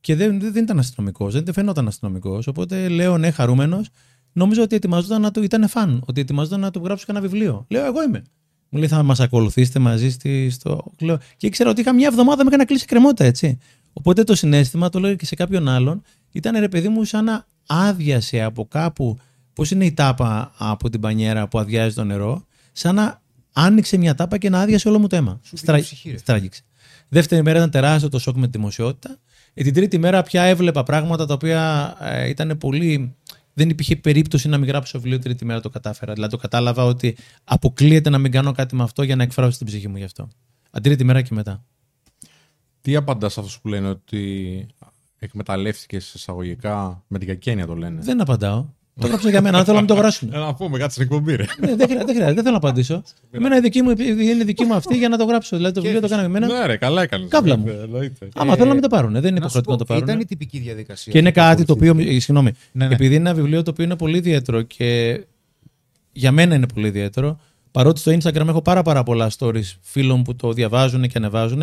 και δεν, δεν, δεν ήταν αστυνομικός, δεν φαινόταν αστυνομικός. Οπότε λέω ναι, χαρούμενος. Νόμιζα ότι ετοιμαζόταν να του. ήταν φαν, ότι ετοιμαζόταν να του γράψω κανένα βιβλίο. Λέω, εγώ είμαι. Μου λέει, θα μας ακολουθήσετε μαζί στη, στο. Λέω, και ήξερα ότι είχα μια εβδομάδα μέχρι να κλείσει κρεμότητα, έτσι. Οπότε το συνέστημα, το λέω και σε κάποιον άλλον, ήταν ρε παιδί μου σαν να άδειασε από κάπου. Πώς είναι η τάπα από την πανιέρα που αδειάζει το νερό, σαν να άνοιξε μια τάπα και να άδειασε όλο μου το αίμα. πήγε η ψυχή, ρε. Στράγγιξε. Δεύτερη μέρα ήταν τεράστιο το σοκ με τη δημοσιότητα. Ε, την τρίτη μέρα πια έβλεπα πράγματα τα οποία ε, ήταν πολύ. Δεν υπήρχε περίπτωση να μην γράψω βιβλίο τρίτη μέρα το κατάφερα. Δηλαδή το κατάλαβα ότι αποκλείεται να μην κάνω κάτι με αυτό για να εκφράσω την ψυχή μου γι' αυτό. Αν τρίτη μέρα και μετά. Τι απαντάς σε αυτούς που λένε ότι εκμεταλλεύτηκες εισαγωγικά με την κακένεια το λένε; Δεν απαντάω. Το έγραψα για μένα. Αν θέλω να μην το γράψουν. Ε, να πούμε κάτι στην εκπομπή, ρε. ναι, δεν, χρειάζεται, δεν χρειάζεται, δεν θέλω να απαντήσω. Εμένα η δική μου, είναι δική μου αυτή για να το γράψω. Δηλαδή το βιβλίο το έκανα με εμένα. Ναι, ρε, καλά έκανες. Κάβλα μου. Άμα θέλουν να μην το πάρουν. Δεν είναι Να σου υποχρεωτικό να πω, το πάρουν. Ήταν η τυπική διαδικασία. Και είναι αυτή που κάτι το οποίο. ακολουθήθηκε. ε, Συγγνώμη. Ναι, ναι. Επειδή είναι ένα βιβλίο το οποίο είναι πολύ ιδιαίτερο και για μένα είναι πολύ ιδιαίτερο. Παρότι στο Instagram έχω πάρα, πάρα πολλά stories φίλων που το διαβάζουν και ανεβάζουν.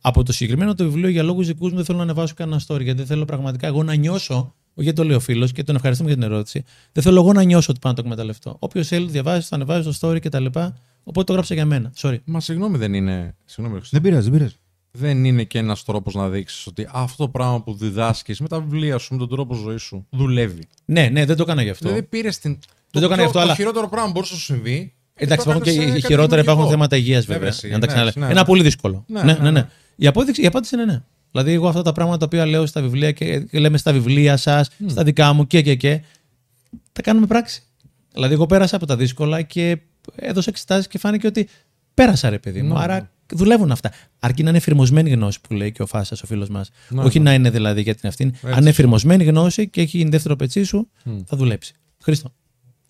Από το συγκεκριμένο το βιβλίο για λόγους δικούς μου δεν θέλω να ανεβάσω κανένα story. Γιατί δεν θέλω πραγματικά εγώ να νιώσω. Όχι γιατί το λέει ο φίλος και τον ευχαριστούμε για την ερώτηση. Δεν θέλω εγώ να νιώσω ότι πάω να το εκμεταλλευτώ. Όποιος θέλει, το διαβάζει, το ανεβάζει στο story κτλ. Οπότε το γράψα για μένα. Sorry. Μα συγγνώμη, δεν είναι. Συγγνώμη, Χριστό. Δεν πειράζει, δεν πειράζει. δεν είναι και ένας τρόπος να δείξεις ότι αυτό το πράγμα που διδάσκεις με τα βιβλία σου, με τον τρόπο ζωής σου, δουλεύει. Ναι, ναι, δεν το έκανα γι' αυτό. Δηλαδή πήρες την. το έκανα πιο- αυτό, το αλλά- χειρότερο πράγμα που μπορούσε να σου συμβεί. Εντάξει, το υπάρχουν και έκανες, ε, οι κάτι χειρότερα υπάρχουν δημιουργικό. θέματα υγείας βέβαια. Βέβαια, εσύ, για να τα ναι, ξαναλέω. ναι, Ένα ναι. πολύ δύσκολο. Ναι, Ναι, ναι, ναι, ναι. ναι. Η, απόδειξη, η απάντηση είναι ναι. Δηλαδή, εγώ αυτά τα πράγματα τα οποία λέω στα βιβλία και και λέμε στα βιβλία σας, στα δικά μου και και και, τα κάνουμε πράξη. Δηλαδή, εγώ πέρασα από τα δύσκολα και έδωσα εξετάσεις και φάνηκε ότι πέρασα, ρε παιδί μου. Ναι, Άρα δουλεύουν αυτά. Αρκεί να είναι εφηρμοσμένη γνώση που λέει και ο Φάσας, ο φίλος μας. Ναι, Όχι ναι. να είναι δηλαδή για την αυτήν. Αν είναι Έτσι. εφηρμοσμένη γνώση και έχει δεύτερο πετσί σου, θα δουλέψει. Χρήστο.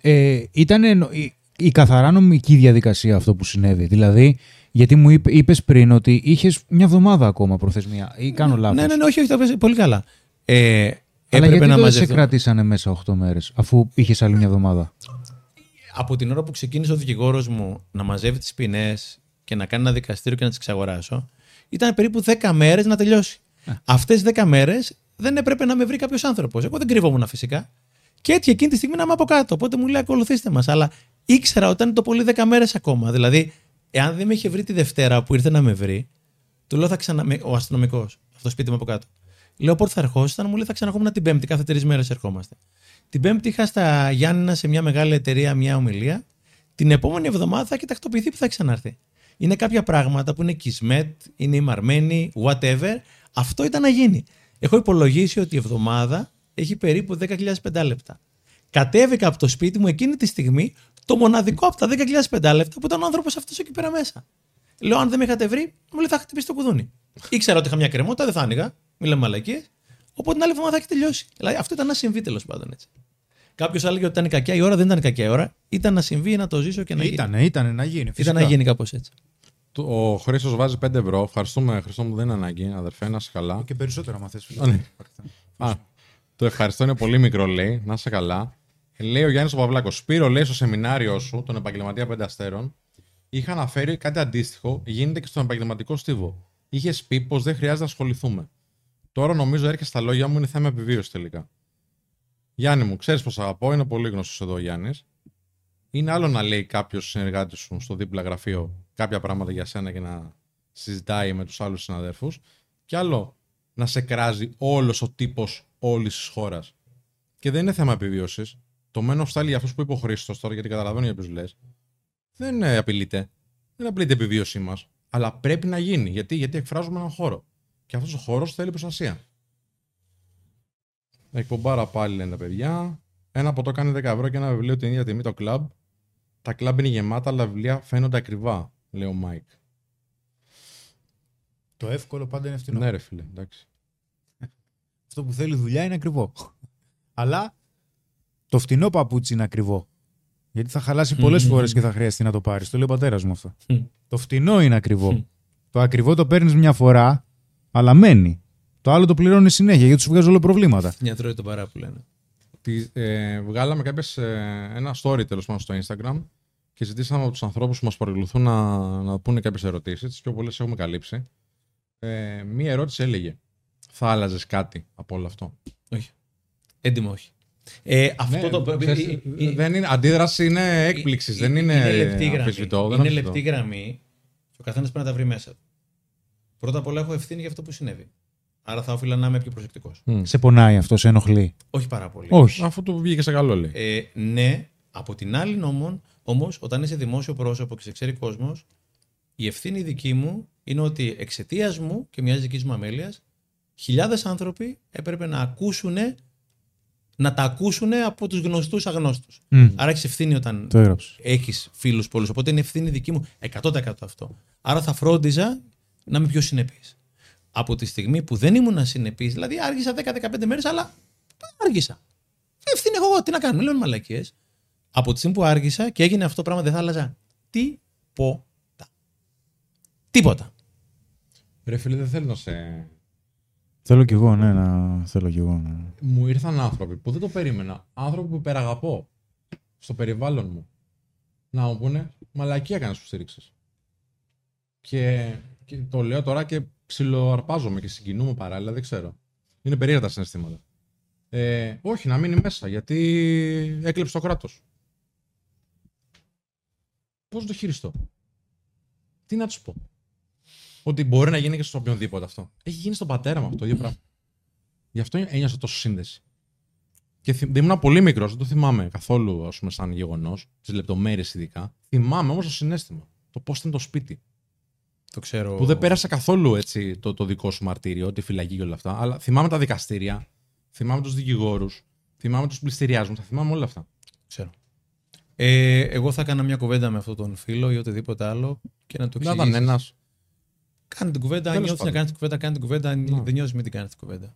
Ε, ήταν εννο- η, η καθαρά νομική διαδικασία αυτό που συνέβη. Δηλαδή, γιατί μου είπε, είπες πριν ότι είχες μια εβδομάδα ακόμα προθεσμία. Ή κάνω λάθος. Ναι, ναι, ναι, όχι, όχι, το πες πολύ καλά. Ε, Αλλά έπρεπε γιατί να δεν σε μαζευτώ. κρατήσανε μέσα 8 μέρες, αφού είχες άλλη μια εβδομάδα; Από την ώρα που ξεκίνησε ο δικηγόρος μου να μαζεύει τις ποινές και να κάνει ένα δικαστήριο και να τις εξαγοράσω, ήταν περίπου 10 μέρες να τελειώσει. Αυτές τι 10 μέρες δεν έπρεπε να με βρει κάποιος άνθρωπος. Εγώ δεν κρυβόμουν φυσικά. Και έτυχε εκείνη τη στιγμή να είμαι από κάτω. Οπότε μου λέει: Ακολουθήστε μας. Αλλά ήξερα ότι ήταν το πολύ 10 μέρες ακόμα. Δηλαδή, εάν δεν με είχε βρει τη Δευτέρα που ήρθε να με βρει, του λέω: θα ξανα... με- Ο αστυνομικός, αυτό το σπίτι μου από κάτω. Λέω: Πότε θα ερχόσασταν, μου λέει: Θα ξαναρχόμουν την Πέμπτη. Κάθε τρεις μέρες ερχόμαστε. Την Πέμπτη είχα στα Γιάννηνα σε μια μεγάλη εταιρεία μια ομιλία. Την επόμενη εβδομάδα θα έχει τακτοποιηθεί που θα ξανάρθει. Είναι κάποια πράγματα που είναι κισμέτ, είναι ημαρμένοι, whatever. Αυτό ήταν να γίνει. Έχω υπολογίσει ότι η εβδομάδα έχει περίπου 10.005 λεπτά. Κατέβηκα από το σπίτι μου εκείνη τη στιγμή το μοναδικό από τα 10.005 λεπτά που ήταν ο άνθρωπος αυτός εκεί πέρα μέσα. Λέω, αν δεν με είχατε βρει, μου λέει θα χτυπήσει το κουδούνι. Ήξερα ότι είχα μια κρεμότητα, δεν θα άνοιγα. Μιλάμε μαλακίες. Οπότε την άλλη εβδομάδα θα έχει τελειώσει. Δηλαδή αυτό ήταν να συμβεί τέλος πάντων έτσι. Κάποιος έλεγε ότι ήταν κακιά η ώρα, δεν ήταν κακιά η ώρα. Ήταν να συμβεί, να το ζήσω και να γίνει. Ήτανε, ήτανε να γίνει. Ήταν να γίνει κάπως έτσι. Το- Ο Χρήστος βάζει 5 ευρώ. Ευχαριστούμε, Χρήστο μου, δεν είναι ανάγκη, αδερφέ, να είσαι καλά. Και περισσότερα, άμα θες. Α, ναι. Α, το ευχαριστώ είναι πολύ μικρό, λέει. Να είσαι καλά. Λέει ο Γιάννης ο Παυλάκο. Σπύρο, λέει στο σεμινάριό σου, τον επαγγελματία πέντε αστέρων, είχα αναφέρει κάτι αντίστοιχο, γίνεται και στον επαγγελματικό στίβο. Είχες πει πως δεν χρειάζεται να ασχοληθούμε. Τώρα νομίζω έρχεται στα λόγια μου είναι θέμα επιβίωσης τελικά. Γιάννη μου, ξέρεις πως αγαπώ, είναι πολύ γνωστός εδώ ο Γιάννης. Είναι άλλο να λέει κάποιος συνεργάτη σου στο δίπλα γραφείο κάποια πράγματα για σένα και να συζητάει με τους άλλους συναδέλφου. Και άλλο να σε κράζει όλος ο τύπος όλης της χώρας. Και δεν είναι θέμα επιβίωσης. Το μένω φτάλει για αυτούς που είπε ο Χρήστος τώρα, γιατί καταλαβαίνω για ποιους λες. Δεν ε, απειλείται. Δεν απειλείται η επιβίωσή μας. Αλλά πρέπει να γίνει. Γιατί, γιατί εκφράζουμε έναν χώρο. Και αυτός ο χώρος θέλει προστασία. Εκπομπάρα πάλι λένε τα παιδιά. Ένα ποτό κάνει 10 ευρώ και ένα βιβλίο την ίδια τιμή το κλαμπ. Τα κλαμπ είναι γεμάτα, αλλά βιβλία φαίνονται ακριβά, λέει ο Μάικ. Το εύκολο πάντα είναι φθηνό. Ναι, ρε φίλε, εντάξει. *laughs* Αυτό που θέλει δουλειά είναι ακριβό. *laughs* Αλλά το φτηνό παπούτσι είναι ακριβό. Γιατί θα χαλάσει πολλές Μμμ. φορές και θα χρειαστεί να το πάρεις. Το λέει ο πατέρας μου αυτό. Μμ. Το φτηνό είναι ακριβό. Μμ. Το ακριβό το παίρνεις μια φορά, αλλά μένει. Το άλλο το πληρώνεις συνέχεια γιατί σου βγάζει όλο προβλήματα. Μια τρώει το παρά που λένε. Τη- ε, βγάλαμε κάποιες, ε, ένα story τέλος πάντων στο Instagram και ζητήσαμε από τους ανθρώπους που μας παρακολουθούν να, να πούνε κάποιες ερωτήσεις. Τι πιο πολλές έχουμε καλύψει. Ε, μία ερώτηση έλεγε: Θα άλλαζες κάτι από όλο αυτό; Όχι. Έντιμο, όχι. Ε, αυτό Ναι, το. ξέρεις, ε, ε, ε, δεν είναι, αντίδραση είναι έκπληξης, δεν είναι, είναι λεπτή γραμμή. αμφισβητώ. δεν Είναι αμφισβητώ. λεπτή γραμμή και ο καθένας πρέπει να τα βρει μέσα του. Πρώτα απ' όλα έχω ευθύνη για αυτό που συνέβη. Άρα θα οφείλω να είμαι πιο προσεκτικός. Μμ. Σε πονάει αυτό, σε ενοχλεί. Όχι πάρα πολύ. Όχι. Αφού του βγήκε σε καλό, λέει. Ε, ναι, από την άλλη όμω, όμως, όταν είσαι δημόσιο πρόσωπο και σε ξέρει κόσμος, η ευθύνη δική μου είναι ότι εξαιτίας μου και μιας δικής μου αμέλειας, χιλιάδες άνθρωποι έπρεπε να ακούσουν να τα ακούσουν από τους γνωστούς αγνώστους. Μμ. Άρα έχεις ευθύνη όταν Το έγραψες. έχεις φίλους πολλούς. Οπότε είναι ευθύνη δική μου 100% αυτό. Άρα θα φρόντιζα να είμαι πιο συνεπής. Από τη στιγμή που δεν ήμουν συνεπής, δηλαδή άργησα 10-15 μέρες, αλλά άργησα. Ευθύνη έχω εγώ, τι να κάνω, μην λέμε μαλακίες. Από τη στιγμή που άργησα και έγινε αυτό το πράγμα, δεν θα άλλαζα τίποτα. Τίποτα. Ρε φίλε, δεν θέλω να σε. Θέλω κι εγώ, ναι, να θέλω κι εγώ. Ναι. Μου ήρθαν άνθρωποι που δεν το περίμενα. Άνθρωποι που υπεραγαπώ στο περιβάλλον μου. Να μου πούνε μαλακία έκανε που στήριξες. Και, και το λέω τώρα και ψιλοαρπάζομαι και συγκινούμαι παράλληλα, δεν ξέρω. Είναι περίεργα τα συναισθήματα. Ε, όχι, να μείνει μέσα, γιατί έκλεψε το κράτος. Πώς το χειριστώ; Τι να τους πω; Ότι μπορεί να γίνει και στον οποιονδήποτε αυτό. Έχει γίνει στον πατέρα μου αυτό το ίδιο πράγμα. Γι' αυτό ένιωσα τόσο σύνδεση. Και θυμ... δεν ήμουν πολύ μικρός, δεν το θυμάμαι καθόλου ας πούμε, σαν γεγονός, τις λεπτομέρειες ειδικά. Θυμάμαι όμως το συνέστημα. Το πώς ήταν το σπίτι. Το ξέρω. Που δεν πέρασα καθόλου έτσι το, το δικό σου μαρτύριο, τη φυλακή και όλα αυτά. Αλλά θυμάμαι τα δικαστήρια, θυμάμαι τους δικηγόρους, θυμάμαι τους πληστηριάσμου, θα θυμάμαι όλα αυτά. Ξέρω. Ε, εγώ θα έκανα μια κουβέντα με αυτόν τον φίλο ή οτιδήποτε άλλο και να του Να εξηγήσω. ήταν ένας. Κάνε την κουβέντα. Αν Τέλος νιώθεις να πάντων. κάνεις την κουβέντα, κάνε την κουβέντα. Αν Ναι. δεν νιώθεις, μην την κάνεις την κουβέντα.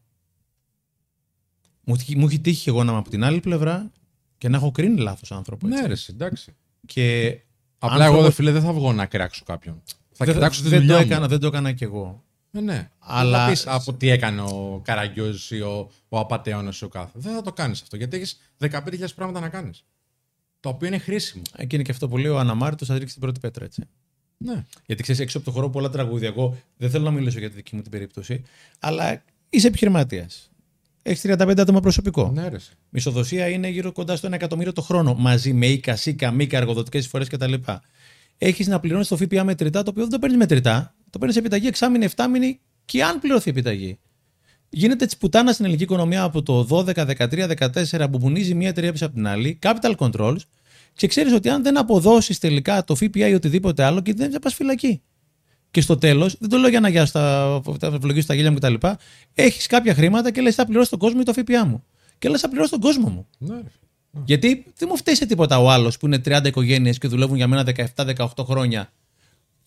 Μου, έχει- μου έχει τύχει και εγώ να είμαι από την άλλη πλευρά και να έχω κρίνει λάθος άνθρωπο. έτσι. Ναι, ρε, εσύ, εντάξει. Και Απλά άνθρωπος- εγώ, δε φίλε, δεν θα βγω να κράξω κάποιον. Θα δεν, κοιτάξω τη δεν, το δουλειά έκανα, μου. δεν το έκανα κι εγώ. Ε, ναι. Αλλά- Αλλά... Θα πεις από τι έκανε ο Καραγκιόζης ή ο, ο Απατεώνας ή ο κάθε. Δεν θα το κάνεις αυτό, γιατί έχεις 15.000 πράγματα να κάνεις. Το οποίο είναι χρήσιμο. Εκεί είναι και αυτό που λέει ο Αναμάρτητος, θα ρίξει την πρώτη πέτρα, έτσι. Ναι. Γιατί ξέρεις, έξω από το χώρο πολλά τραγούδια. Εγώ δεν θέλω να μιλήσω για τη δική μου την περίπτωση, αλλά είσαι επιχειρηματίας. Έχεις 35 άτομα προσωπικό. Ναι, ρε. εσύ. Μισοδοσία είναι γύρω κοντά στο 1 εκατομμύριο το χρόνο. Μαζί με οίκα, σίκα, μίκα, εργοδοτικές εισφορέ κτλ. Έχεις να πληρώνεις το ΦΠΑ μετρητά, το οποίο δεν το παίρνεις μετρητά. Το παίρνεις επιταγή εξάμηνη, εφτάμηνη και αν πληρωθεί επιταγή. Γίνεται τη πουτάνα στην ελληνική οικονομία από το 12, 13, 14 που μπουνίζει μία εταιρεία πίσω από την άλλη, capital controls, και ξέρεις ότι αν δεν αποδώσεις τελικά το ΦΠΑ ή οτιδήποτε άλλο, και δεν θα πας φυλακή. Και στο τέλος, δεν το λέω για να γιάσω τα, τα ευλογήσω στα γέλια μου κτλ. Έχεις κάποια χρήματα και λες: Θα πληρώσω τον κόσμο ή το ΦΠΑ μου. Και λες: Θα πληρώσω τον κόσμο μου. Ναι, ρε. Γιατί δεν μου φταίει σε τίποτα ο άλλος που είναι 30 οικογένειες και δουλεύουν για μένα 17-18 χρόνια.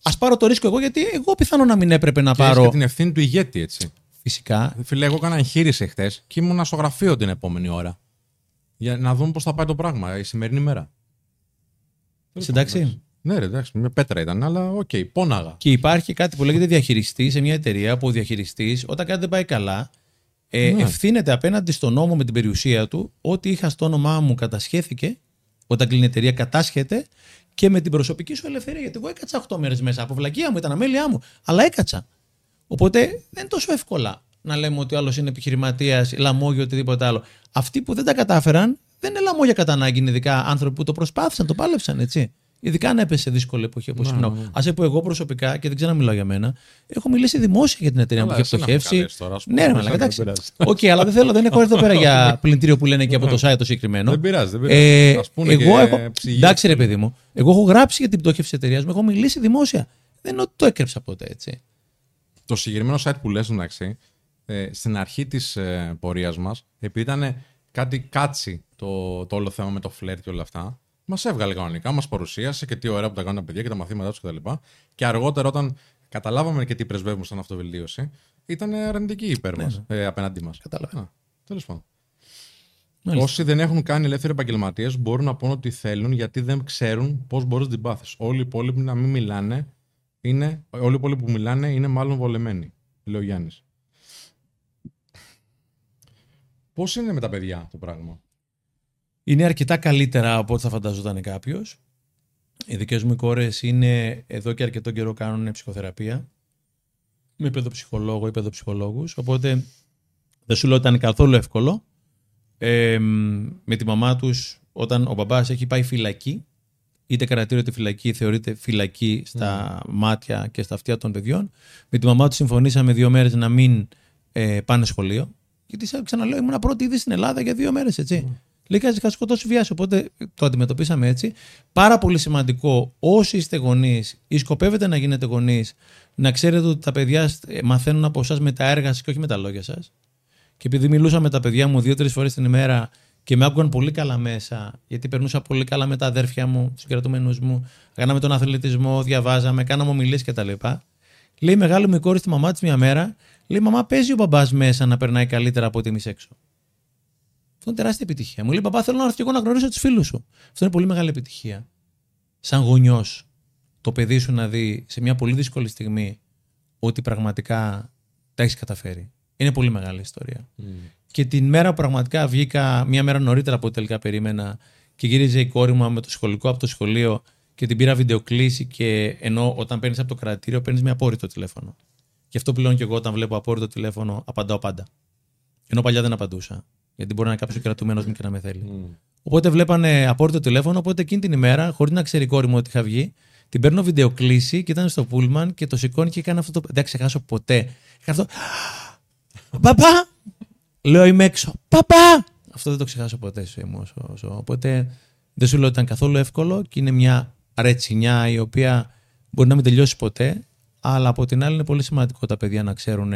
Α πάρω το ρίσκο εγώ, γιατί εγώ πιθανό να μην έπρεπε να Και έχεις πάρω. και την ευθύνη του ηγέτη, έτσι. Φυσικά. Φίλε, εγώ έκανα εγχείρηση χτες και ήμουν στο γραφείο την επόμενη ώρα. Για να δούμε πώς θα πάει το πράγμα η σημερινή μέρα. Εντάξει. Ναι, ρε, εντάξει, μια πέτρα ήταν, αλλά οκ, πόναγα. Και υπάρχει κάτι που λέγεται διαχειριστής σε μια εταιρεία που ο διαχειριστής, όταν κάτι δεν πάει καλά, ε, Ναι. ευθύνεται απέναντι στον νόμο με την περιουσία του ότι είχα στο όνομά μου κατασχέθηκε, όταν κλείνει η εταιρεία κατάσχεται και με την προσωπική σου ελευθερία. Γιατί εγώ έκατσα 8 μέρες μέσα από βλακεία μου, ήταν αμέλειά μου, αλλά έκατσα. Οπότε δεν είναι τόσο εύκολα να λέμε ότι ο άλλος είναι επιχειρηματίας, λαμόγιο οτιδήποτε άλλο. Αυτοί που δεν τα κατάφεραν δεν είναι λαμόγια κατά ανάγκη, είναι ειδικά άνθρωποι που το προσπάθησαν, το πάλεψαν, έτσι. Ειδικά αν έπεσε σε δύσκολη εποχή όπως Ναι, ήμουν. ναι, ναι. Ας πω εγώ προσωπικά, και δεν ξέρω να μιλάω για μένα, έχω μιλήσει δημόσια για την εταιρεία μου Καλά, που είχε εσένα με πτωχεύσει. καλέσει τώρα, ας πούμε. Ναι, ρε, Εσένα μαλάκα, δεν εντάξει. πειράζει. Οκ, αλλά δεν θέλω, δεν έχω έρθει εδώ πέρα για *laughs* πλυντήριο που λένε και από το site το συγκεκριμένο. Δεν πειράζει, δεν πειράζει. Ε, Ας πούνε εγώ και έχω. ψυγεία. Εντάξει, ρε παιδί μου, εγώ έχω γράψει για την πτώχευση της εταιρείας μου, έχω μιλήσει δημόσια. Δεν είναι ότι το έκρυψα ποτέ, έτσι. Το συγκεκριμένο site που λες εντάξει, ε, στην αρχή της ε, πορείας μας, επειδή ήταν κάτι κάτσι το, το όλο θέμα με το φλερ και όλα αυτά, μας έβγαλε κανονικά, μας παρουσίασε και τι ωραία που τα κάνουν τα παιδιά και τα μαθήματά τους κτλ. Και, και αργότερα όταν καταλάβαμε και τι πρεσβεύουμε σαν αυτοβελτίωση, ήταν αρνητική υπέρ μας, ε, απέναντί μας. Κατάλαβα. Α, τέλος πάντων. Μάλιστα. Όσοι δεν έχουν κάνει ελεύθεροι επαγγελματίες μπορούν να πούν ότι θέλουν γιατί δεν ξέρουν πώς μπορείς να την πάθεις. Όλοι οι υπόλοιποι να μην μιλάνε, είναι, όλοι οι υπόλοιποι που μιλάνε είναι μάλλον βολεμένοι. Λέει ο Γιάννης. Πώς είναι με τα παιδιά το πράγμα; Είναι αρκετά καλύτερα από ό,τι θα φανταζόταν κάποιος. Οι δικές μου κόρες είναι εδώ και αρκετό καιρό κάνουν ψυχοθεραπεία. Με παιδοψυχολόγο ή παιδοψυχολόγους. Οπότε δεν σου λέω ότι ήταν καθόλου εύκολο. Ε, με τη μαμά τους, όταν ο μπαμπάς έχει πάει φυλακή, είτε κρατήριο είτε φυλακή, θεωρείται φυλακή στα μάτια και στα αυτιά των παιδιών. Με τη μαμά τους συμφωνήσαμε δύο μέρες να μην ε, πάνε σχολείο. Γιατί σα ξαναλέω, ήμουν πρώτη ήδη στην Ελλάδα για δύο μέρες, έτσι. Λέει κάτι είχα σκοτώσει βιάσει. Οπότε το αντιμετωπίσαμε έτσι. Πάρα πολύ σημαντικό όσοι είστε γονείς ή σκοπεύετε να γίνετε γονείς, να ξέρετε ότι τα παιδιά ε, μαθαίνουν από εσάς με τα έργα σας και όχι με τα λόγια σας. Και επειδή μιλούσα με τα παιδιά μου δύο-τρεις φορές την ημέρα και με άκουγαν πολύ καλά μέσα, γιατί περνούσα πολύ καλά με τα αδέρφια μου, τους κρατούμενου μου, κάναμε τον αθλητισμό, διαβάζαμε, κάναμε ομιλίες κτλ. Λέει η μεγάλη μου η κόρη στη μαμά της μια μέρα, λέει: Μαμά, παίζει ο μπαμπάς μέσα να περνάει καλύτερα από ότι εμείς έξω. Αυτό Αυτό είναι τεράστια επιτυχία. Μου λέει Παπά, θέλω να έρθω και εγώ να γνωρίσω τους φίλους σου. Αυτό είναι πολύ μεγάλη επιτυχία. Σαν γονιός, το παιδί σου να δει σε μια πολύ δύσκολη στιγμή ότι πραγματικά τα έχεις καταφέρει. Είναι πολύ μεγάλη ιστορία. Mm. Και την μέρα που πραγματικά βγήκα, μια μέρα νωρίτερα από ό,τι τελικά περίμενα, και γύριζε η κόρη μου με το σχολικό από το σχολείο και την πήρα βιντεοκλήση και ενώ όταν παίρνεις από το κρατήριο παίρνεις με απόρριτο τηλέφωνο. Γι' αυτό πλέον και εγώ όταν βλέπω απόρριτο τηλέφωνο απαντάω πάντα. Ενώ παλιά δεν απαντούσα. Γιατί μπορεί να είναι κάποιος κρατουμένος μου και να με θέλει. Mm. Οπότε βλέπανε απόρριτο τηλέφωνο, οπότε εκείνη την ημέρα, χωρίς να ξέρει η κόρη μου ότι είχα βγει, την παίρνω βιντεοκλήση και ήταν στο πούλμαν και το σηκώνει και έκανε αυτό το. Δεν ξεχάσω ποτέ. Έκανε αυτό. Παπά! Λέω είμαι έξω. Παπά! Αυτό δεν το ξεχάσω ποτέ στη μου. Οπότε δεν σου λέω ότι ήταν καθόλου εύκολο και είναι μια ρετσινιά η οποία μπορεί να μην τελειώσει ποτέ, αλλά από την άλλη είναι πολύ σημαντικό τα παιδιά να ξέρουν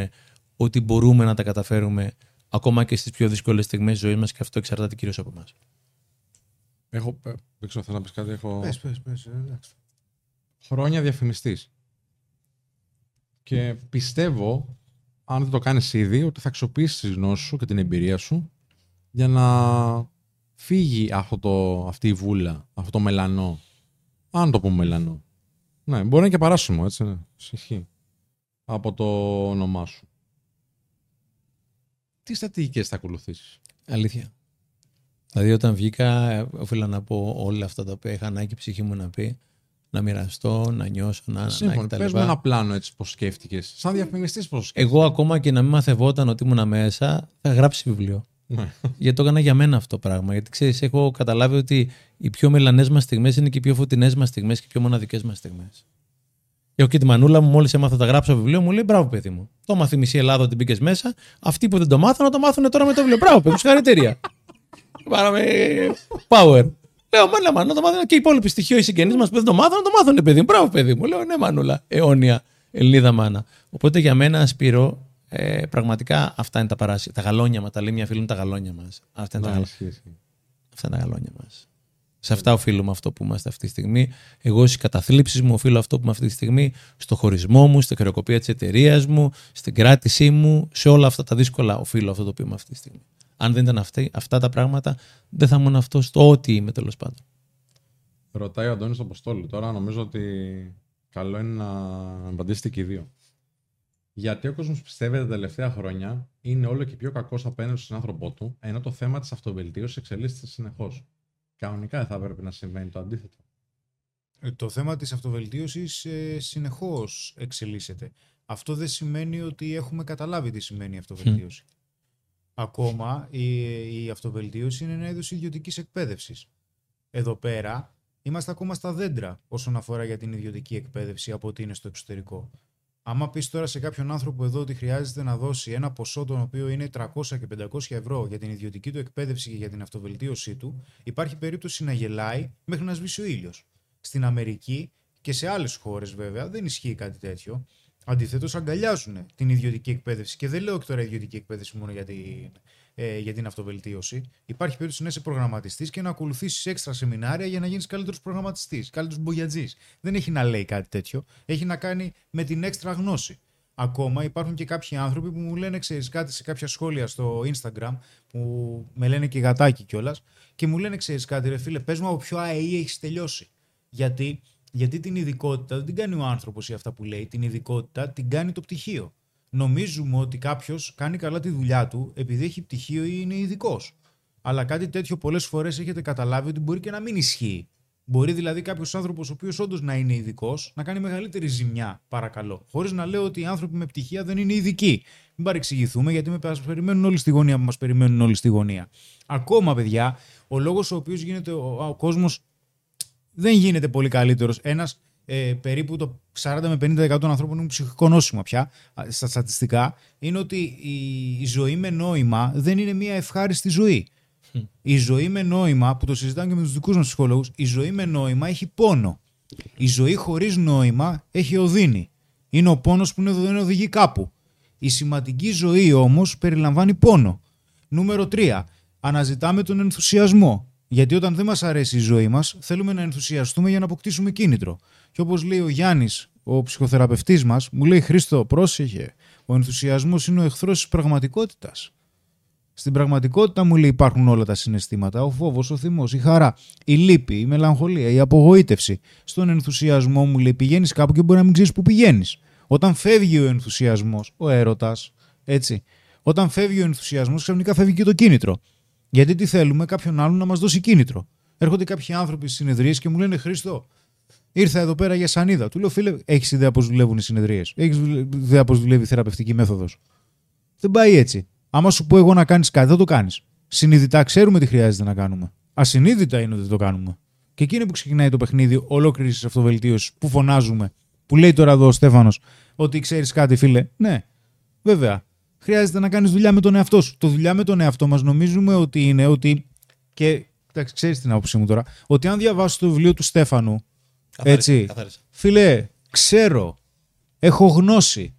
ότι μπορούμε να τα καταφέρουμε ακόμα και στις πιο δύσκολες στιγμές τη ζωής μας και αυτό εξαρτάται κυρίως από εμάς. Έχω. ε, Δεν ξέρω, θέλω να πεις κάτι. Έχω Πες, πες, πες, εντάξει. χρόνια διαφημιστής. Και πιστεύω, αν δεν το κάνεις ήδη, ότι θα αξιοποιήσεις τις γνώσεις σου και την εμπειρία σου για να φύγει αυτό το, αυτή η βούλα, αυτό το μελανό. Αν το πούμε μελανό. Ναι, μπορεί να είναι και παράσημο, έτσι. Ναι. Ισχύει. Από το όνομά σου. Τι στρατηγικές θα ακολουθήσεις; Αλήθεια. Δηλαδή, όταν βγήκα, ε, οφείλω να πω όλα αυτά τα οποία είχα ανάγκη η ψυχή μου να πει, να μοιραστώ, να νιώσω, να, να Σύμφωνα. τα Πες μου λοιπά. ένα πλάνο έτσι πώς σκέφτηκες. Σαν διαφημιστής πώς σκέφτηκες. Εγώ ακόμα και να μην μαθευόταν ότι ήμουν μέσα, θα γράψει βιβλίο. Ναι. Γιατί το έκανα για μένα αυτό το πράγμα. Γιατί ξέρεις, έχω καταλάβει ότι οι πιο μελανές μας στιγμές είναι και οι πιο φωτεινές μας στιγμές και οι πιο μοναδικές μας στιγμές. Έχω και τη μανούλα μου, μόλις έμαθα να γράψω βιβλίο, μου λέει μπράβο, παιδί μου. Το μάθει η μισή Ελλάδα ότι μπήκες μέσα. Αυτοί που δεν το μάθουν, να το μάθουν τώρα με το βιβλίο. Μπράβο, παιδί μου, συγχαρητήρια. Πάραμε power. Λέω, μάνα, μάνα, να το μάθουν και οι υπόλοιποι στοιχείο, οι συγγενείς μας που δεν το μάθουν, να το μάθουν, παιδί μου. Μπράβο, παιδί μου. Λέω, ναι, μανούλα, αιώνια Ελληνίδα μάνα. Οπότε για μένα, Σπύρο, ε, πραγματικά αυτά είναι τα παράσι. Τα γαλόνια μας, τα λέει μια φίλη μου, τα γαλόνια μας. Αυτά είναι τα Ναι, γαλόνια. ισχύει, ισχύει. Αυτά είναι τα γαλόνια μας. Σε αυτά οφείλουμε αυτό που είμαστε αυτή τη στιγμή. Εγώ στις καταθλίψεις μου οφείλω αυτό που είμαι αυτή τη στιγμή, στο χωρισμό μου, στην χρεοκοπία της εταιρείας μου, στην κράτησή μου, σε όλα αυτά τα δύσκολα οφείλω αυτό το οποίο είμαι αυτή τη στιγμή. Αν δεν ήταν αυτοί, αυτά τα πράγματα, δεν θα ήμουν αυτός το ό,τι είμαι τέλος πάντων. Ρωτάει ο Αντώνης τον Αποστόλη. Τώρα νομίζω ότι καλό είναι να απαντήσετε και οι δύο. Γιατί ο κόσμος πιστεύει τα τελευταία χρόνια είναι όλο και πιο κακός απέναντι στον άνθρωπό του, ενώ το θέμα της αυτοβελτίωσης εξελίσσεται συνεχώς. Κανονικά δεν θα έπρεπε να συμβαίνει το αντίθετο. Ε, Το θέμα της αυτοβελτίωσης ε, συνεχώς εξελίσσεται. Αυτό δεν σημαίνει ότι έχουμε καταλάβει τι σημαίνει η αυτοβελτίωση. Ακόμα η, η αυτοβελτίωση είναι ένα είδος ιδιωτικής εκπαίδευσης. Εδώ πέρα είμαστε ακόμα στα δέντρα όσον αφορά για την ιδιωτική εκπαίδευση από ότι είναι στο εξωτερικό. Άμα πεις τώρα σε κάποιον άνθρωπο εδώ ότι χρειάζεται να δώσει ένα ποσό το οποίο είναι 300 και 500 ευρώ για την ιδιωτική του εκπαίδευση και για την αυτοβελτίωσή του, υπάρχει περίπτωση να γελάει μέχρι να σβήσει ο ήλιος. Στην Αμερική και σε άλλες χώρες βέβαια δεν ισχύει κάτι τέτοιο. Αντιθέτως, αγκαλιάζουν την ιδιωτική εκπαίδευση. Και δεν λέω και τώρα ιδιωτική εκπαίδευση μόνο για την, ε, για την αυτοβελτίωση. Υπάρχει περίπτωση να είσαι προγραμματιστής και να ακολουθήσεις έξτρα σεμινάρια για να γίνεις καλύτερος προγραμματιστής, καλύτερος μπογιατζής. Δεν έχει να λέει κάτι τέτοιο. Έχει να κάνει με την έξτρα γνώση. Ακόμα υπάρχουν και κάποιοι άνθρωποι που μου λένε, ξέρεις κάτι σε κάποια σχόλια στο Instagram, που με λένε και γατάκι κιόλας, και μου λένε, ξέρεις κάτι, ρε φίλε, πες μου από ποιο ΑΕΗ έχεις τελειώσει. Γιατί, γιατί την ειδικότητα δεν την κάνει ο άνθρωπος ή αυτά που λέει, την ειδικότητα την κάνει το πτυχίο. Νομίζουμε ότι κάποιος κάνει καλά τη δουλειά του επειδή έχει πτυχίο ή είναι ειδικός. Αλλά κάτι τέτοιο πολλές φορές έχετε καταλάβει ότι μπορεί και να μην ισχύει. Μπορεί δηλαδή κάποιος άνθρωπος, ο οποίος όντως να είναι ειδικός, να κάνει μεγαλύτερη ζημιά, παρακαλώ. Χωρίς να λέω ότι οι άνθρωποι με πτυχία δεν είναι ειδικοί. Μην παρεξηγηθούμε, γιατί με μας περιμένουν όλοι στη γωνία που μας περιμένουν όλοι στη γωνία. Ακόμα, παιδιά, ο λόγος ο οποίος γίνεται ο, ο κόσμος δεν γίνεται πολύ καλύτερος. Ένας ε, περίπου το 40 με 50% των ανθρώπων έχουν ψυχικό νόσημα πια α, στα στατιστικά είναι ότι η, η ζωή με νόημα δεν είναι μια ευχάριστη ζωή. Η ζωή με νόημα, που το συζητάμε και με τους δικούς μας ψυχολόγους, η ζωή με νόημα έχει πόνο. Η ζωή χωρίς νόημα έχει οδύνη. Είναι ο πόνος που είναι- δεν οδηγεί κάπου. Η σημαντική ζωή όμως περιλαμβάνει πόνο. Νούμερο 3. Αναζητάμε τον ενθουσιασμό. Γιατί όταν δεν μας αρέσει η ζωή μας, θέλουμε να ενθουσιαστούμε για να αποκτήσουμε κίνητρο. Και όπως λέει ο Γιάννης, ο ψυχοθεραπευτής μας, μου λέει Χρήστο, πρόσεχε. Ο ενθουσιασμός είναι ο εχθρός της πραγματικότητας. Στην πραγματικότητα μου λέει υπάρχουν όλα τα συναισθήματα. Ο φόβος, ο θυμός, η χαρά, η λύπη, η μελαγχολία, η απογοήτευση. Στον ενθουσιασμό μου λέει πηγαίνεις κάπου και μπορεί να μην ξέρεις που πηγαίνεις. Όταν φεύγει ο ενθουσιασμός, ο έρωτας, έτσι. Όταν φεύγει ο ενθουσιασμός, ξαφνικά φεύγει και το κίνητρο. Γιατί τι θέλουμε, κάποιον άλλον να μας δώσει κίνητρο. Έρχονται κάποιοι άνθρωποι στις συνεδρίες και μου λένε Χριστό, ήρθα εδώ πέρα για σανίδα. Του λέω, φίλε, έχεις ιδέα πώς δουλεύουν οι συνεδρίες; Έχεις ιδέα πώς δουλεύει η θεραπευτική μέθοδος; Δεν πάει έτσι. Άμα σου πω εγώ να κάνεις κάτι, δεν το κάνεις. Συνειδητά ξέρουμε τι χρειάζεται να κάνουμε. Ασυνείδητα είναι ότι δεν το κάνουμε. Και εκείνη που ξεκινάει το παιχνίδι ολόκληρης αυτοβελτίωσης, που φωνάζουμε, που λέει τώρα εδώ ο Στέφανος, ότι ξέρεις κάτι, φίλε; Ναι, βέβαια. Χρειάζεται να κάνεις δουλειά με τον εαυτό σου. Το δουλειά με τον εαυτό μας νομίζουμε ότι είναι ότι. Και εντάξει, ξέρεις την άποψή μου τώρα. Ότι αν διαβάσει το βιβλίο του Στέφανου. Καθάρισα, έτσι. καθάρισα. Φίλε, ξέρω. Έχω γνώση.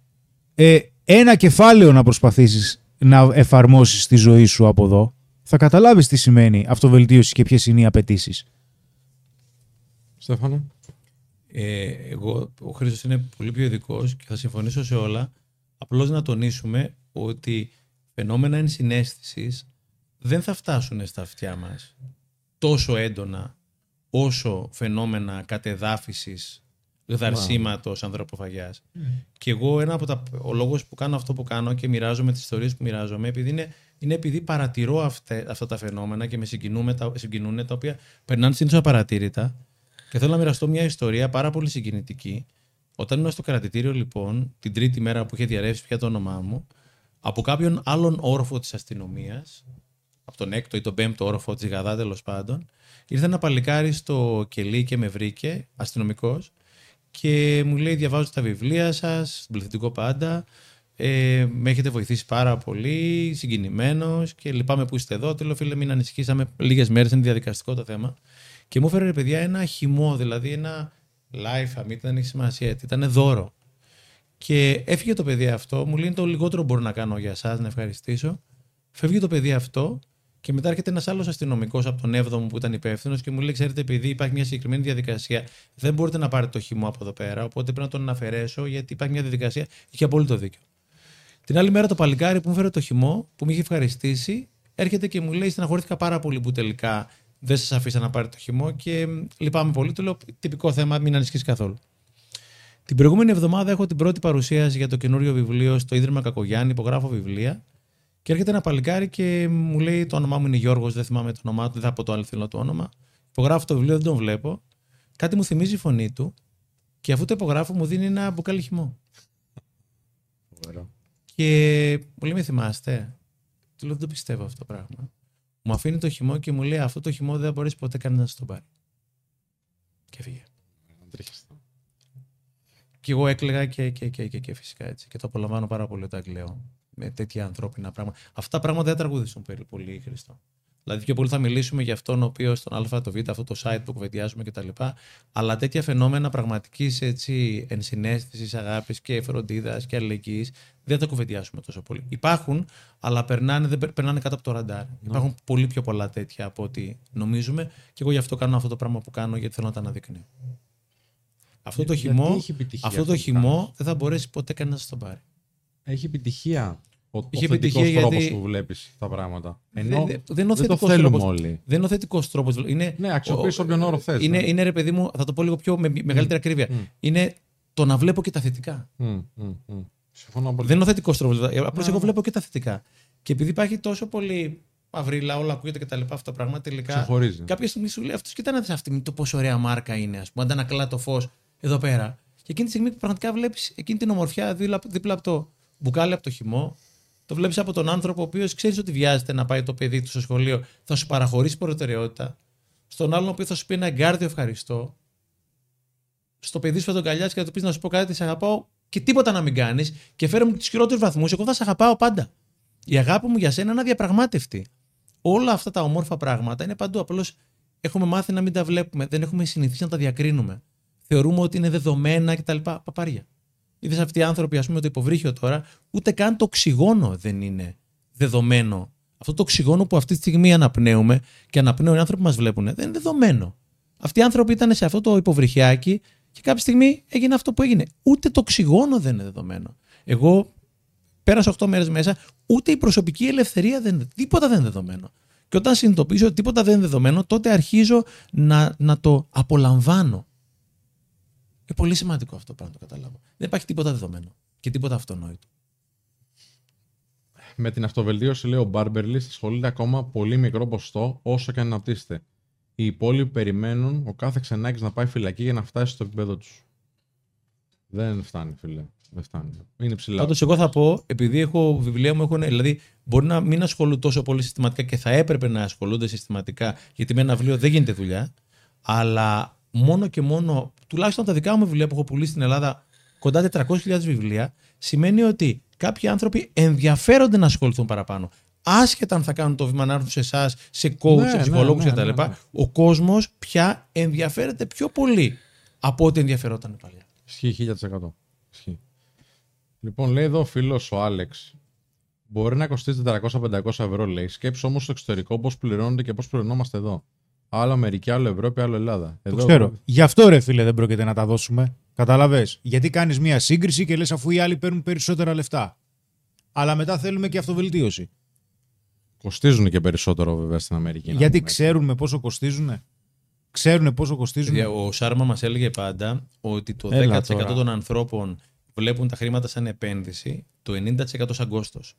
Ε, ένα κεφάλαιο να προσπαθήσεις να εφαρμόσεις στη ζωή σου από εδώ, θα καταλάβεις τι σημαίνει αυτοβελτίωση και ποιες είναι οι απαιτήσεις. Στέφανο. Ε, εγώ, ο Χρήστος είναι πολύ πιο ειδικός και θα συμφωνήσω σε όλα. Απλώς να τονίσουμε ότι φαινόμενα ενσυναίσθησης δεν θα φτάσουν στα αυτιά μας τόσο έντονα όσο φαινόμενα κατεδάφισης, γδαρσίματος, ανθρωποφαγιάς. Και εγώ ένα από τα, ο λόγος που κάνω αυτό που κάνω και μοιράζομαι τις ιστορίες που μοιράζομαι επειδή είναι, είναι επειδή παρατηρώ αυτέ, αυτά τα φαινόμενα και με συγκινούμε, τα, συγκινούν τα οποία περνάνε συνήθως απαρατήρητα και θέλω να μοιραστώ μια ιστορία πάρα πολύ συγκινητική. Όταν ήμουν στο κρατητήριο, λοιπόν, την τρίτη μέρα που είχε διαρρεύσει πια το όνομά μου, από κάποιον άλλον όροφο της αστυνομίας, από τον έκτο ή τον πέμπτο όροφο τη Γαδά τέλος πάντων, ήρθε ένα παλικάρι στο κελί και με βρήκε, αστυνομικός, και μου λέει: Διαβάζω τα βιβλία σας, συμπληθυντικό πάντα. Ε, με έχετε βοηθήσει πάρα πολύ, συγκινημένος και λυπάμαι που είστε εδώ. Του λέω: Φίλε, μην ανησυχήσαμε. Λίγες μέρες είναι διαδικαστικό το θέμα. Και μου έφερε, ρε παιδιά, ένα χυμό, δηλαδή ένα life, αμή, δεν έχει σημασία, ήταν δώρο. Και έφυγε το παιδί αυτό, μου λέει: Το λιγότερο μπορώ να κάνω για εσάς, να ευχαριστήσω. Φεύγει το παιδί αυτό και μετά έρχεται ένας άλλος αστυνομικός από τον 7ο που ήταν υπεύθυνος και μου λέει: Ξέρετε, επειδή υπάρχει μια συγκεκριμένη διαδικασία, δεν μπορείτε να πάρετε το χυμό από εδώ πέρα. Οπότε πρέπει να τον αφαιρέσω, γιατί υπάρχει μια διαδικασία. Είχε απόλυτο δίκιο. Την άλλη μέρα το παλικάρι που μου φέρε το χυμό, που με είχε ευχαριστήσει, έρχεται και μου λέει: Στεναχωρήθηκα πάρα πολύ που τελικά δεν σας αφήσα να πάρετε το χυμό και μ, λυπάμαι πολύ. Του λέω: Τυπικό θέμα, μην ανησυχείς καθόλου. Την προηγούμενη εβδομάδα έχω την πρώτη παρουσίαση για το καινούριο βιβλίο στο Ίδρυμα Κακογιάννη, υπογράφω βιβλία. Και έρχεται ένα παλικάρι και μου λέει: Το όνομά μου είναι Γιώργος, δεν θυμάμαι το όνομά του, δεν θα πω το αληθινό του όνομα. Υπογράφω το βιβλίο, δεν τον βλέπω. Κάτι μου θυμίζει η φωνή του και αφού το υπογράφω μου δίνει ένα μπουκάλι χυμό. Και μου λέει: Με θυμάστε. Του λέω: Δεν το πιστεύω αυτό το πράγμα. Μου αφήνει το χυμό και μου λέει: Αυτό το χυμό δεν θα μπορέσει ποτέ κανένας να στο πάρει. Και φύγε. Και εγώ έκλαιγα και, και, και, και, και φυσικά έτσι. Και το απολαμβάνω πάρα πολύ όταν κλαίω. Με τέτοια ανθρώπινα πράγματα. Αυτά τα πράγματα δεν τραγουδήσουν περί- πολύ, Χριστό. Δηλαδή, πιο πολύ θα μιλήσουμε για αυτόν ο οποίος στον Α, το Β, αυτό το site που κουβεντιάζουμε κτλ. Αλλά τέτοια φαινόμενα πραγματικής ενσυναίσθησης, αγάπης και φροντίδας και αλληλεγγύης δεν τα κουβεντιάσουμε τόσο πολύ. Υπάρχουν, αλλά περνάνε, δεν, περ- περνάνε κάτω από το ραντάρ. Υπάρχουν πολύ πιο πολλά τέτοια από ό,τι νομίζουμε. Και εγώ γι' αυτό κάνω αυτό το πράγμα που κάνω, γιατί θέλω να τα αναδεικνύω. Αυτό το Γιατί χυμό, έχει επιτυχία αυτό αυτό το που χυμό κάνεις; δεν θα μπορέσει ποτέ κανένας να το πάρει. Έχει επιτυχία. Ο, Είχε ο θετικός επιτυχία τρόπος γιατί- που βλέπεις τα πράγματα. Δεν- Ενώ δεν- δεν είναι ο δεν το θετικός θέλουμε τρόπος. όλοι. Δεν είναι ο θετικός τρόπος. Είναι, Ναι, αξιοποιείς όποιον όρο θες, Είναι, ναι. είναι ρε παιδί μου, θα το πω λίγο πιο με μεγαλύτερη ακρίβεια. Μμ. Είναι το να βλέπω και τα θετικά. Μμ, μμ, μμ. Συμφωνώ πολύ. Δεν είναι ο θετικός τρόπος. Απλώς Ναι, εγώ ναι. βλέπω και τα θετικά. Και επειδή υπάρχει τόσο πολύ μαυρίλα, όλα ακούγεται και τα λοιπά αυτό το πράγμα, τελικά. Ξεχωρίζει. Κάποια στιγμή σου λέει αυτός, κοίτα να δεις αυτή το πόσο ωραία μάρκα είναι, ας πούμε, αντανακλά το φως εδώ πέρα. Και εκείνη τη στιγμή που πραγματικά βλέπεις εκείνη την ομορφιά δίπλα, δίπλα από το μπουκάλι από το χυμό, το βλέπεις από τον άνθρωπο ο οποίος ξέρεις ότι βιάζεται να πάει το παιδί του στο σχολείο, θα σου παραχωρήσει προτεραιότητα. Στον άλλον ο οποίος θα σου πει ένα εγκάρδιο ευχαριστώ. Στο παιδί σου θα τον καλιάσεις και θα του πεις να σου πω κάτι, σε αγαπάω και τίποτα να μην κάνεις και φέρε μου τους χειρότερους βαθμούς. Εγώ θα σε αγαπάω πάντα. Η αγάπη μου για σένα είναι αδιαπραγμάτευτη. Όλα αυτά τα όμορφα πράγματα είναι παντού. Απλώς έχουμε μάθει να μην τα βλέπουμε. Δεν έχουμε συνηθίσει να τα διακρίνουμε. Θεωρούμε ότι είναι δεδομένα κτλ. Παπάρια. Είδες αυτοί οι άνθρωποι, ας πούμε, το υποβρύχιο τώρα, ούτε καν το οξυγόνο δεν είναι δεδομένο. Αυτό το οξυγόνο που αυτή τη στιγμή αναπνέουμε και αναπνέουν οι άνθρωποι που μας βλέπουν δεν είναι δεδομένο. Αυτοί οι άνθρωποι ήταν σε αυτό το υποβρυχιάκι και κάποια στιγμή έγινε αυτό που έγινε. Ούτε το οξυγόνο δεν είναι δεδομένο. Εγώ πέρασε 8 μέρες μέσα, ούτε η προσωπική ελευθερία δεν. Τίποτα δεν είναι δεδομένο. Και όταν συνειδητοποιήσω ότι τίποτα δεν είναι δεδομένο, τότε αρχίζω να, να το απολαμβάνω. Είναι πολύ σημαντικό αυτό πράγμα να το καταλάβω. Δεν υπάρχει τίποτα δεδομένο και τίποτα αυτονόητο. Με την αυτοβελτίωση, λέει ο Μπάρμπερλι, ασχολείται ακόμα πολύ μικρό ποσοστό όσο και αν αναπτύσσεται. Οι υπόλοιποι περιμένουν ο κάθε ξενάκης να πάει φυλακή για να φτάσει στο επίπεδο τους. Δεν φτάνει, φίλε. Δεν φτάνει. Είναι ψηλά. Πάντως, εγώ θα πω, επειδή έχω βιβλία μου, έχουν, δηλαδή μπορεί να μην ασχολούνται τόσο πολύ συστηματικά και θα έπρεπε να ασχολούνται συστηματικά, γιατί με ένα βιβλίο δεν γίνεται δουλειά. Αλλά μόνο και μόνο, τουλάχιστον τα δικά μου βιβλία που έχω πουλήσει στην Ελλάδα, κοντά 400.000 βιβλία, σημαίνει ότι κάποιοι άνθρωποι ενδιαφέρονται να ασχοληθούν παραπάνω. Άσχετα αν θα κάνουν το βήμα να έρθουν σε εσάς, σε coach, Ναι, σε ναι, ψυχολόγους ναι, κτλ. ναι, ναι. Ο κόσμος πια ενδιαφέρεται πιο πολύ από ό,τι ενδιαφερόταν παλιά. Ισχύει 1000%. Ισχύει. Λοιπόν, λέει εδώ ο φίλος ο Άλεξ. Μπορεί να κοστίζει 400-500 ευρώ, λέει. Σκέψου όμως στο εξωτερικό πώς πληρώνονται και πώς πληρωνόμαστε εδώ. Άλλο Αμερική, άλλο Ευρώπη, άλλο Ελλάδα. Το Εδώ, ξέρω. Γι' αυτό ρε φίλε δεν πρόκειται να τα δώσουμε. Καταλαβέ. Γιατί κάνεις μία σύγκριση και λες αφού οι άλλοι παίρνουν περισσότερα λεφτά. Αλλά μετά θέλουμε και αυτοβελτίωση. Κοστίζουν και περισσότερο βέβαια στην Αμερική. να Γιατί πούμε. ξέρουν πόσο κοστίζουν. Ξέρουν πόσο κοστίζουν. Παιδιά, Ο Σάρμα μας έλεγε πάντα ότι το 10% Έλα τώρα. των ανθρώπων βλέπουν τα χρήματα σαν επένδυση, το 90% σαν κόστος.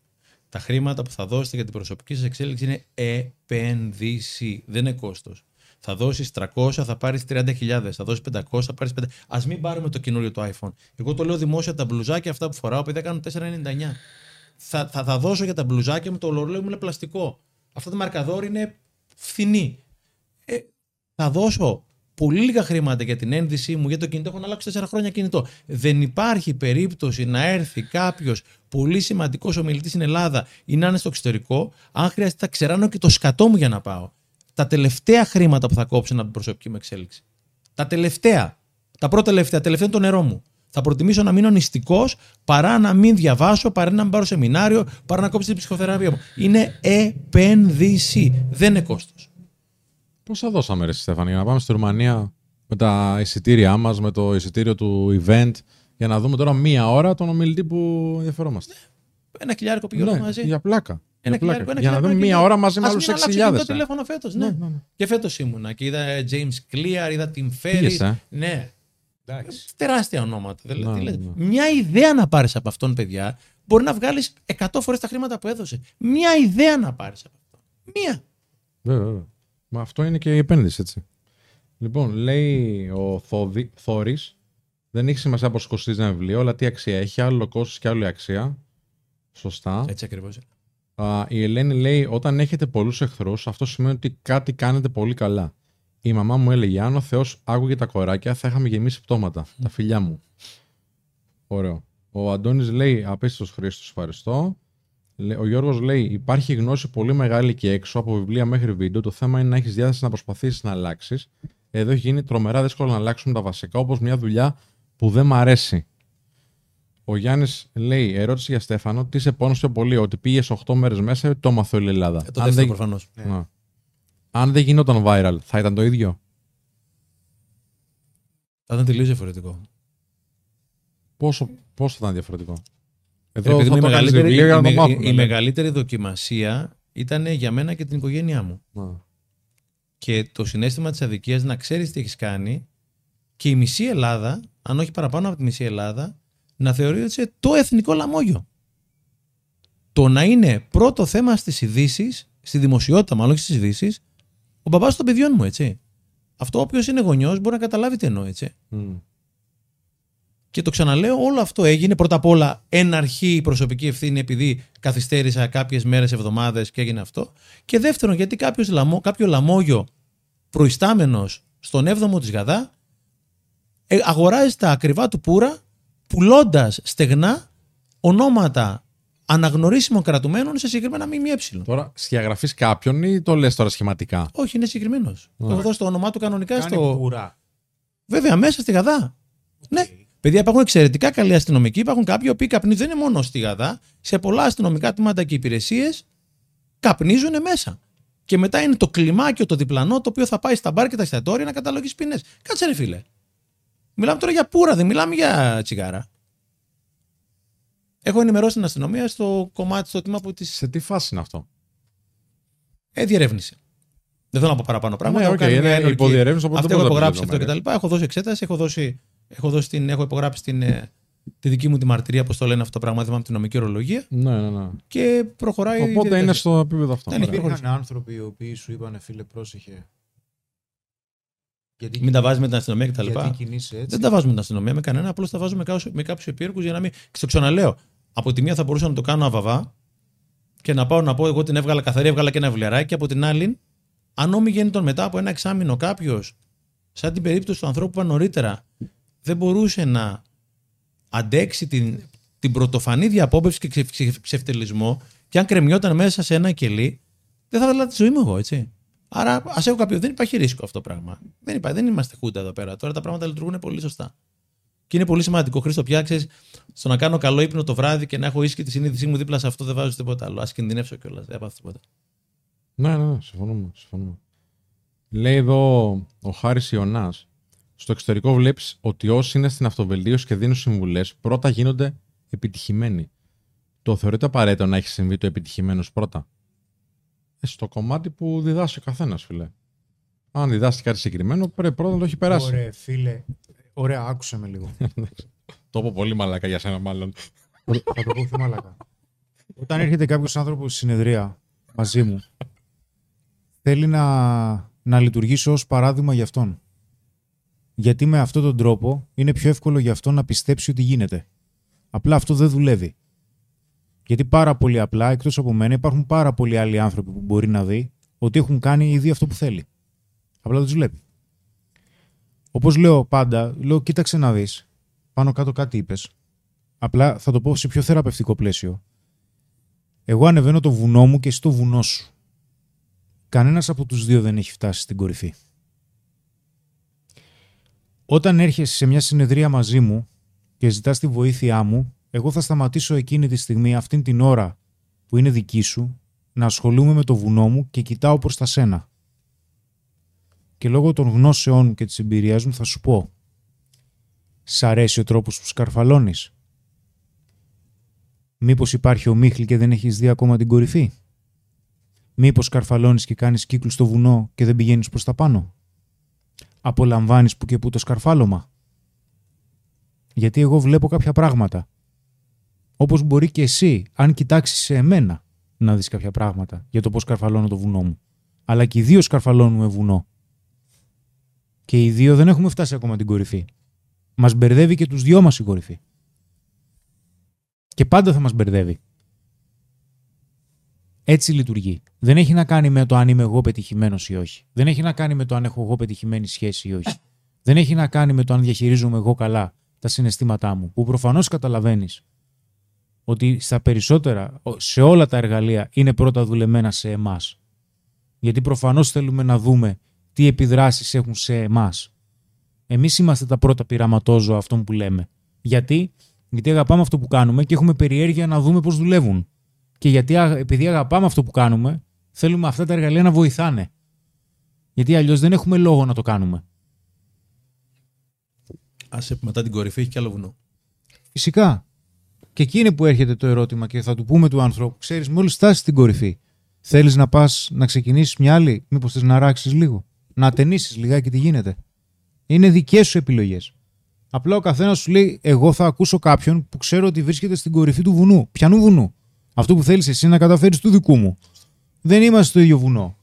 Τα χρήματα που θα δώσετε για την προσωπική σας εξέλιξη είναι επένδυση, δεν είναι κόστος. Θα δώσεις 300, θα πάρεις 30.000. Θα δώσεις 500, θα πάρεις 500. Α μην πάρουμε το καινούριο το iPhone. Εγώ το λέω δημόσια τα μπλουζάκια αυτά που φοράω, παιδιά κάνουν 4,99. Θα, θα, θα δώσω για τα μπλουζάκια μου το ολορολόι μου είναι πλαστικό. Αυτό το μαρκαδόρ είναι φθηνή. Ε, θα δώσω πολύ λίγα χρήματα για την ένδυσή μου, για το κινητό. Έχω να αλλάξω 4 χρόνια κινητό. Δεν υπάρχει περίπτωση να έρθει κάποιος πολύ σημαντικός ομιλητής στην Ελλάδα ή να είναι στο εξωτερικό, αν χρειάζεται θα ξεράνω και το σκατό μου για να πάω. Τα τελευταία χρήματα που θα κόψω από την προσωπική μου εξέλιξη. Τα τελευταία. Τα πρώτα τελευταία. Τελευταία είναι το νερό μου. Θα προτιμήσω να μείνω νηστικός παρά να μην διαβάσω, παρά να μην πάρω σεμινάριο, παρά να κόψω την ψυχοθεραπεία μου. Είναι επένδυση. Δεν είναι κόστος. Πόσα δώσαμε, ρε Στέφανη, για να πάμε στη Ρουμανία με τα εισιτήριά μας, με το εισιτήριο του event, για να δούμε τώρα μία ώρα τον ομιλητή που ενδιαφερόμαστε. Ένα χιλιάρικο πήγε όλο Ναι, μαζί. για πλάκα. Ένα για πλάκα. χιλιάρικο, ένα για να δούμε χιλιάρικο μία εκεί. ώρα μαζί με Ας άλλους μην αλλάξω 6.000. και Το τηλέφωνο φέτος, ναι. Ναι, ναι, ναι. Και φέτος ήμουνα και είδα James Clear, είδα Tim Ferriss. Πήγες, ε; Ναι. Εντάξει. Τεράστια ονόματα. Δηλαδή, Ναι, τι λες. ναι. Μια ιδέα να πάρεις από αυτόν, παιδιά, μπορεί να βγάλεις 100 φορές τα χρήματα που έδωσε. Μια ιδέα να πάρεις από αυτόν. Μία. Βέβαια, βέβαια. Μα αυτό είναι και η επένδυση, έτσι. Λοιπόν, λέει ο Θόδη, Θόρης, δεν έχει σημασία πώς κοστίζει ένα βιβλίο, αλλά τι αξία έχει, άλλο κόστος και άλλη αξία. Σωστά. Έτσι ακριβώς. Α, η Ελένη λέει: Όταν έχετε πολλούς εχθρούς, αυτό σημαίνει ότι κάτι κάνετε πολύ καλά. Η μαμά μου έλεγε: Αν ο Θεός άκουγε τα κοράκια, θα είχαμε γεμίσει πτώματα. Τα φιλιά μου. Ωραίο. Ο Αντώνης λέει: Απίστευτος Χρήστος, ευχαριστώ. Λέ- Ο Γιώργος λέει: Υπάρχει γνώση πολύ μεγάλη και έξω, από βιβλία μέχρι βίντεο. Το θέμα είναι να έχεις διάθεση να προσπαθήσεις να αλλάξεις. Εδώ έχει γίνει τρομερά δύσκολο να αλλάξουμε τα βασικά, όπως μια δουλειά που δεν μ' αρέσει. Ο Γιάννης λέει: Ερώτηση για Στέφανο, τι σε πόνος πιο πολύ, ότι πήγες 8 μέρες μέσα ή το έμαθε όλη η Ελλάδα. Ε, το Αν δεύτερο δεν- προφανώς. Να. Αν δεν γινόταν viral, θα ήταν το ίδιο; Θα ήταν τελείως διαφορετικό. Πόσο, πόσο θα ήταν διαφορετικό; Επειδή Εδώ θα η, το κάνεις μεγαλύτερη, βιβλίο για να το η- μάθουμε. η λέει. μεγαλύτερη δοκιμασία ήταν για μένα και την οικογένειά μου. Να. και το συνέστημα της αδικίας να ξέρεις τι έχεις κάνει και η μισή Ελλάδα, αν όχι παραπάνω από τη μισή Ελλάδα, να θεωρεί ότι είσαι το εθνικό λαμόγιο. Το να είναι πρώτο θέμα στις ειδήσεις, στη δημοσιότητα μάλλον όχι στις ειδήσεις, ο μπαμπάς των παιδιών μου, έτσι. Αυτό όποιος είναι γονιός μπορεί να καταλάβει τι εννοώ, έτσι. Μμ. Και το ξαναλέω, όλο αυτό έγινε πρώτα απ' όλα εν αρχή η προσωπική ευθύνη επειδή καθυστέρησα κάποιες μέρες, εβδομάδες και έγινε αυτό. Και δεύτερον, γιατί κάποιος λαμό, κάποιο λαμόγιο προϊστάμενος στον 7ο της Γαδά ε, αγοράζεις τα ακριβά του πουρα πουλώντας στεγνά ονόματα αναγνωρίσιμων κρατουμένων σε συγκεκριμένα ΜΜΕ. Τώρα σχεδιαγραφεί κάποιον ή το λες τώρα σχηματικά; Όχι, είναι συγκεκριμένος. Ωραία. Έχω δώσει το όνομά του κανονικά Κάνει στο. πουρά. Βέβαια, μέσα στη Γαδά. Ναι. Παιδιά, υπάρχουν εξαιρετικά καλοί αστυνομικοί. Υπάρχουν κάποιοι οποίοι καπνίζουν, δεν είναι μόνο στη Γαδά. Σε πολλά αστυνομικά τμήματα και υπηρεσίες καπνίζουν μέσα. Και μετά είναι το κλιμάκιο το διπλανό το οποίο θα πάει στα μπαρ και τα εστιατόρια να καταλογίσει ποινές. Κάτσε ρε φίλε. Μιλάμε τώρα για πούρα, δεν μιλάμε για τσιγάρα. Έχω ενημερώσει την αστυνομία στο κομμάτι, στο τμήμα που τη Σε τι φάση είναι αυτό; ε, διερεύνησε. Δεν θέλω να πω παραπάνω πράγματα. Ναι, Έχω οκ, κάνει μια είναι ενορκή- υποδιερεύνηση, οπότε Αυτό δεν έχω μπορεί να υπογράψει πει αυτό κτλ. λεπτομέρειες. Έχω δώσει εξέταση, έχω, δώσει, έχω, δώσει την, έχω υπογράψει την, ε, τη δική μου τη μαρτυρία, όπως το λένε αυτό το πράγμα, δεν θυμάμαι την νομική ορολογία. Ναι, ναι, ναι. Και προχωράει. η Οπότε είναι διαδικασία. στο επίπεδο αυτό. Δεν Ωραία. υπήρχε- Υπήρχαν άνθρωποι οι οποίοι σου είπαν, φίλε, πρόσεχε. Γιατί, Μην τα βάζει με την αστυνομία κτλ. γιατί κινείσαι έτσι; Δεν τα βάζουμε με την αστυνομία με κανένα, απλώς τα βάζουμε με κάποιου- με κάποιους επίεργου για να μην. Και στο ξαναλέω. Από τη μία θα μπορούσα να το κάνω αβαβά και να πάω να πω εγώ την έβγαλα καθαρή, έβγαλα και ένα βιβλιαράκι. Και από την άλλη, αν όμοι γέννητον μετά από ένα εξάμεινο κάποιος, σαν την περίπτωση του ανθρώπου που είπα νωρίτερα, δεν μπορούσε να αντέξει την, την πρωτοφανή διαπόμπευση και ξε, ξε- ξεφτελισμό και αν κρεμιόταν μέσα σε ένα κελί, δεν θα ήθελα τη ζωή μου εγώ, έτσι. Άρα, ας έχω κάποιο. Δεν υπάρχει ρίσκο αυτό το πράγμα. Δεν, υπάρχει, δεν είμαστε χούντα εδώ πέρα. Τώρα τα πράγματα λειτουργούν πολύ σωστά. Και είναι πολύ σημαντικό, Χρήστο, πια ξέρεις, στο να κάνω καλό ύπνο το βράδυ και να έχω ίσχυ τη συνείδησή μου δίπλα σε αυτό δεν βάζω τίποτα άλλο. Α κινδυνεύσω κιόλας. Δεν πάθω τίποτα. Ναι, ναι, ναι, συμφωνούμε. συμφωνούμε. Λέει εδώ ο Χάρης Ιωνάς. Στο εξωτερικό βλέπεις ότι όσοι είναι στην αυτοβελτίωση και δίνουν συμβουλές πρώτα γίνονται επιτυχημένοι. Το θεωρείτε απαραίτητο να έχει συμβεί το επιτυχημένος πρώτα; Ε, στο κομμάτι που διδάσκει ο καθένας, φίλε. Αν διδάσκει κάτι συγκεκριμένο, πρέπει πρώτα να το έχει περάσει. Ωραία, φίλε. Ωραία, άκουσε με λίγο. *laughs* Το πω πολύ μαλακά για σένα, μάλλον. θα το πω πιο μαλακά. Όταν έρχεται κάποιος άνθρωπος στη συνεδρία μαζί μου, θέλει να, να λειτουργήσω ως παράδειγμα για αυτόν. Γιατί με αυτόν τον τρόπο είναι πιο εύκολο για αυτόν να πιστέψει ότι γίνεται. Απλά αυτό δεν δουλεύει. Γιατί πάρα πολύ απλά, εκτός από μένα, υπάρχουν πάρα πολλοί άλλοι άνθρωποι που μπορεί να δει ότι έχουν κάνει ήδη αυτό που θέλει. Απλά δεν τους βλέπει. Όπως λέω πάντα, λέω: Κοίταξε να δεις. Πάνω κάτω κάτι είπες. Απλά θα το πω σε πιο θεραπευτικό πλαίσιο. Εγώ ανεβαίνω το βουνό μου και εσύ το βουνό σου. Κανένας από τους δύο δεν έχει φτάσει στην κορυφή. Όταν έρχεσαι σε μια συνεδρία μαζί μου και ζητάς τη βοήθειά μου, εγώ θα σταματήσω εκείνη τη στιγμή, αυτήν την ώρα που είναι δική σου, να ασχολούμαι με το βουνό μου και κοιτάω προς τα σένα. Και λόγω των γνώσεών μου και της εμπειρίας μου θα σου πω Σ' αρέσει ο τρόπος που σκαρφαλώνεις; Μήπως υπάρχει ομίχλη και δεν έχεις δει ακόμα την κορυφή; Μήπως σκαρφαλώνεις και κάνεις κύκλους στο βουνό και δεν πηγαίνεις προς τα πάνω; Απολαμβάνεις που και που το σκαρφάλωμα; Γιατί εγώ βλέπω κάποια πράγματα. Όπως μπορεί και εσύ, αν κοιτάξεις σε εμένα, να δεις κάποια πράγματα για το πώς σκαρφαλώνω το βουνό μου. Αλλά και οι δύο σκαρφαλώνουμε βουνό. Και οι δύο δεν έχουμε φτάσει ακόμα την κορυφή. Μας μπερδεύει και τους δυο μας η κορυφή. Και πάντα θα μας μπερδεύει. Έτσι λειτουργεί. Δεν έχει να κάνει με το αν είμαι εγώ πετυχημένος ή όχι. Δεν έχει να κάνει με το αν έχω εγώ πετυχημένη σχέση ή όχι. Δεν έχει να κάνει με το αν διαχειρίζομαι εγώ καλά τα συναισθήματά μου. Που προφανώς καταλαβαίνεις ότι στα περισσότερα, σε όλα τα εργαλεία είναι πρώτα δουλεμένα σε εμάς. Γιατί προφανώς θέλουμε να δούμε τι επιδράσεις έχουν σε εμάς. Εμείς είμαστε τα πρώτα πειραματόζωα αυτών που λέμε. Γιατί; Γιατί αγαπάμε αυτό που κάνουμε και έχουμε περιέργεια να δούμε πώς δουλεύουν. Και γιατί α- επειδή αγαπάμε αυτό που κάνουμε, θέλουμε αυτά τα εργαλεία να βοηθάνε. Γιατί αλλιώς δεν έχουμε λόγο να το κάνουμε. Άσε που μετά την κορυφή έχει κι άλλο βουνό. Φυσικά. Και εκεί είναι που έρχεται το ερώτημα και θα του πούμε του ανθρώπου: Ξέρεις, μόλις φτάσεις στην κορυφή, θέλεις να πας να ξεκινήσεις μια άλλη, Μήπως θες να ράξεις λίγο, να ατενίσει λιγάκι τι γίνεται. Είναι δικές σου επιλογές. Απλά ο καθένας σου λέει: Εγώ θα ακούσω κάποιον που ξέρω ότι βρίσκεται στην κορυφή του βουνού. Πιανού βουνού. Αυτό που θέλεις εσύ να καταφέρεις του δικού μου. Δεν είμαστε στο ίδιο βουνό.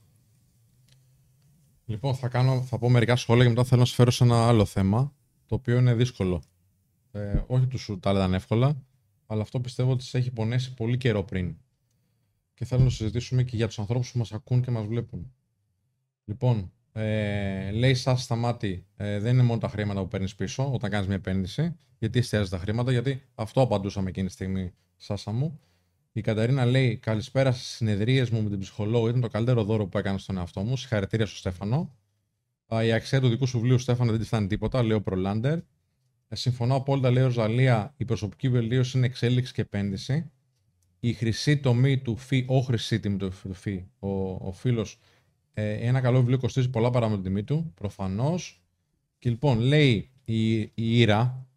Λοιπόν, θα, κάνω, θα πω μερικά σχόλια και μετά θέλω να σου φέρω σε ένα άλλο θέμα, το οποίο είναι δύσκολο. Ε, όχι τους σου τα έλεγαν εύκολα, αλλά αυτό πιστεύω ότι σε έχει πονέσει πολύ καιρό πριν. Και θέλω να το συζητήσουμε και για τους ανθρώπους που μας ακούν και μας βλέπουν. Λοιπόν, ε, λέει σας σταμάτη, ε, δεν είναι μόνο τα χρήματα που παίρνεις πίσω όταν κάνεις μια επένδυση. Γιατί εστιάζεις τα χρήματα, γιατί αυτό απαντούσαμε εκείνη τη στιγμή, Σάσα μου. Η Καταρίνα λέει: Καλησπέρα στις συνεδρίες μου με την ψυχολόγο. Ήταν το καλύτερο δώρο που έκανα στον εαυτό μου. Συγχαρητήρια στο Στέφανο. Α, Η αξία του δικού σου βιβλίου, Στέφανο, δεν της φτάνει τίποτα. Λέει ο Προλάντερ. Ε, Συμφωνώ απόλυτα, λέει ο Ζαλία. Η προσωπική βελτίωση είναι εξέλιξη και επένδυση. Η χρυσή τομή του φι, ο χρυσή τιμή του φι, του φι ο, ο φίλος, ε, ένα καλό βιβλίο κοστίζει πολλά παρά με την τιμή του, προφανώς. Και λοιπόν, λέει η, η Ήρα,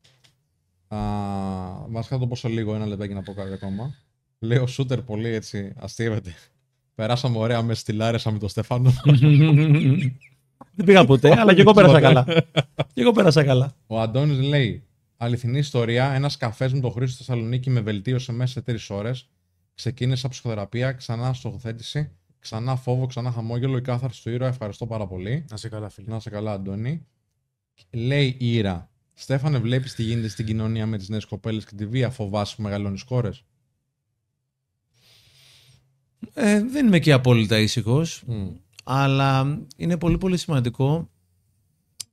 Μα το πόσο λίγο, ένα λεπτάκι να πω κάτι ακόμα. Λέει ο Σούτερ πολύ έτσι αστείευεται. *laughs* Περάσαμε ωραία με στη Λάρισα με τον Στέφανο. *laughs* Δεν πήγα ποτέ, αλλά και εγώ πέρασα καλά. και εγώ πέρασα καλά. Ο Αντώνης λέει: Αληθινή ιστορία, ένας καφές με τον Χρήστο στη Θεσσαλονίκη με βελτίωσε μέσα σε τρεις ώρες. Ξεκίνησα ψυχοθεραπεία, ξανά στοχοθέτηση, ξανά φόβο, ξανά χαμόγελο. Η κάθαρση του ήρωα. Ευχαριστώ πάρα πολύ. Να σε καλά, φίλε. Να σε καλά, Αντώνη. Λέει η Ήρα: Στέφανε, βλέπεις τι γίνεται στην κοινωνία με τις νέες κοπέλες και τη βία. Φοβάσαι που μεγαλώνεις κόρες; Ε, δεν είμαι και απόλυτα ήσυχος. Αλλά είναι πολύ πολύ σημαντικό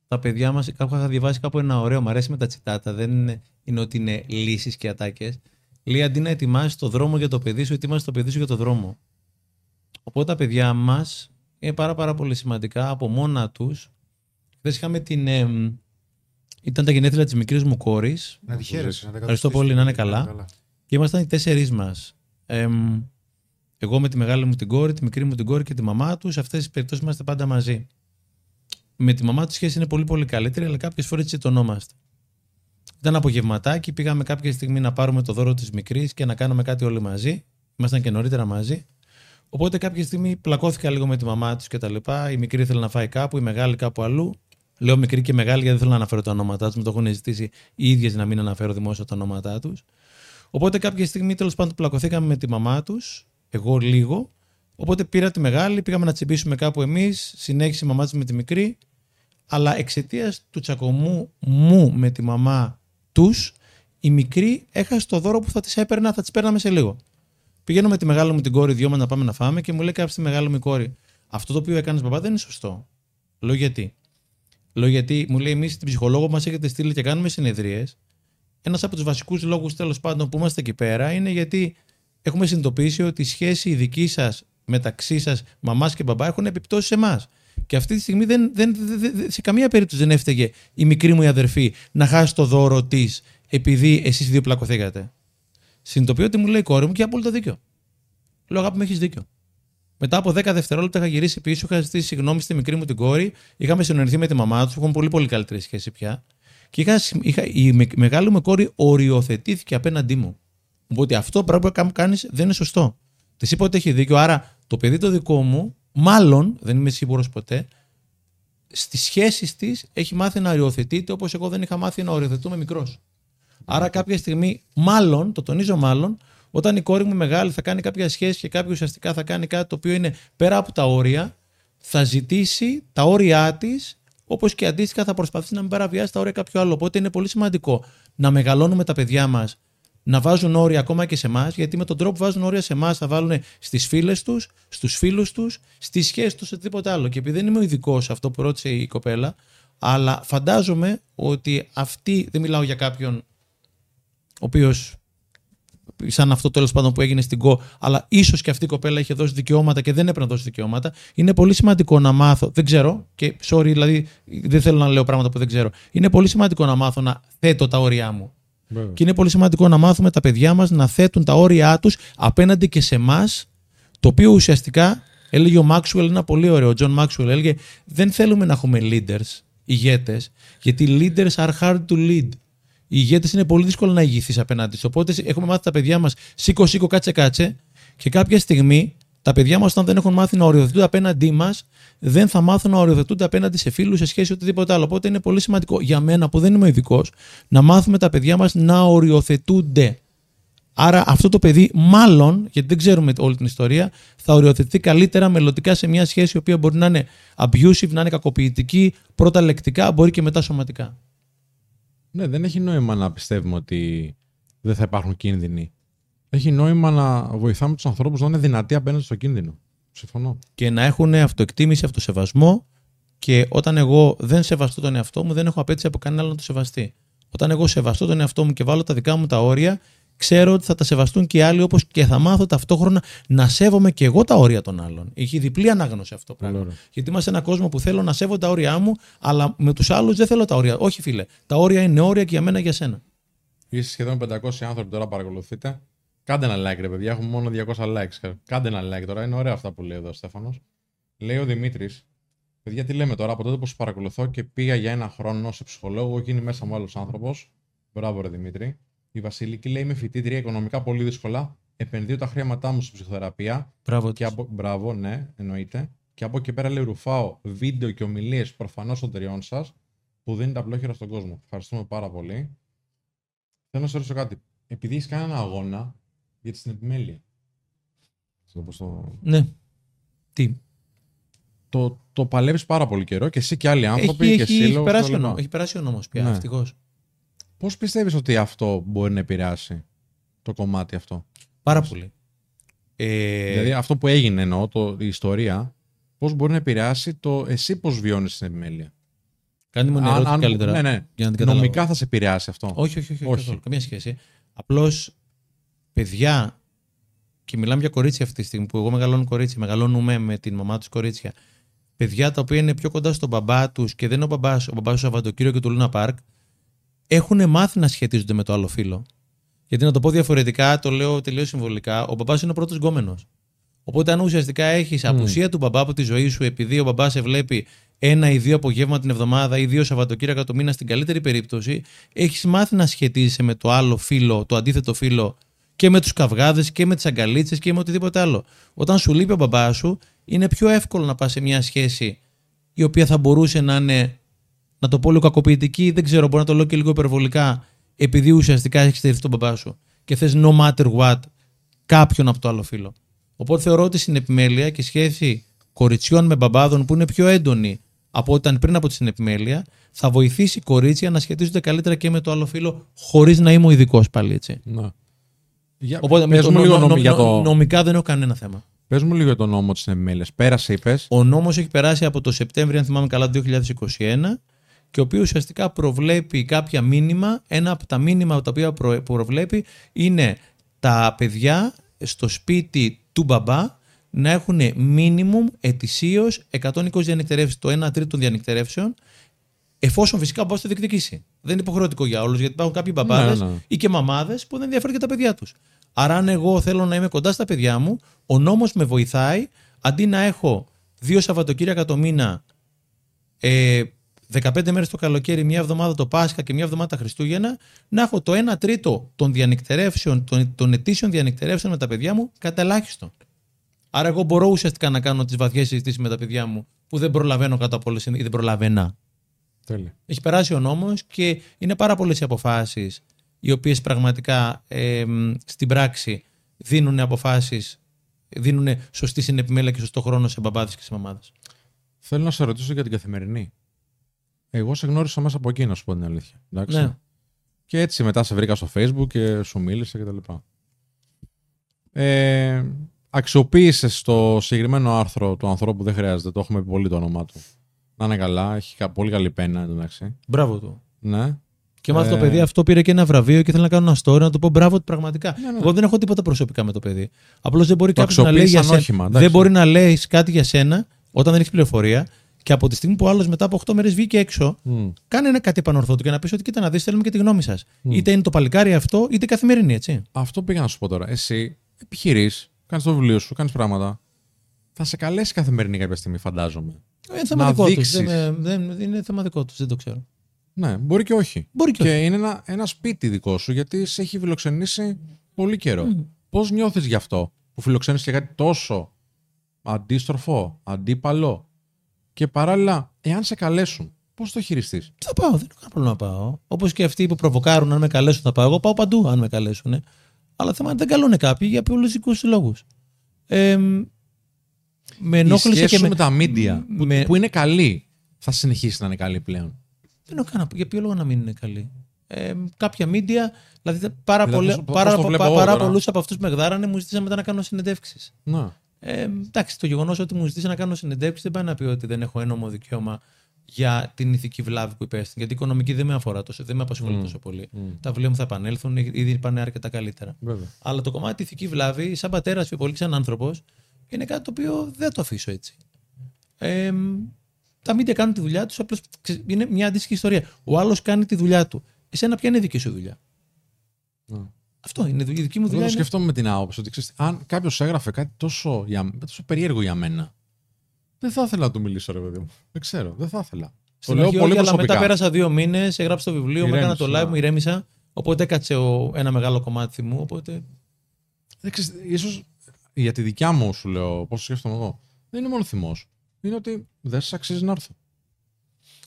τα παιδιά μας, κάπου είχα διαβάσει κάπου ένα ωραίο, μου αρέσει με τα τσιτάτα, δεν είναι, είναι ότι είναι λύσεις και ατάκες. Λέει αντί να ετοιμάσεις το δρόμο για το παιδί σου, ετοιμάσεις το παιδί σου για το δρόμο. Οπότε τα παιδιά μας είναι πάρα πάρα πολύ σημαντικά από μόνα τους. Δεν είχαμε την... ήταν τα γενέθλια της μικρής μου κόρης. Να τη χαίρεσαι. Ευχαριστώ πολύ, να είναι καλά. Και ήμασταν οι τέσσερις μας. Ε, εγώ με τη μεγάλη μου την κόρη, τη μικρή μου την κόρη και τη μαμά τους, σε αυτές τις περιπτώσεις είμαστε πάντα μαζί. Με τη μαμά τους σχέση είναι πολύ πολύ καλύτερη, αλλά κάποιες φορές τσιτωνόμαστε. Ήταν απογευματάκι, πήγαμε κάποια στιγμή να πάρουμε το δώρο της μικρής και να κάνουμε κάτι όλοι μαζί. Ήμασταν και νωρίτερα μαζί. Οπότε κάποια στιγμή πλακώθηκα λίγο με τη μαμά τους κτλ. Η μικρή ήθελε να φάει κάπου, η μεγάλη κάπου αλλού. Λέω μικρή και μεγάλη γιατί δεν θέλω να αναφέρω τα ονόματά τους. Με το έχουν ζητήσει οι ίδιες να μην αναφέρω δημόσια τα ονόματά τους. Οπότε κάποια στιγμή τέλος πάντων πλακωθήκαμε με τη μαμά τους εγώ λίγο. Οπότε πήρα τη μεγάλη, πήγαμε να τσιμπήσουμε κάπου εμείς, συνέχισε η μαμά της με τη μικρή. Αλλά εξαιτίας του τσακωμού μου με τη μαμά τους, η μικρή έχασε το δώρο που θα της έπαιρνα, θα της παίρναμε σε λίγο. Πηγαίνω με τη μεγάλη μου την κόρη, δυο να πάμε να φάμε και μου λέει κάποια τη μεγάλη μου κόρη, Αυτό το οποίο έκανες μπαμπά δεν είναι σωστό. Λέω γιατί. Λέω γιατί μου λέει εμείς την ψυχολόγο μας έχετε στείλει και κάνουμε συνεδρίες. Ένας από τους βασικούς λόγους τέλος πάντων που είμαστε εκεί πέρα είναι γιατί έχουμε συνειδητοποιήσει ότι η σχέση η δική σας μεταξύ σας, μαμάς και μπαμπά, έχουν επιπτώσεις σε εμάς. Και αυτή τη στιγμή δεν, δεν, δεν, σε καμία περίπτωση δεν έφταιγε η μικρή μου η αδερφή να χάσει το δώρο της επειδή εσείς δύο πλακωθήκατε. Συνειδητοποιώ ότι μου λέει η κόρη μου και απόλυτα δίκιο. Λέω αγάπη μου, έχεις δίκιο. Μετά από 10 δευτερόλεπτα είχα γυρίσει πίσω, είχα ζητήσει συγγνώμη στη μικρή μου την κόρη, είχαμε συνεννοηθεί με τη μαμά τους, έχουμε πολύ πολύ καλύτερη σχέση πια. Και είχα, είχα, η μεγάλη μου κόρη οριοθετήθηκε απέναντί μου. Οπότε αυτό πράγμα που κάνεις δεν είναι σωστό. Της είπα ότι έχει δίκιο. Άρα το παιδί το δικό μου, μάλλον, δεν είμαι σίγουρος ποτέ, στις σχέσεις της έχει μάθει να οριοθετείται όπως εγώ δεν είχα μάθει να οριοθετούμε μικρός. Άρα κάποια στιγμή, μάλλον, το τονίζω μάλλον, όταν η κόρη μου μεγάλη θα κάνει κάποια σχέση και κάποιο ουσιαστικά θα κάνει κάτι το οποίο είναι πέρα από τα όρια, θα ζητήσει τα όρια της, όπως και αντίστοιχα θα προσπαθήσει να μην παραβιάσει τα όρια κάποιου άλλου. Οπότε είναι πολύ σημαντικό να μεγαλώνουμε τα παιδιά μας να βάζουν όρια ακόμα και σε εμάς, γιατί με τον τρόπο που βάζουν όρια σε εμάς θα βάλουν στις φίλες τους, στους φίλους τους, στις σχέσεις τους, σε τίποτα άλλο. Και επειδή δεν είμαι ειδικός σε αυτό που ρώτησε η κοπέλα, αλλά φαντάζομαι ότι αυτή, δεν μιλάω για κάποιον ο οποίος σαν αυτό τέλος πάντων που έγινε στην ΚΟ, αλλά ίσως και αυτή η κοπέλα είχε δώσει δικαιώματα και δεν έπρεπε να δώσει δικαιώματα. Είναι πολύ σημαντικό να μάθω. Δεν ξέρω, και sorry, δηλαδή δεν θέλω να λέω πράγματα που δεν ξέρω. Είναι πολύ σημαντικό να μάθω να θέτω τα όρια μου. Και είναι πολύ σημαντικό να μάθουμε τα παιδιά μας να θέτουν τα όρια τους απέναντι και σε εμάς, το οποίο ουσιαστικά έλεγε ο Μάξουελ ένα πολύ ωραίο. Ο Τζον Μάξουελ έλεγε: Δεν θέλουμε να έχουμε leaders, ηγέτες, γιατί leaders are hard to lead. Οι ηγέτες είναι πολύ δύσκολο να ηγηθείς απέναντι. Οπότε έχουμε μάθει τα παιδιά μας σήκω, σήκω, κάτσε, κάτσε. Και κάποια στιγμή τα παιδιά μας, όταν δεν έχουν μάθει να οριοθετούνται απέναντί μας, δεν θα μάθουν να οριοθετούνται απέναντι σε φίλους, σε σχέση οτιδήποτε άλλο. Οπότε είναι πολύ σημαντικό για μένα, που δεν είμαι ειδικός, να μάθουμε τα παιδιά μας να οριοθετούνται. Άρα αυτό το παιδί, μάλλον, γιατί δεν ξέρουμε όλη την ιστορία, θα οριοθετηθεί καλύτερα μελλοντικά σε μια σχέση η οποία μπορεί να είναι abusive, να είναι κακοποιητική, πρώτα λεκτικά, μπορεί και μετά σωματικά. Ναι, δεν έχει νόημα να πιστεύουμε ότι δεν θα υπάρχουν κίνδυνοι έχει νόημα να βοηθάμε τους ανθρώπους να είναι δυνατοί απέναντι στο κίνδυνο. Συμφωνώ. Και να έχουν αυτοεκτίμηση, αυτοσεβασμό και όταν εγώ δεν σεβαστώ τον εαυτό μου, δεν έχω απέτηση από κανένα άλλο να το σεβαστεί. Όταν εγώ σεβαστώ τον εαυτό μου και βάλω τα δικά μου τα όρια, ξέρω ότι θα τα σεβαστούν και οι άλλοι όπως και θα μάθω ταυτόχρονα να σέβομαι και εγώ τα όρια των άλλων. Έχει διπλή ανάγνωση αυτό το πράγμα. Γιατί είμαστε ένα κόσμο που θέλω να σέβω τα όρια μου, αλλά με τους άλλους δεν θέλω τα όρια. Όχι, φίλε. Τα όρια είναι όρια και για μένα για σένα. Είσαι σχεδόν 500 άνθρωποι τώρα παρακολουθείτε. Κάντε ένα like, ρε παιδιά. Έχουμε μόνο 200 likes. Κάντε ένα like τώρα. Είναι ωραία αυτά που λέει εδώ ο Στέφανος. Λέει ο Δημήτρης. Παιδιά, τι λέμε τώρα. Από τότε που σου παρακολουθώ και πήγα για ένα χρόνο σε ψυχολόγο, γίνει μέσα μου άλλος άνθρωπος. Μπράβο, ρε Δημήτρη. Η Βασιλική λέει: Είμαι φοιτήτρια οικονομικά πολύ δύσκολα. Επενδύω τα χρήματά μου στην ψυχοθεραπεία. Μπράβο Και της. από... Μπράβο, ναι, εννοείται. Και από εκεί πέρα λέει ρουφάω βίντεο και ομιλίες προφανώς των τριών σας που δίνει τα απλόχερα στον κόσμο. Ευχαριστούμε πάρα πολύ. Θέλω να σε ρωτήσω κάτι. Επειδή έχεις κάνει ένα αγώνα για την επιμέλεια. Θα το πω στο- Ναι. Τι; Το, το παλεύεις πάρα πολύ καιρό και εσύ και άλλοι άνθρωποι Έχει, και έχει, εσύ έχει, περάσει ο νόμος, Πώ έχει περάσει ο νόμος πια, Ναι. ευτυχώς. πιστεύεις ότι αυτό μπορεί να επηρεάσει το κομμάτι αυτό; Πάρα πολύ. Ε, Δηλαδή αυτό που έγινε εννοώ, το, η ιστορία, πώς μπορεί να επηρεάσει το εσύ πώς βιώνεις την επιμέλεια; Κάντε μου μια ερώτηση καλύτερα. ναι, ναι. Για να την καταλάβω. Νομικά θα σε επηρεάσει αυτό; Όχι, όχι, όχι. Όχι. καθόλου. Καμία σχέση. Απλώς παιδιά, και μιλάμε για κορίτσια αυτή τη στιγμή που εγώ μεγαλώνω κορίτσια, μεγαλώνουμε με την μαμά τους κορίτσια. Παιδιά τα οποία είναι πιο κοντά στον μπαμπά τους και δεν είναι ο μπαμπάς ο μπαμπάς του Σαββατοκύριο και του Λούνα Πάρκ, έχουν μάθει να σχετίζονται με το άλλο φίλο. Γιατί να το πω διαφορετικά, το λέω τελείως συμβολικά, ο μπαμπάς είναι ο πρώτος γκόμενος. Οπότε, αν ουσιαστικά έχεις απουσία του μπαμπά από τη ζωή σου, επειδή ο μπαμπάς σε βλέπει ένα ή δύο απογεύματα την εβδομάδα ή δύο Σαββατοκύριακα το μήνα, στην καλύτερη περίπτωση, έχεις μάθει να σχετίζεσαι με το άλλο φίλο, το αντίθετο φίλο και με τους καυγάδες και με τις αγκαλίτσες και με οτιδήποτε άλλο. Όταν σου λείπει ο μπαμπάς σου, είναι πιο εύκολο να πας σε μια σχέση η οποία θα μπορούσε να είναι, να το πω λίγο κακοποιητική, δεν ξέρω, μπορεί να το λέω και λίγο υπερβολικά, επειδή ουσιαστικά έχεις στερηθεί τον μπαμπά σου και θες no matter what κάποιον από το άλλο φίλο. Οπότε θεωρώ ότι στην επιμέλεια και η σχέση κοριτσιών με μπαμπάδων που είναι πιο έντονη από όταν πριν από την επιμέλεια, θα βοηθήσει κορίτσια να σχετίζονται καλύτερα και με το άλλο φίλο, χωρίς να είμαι ο ειδικός πάλι έτσι. Ναι. Για... Οπότε με πες, το μου νο- λίγο νο- νόμο, νο- για το... νομικά δεν έχω κανένα θέμα. πες μου λίγο για το νόμο της επιμέλειας. Πέρασε, είπες. Ο νόμος έχει περάσει από το Σεπτέμβριο, αν θυμάμαι καλά, 2021 και ο οποίος ουσιαστικά προβλέπει κάποια μήνυμα. Ένα από τα μήνυμα τα οποία προ- προβλέπει είναι τα παιδιά στο σπίτι του μπαμπά να έχουν minimum ετησίως 120 διανυκτερεύσεις, το 1 τρίτο των διανυκτερεύσεων, εφόσον φυσικά ο μπαμπάς το διεκδικήσει. Δεν είναι υποχρεωτικό για όλους, γιατί υπάρχουν κάποιοι μπαμπάδες Ναι, ναι. ή και μαμάδες που δεν ενδιαφέρουν για τα παιδιά τους. Άρα, αν εγώ θέλω να είμαι κοντά στα παιδιά μου, ο νόμος με βοηθάει αντί να έχω δύο Σαββατοκύριακα το μήνα, ε, 15 μέρες το καλοκαίρι, μια εβδομάδα το Πάσχα και μια εβδομάδα τα Χριστούγεννα, να έχω το 1 τρίτο των διανυκτερεύσεων, των, των ετήσιων διανυκτερεύσεων με τα παιδιά μου κατά ελάχιστο. Άρα, εγώ μπορώ ουσιαστικά να κάνω τις βαθιές συζητήσεις με τα παιδιά μου που δεν προλαβαίνω κατά από όλες, ή δεν προλαβαίνα. Τέλεια. Έχει περάσει ο νόμος και είναι πάρα πολλές οι αποφάσεις οι οποίες πραγματικά ε, μ, στην πράξη δίνουν αποφάσεις, δίνουν σωστή συνεπιμέλεια και σωστό χρόνο σε μπαμπάδες και σε μαμάδες. Θέλω να σε ρωτήσω για την καθημερινή. Εγώ σε γνώρισα μέσα από εκεί, να σου πω την αλήθεια. Εντάξει. Ναι. Και έτσι μετά σε βρήκα στο facebook και σου μίλησα κτλ. Ε, αξιοποίησες το συγκεκριμένο άρθρο του ανθρώπου που δεν χρειάζεται. Το έχουμε πει πολύ το όνομά του. Να είναι καλά, έχει κα- πολύ καλή πένα εντάξει. Μπράβο του. Ναι. Και μάλιστα Ε. το παιδί αυτό πήρε και ένα βραβείο και ήθελα να κάνω ένα story να του πω μπράβο του πραγματικά. Ναι, ναι. Εγώ δεν έχω τίποτα προσωπικά με το παιδί. Απλώς δεν μπορεί Το κάποιος να λέει για αξιοποίησαν σένα. όχημα, εντάξει. δεν μπορεί να λέεις κάτι για σένα όταν δεν έχεις πληροφορία και από τη στιγμή που ο άλλος μετά από 8 μέρες βγήκε έξω, Μμ. κάνε ένα κάτι επανορθώτου και να πεις ότι κοίτα να δεις, θέλουμε και τη γνώμη σας. Είτε είναι το παλικάρι αυτό, είτε καθημερινή, έτσι. Αυτό πήγα να σου πω τώρα. Εσύ επιχειρείς, κάνεις το βιβλίο σου, κάνεις πράγματα. Θα σε καλέσει καθημερινή κάποια στιγμή, φαντάζομαι. Είναι θέμα Να δικό του. δείξεις. Δεν, δεν, είναι θέμα δικό τους, δεν το ξέρω. Ναι, μπορεί και όχι. Μπορεί και, Και είναι ένα, ένα σπίτι δικό σου γιατί σε έχει φιλοξενήσει πολύ καιρό. Πώς νιώθεις γι' αυτό που φιλοξένει και κάτι τόσο αντίστροφο, αντίπαλο και παράλληλα, εάν σε καλέσουν, πώς το χειριστείς; Θα πάω, δεν έχω κανένα πρόβλημα να πάω. Όπως και αυτοί που προβοκάρουν, αν με καλέσουν, θα πάω. Εγώ πάω παντού, αν με καλέσουν. Αλλά θέμα είναι δεν καλούν κάποιοι για πολιτικού λόγου. Ε, με Η ενόχλησε σχέση και σου με. με τα media που, με- που είναι καλή θα συνεχίσει να είναι καλή πλέον. Δεν έχω κανένα. Για ποιο λόγο να μην είναι καλή; Ε, κάποια media, δηλαδή πάρα, Δηλαδή, πολλέ- πώς- πώς πάρα, το βλέπω πα- εγώ πάρα τώρα. πολλούς από αυτούς με γδάρανε μου ζήτησαν μετά να κάνω συνεντεύξεις. Να. Ε, εντάξει, το γεγονός ότι μου ζητήσαν να κάνω συνεντεύξεις δεν πάει να πει ότι δεν έχω ένομο δικαίωμα για την ηθική βλάβη που υπέστην. Γιατί η οικονομική δεν με αφορά τόσο, δεν με απασχολεί τόσο πολύ. Τα βιβλία μου θα επανέλθουν, ήδη πάνε αρκετά καλύτερα. Βέβαια. Αλλά το κομμάτι ηθική βλάβη, σαν πατέρας και πολύ σαν άνθρωπος, είναι κάτι το οποίο δεν το αφήσω έτσι. Ε, τα μίντια κάνουν τη δουλειά τους, απλώς είναι μια αντίστοιχη ιστορία. Ο άλλος κάνει τη δουλειά του. Εσένα, ποια είναι η δική σου δουλειά; Ναι. Αυτό είναι. Η δική μου Εγώ δουλειά. το Είναι... σκεφτόμαι με την άποψη ότι ξέρεις, αν κάποιος έγραφε κάτι τόσο, για, τόσο περίεργο για μένα, δεν θα ήθελα να του μιλήσω, ρε παιδί μου. Δεν ξέρω, δεν θα ήθελα. Στην το λέω αρχή πολύ όχι, αλλά προσωπικά. μετά πέρασα δύο μήνες, έγραψα το βιβλίο, μου έκανα το Ηρέμησε, live, ναι. μου ηρέμησα. Οπότε έκατσε ο, ένα μεγάλο κομμάτι μου. Οπότε Δεν ξέρεις, ίσως για τη δικιά μου σου λέω, πώς σκέφτομαι εγώ. Δεν είναι μόνο θυμός. Είναι ότι δεν σας αξίζει να έρθω.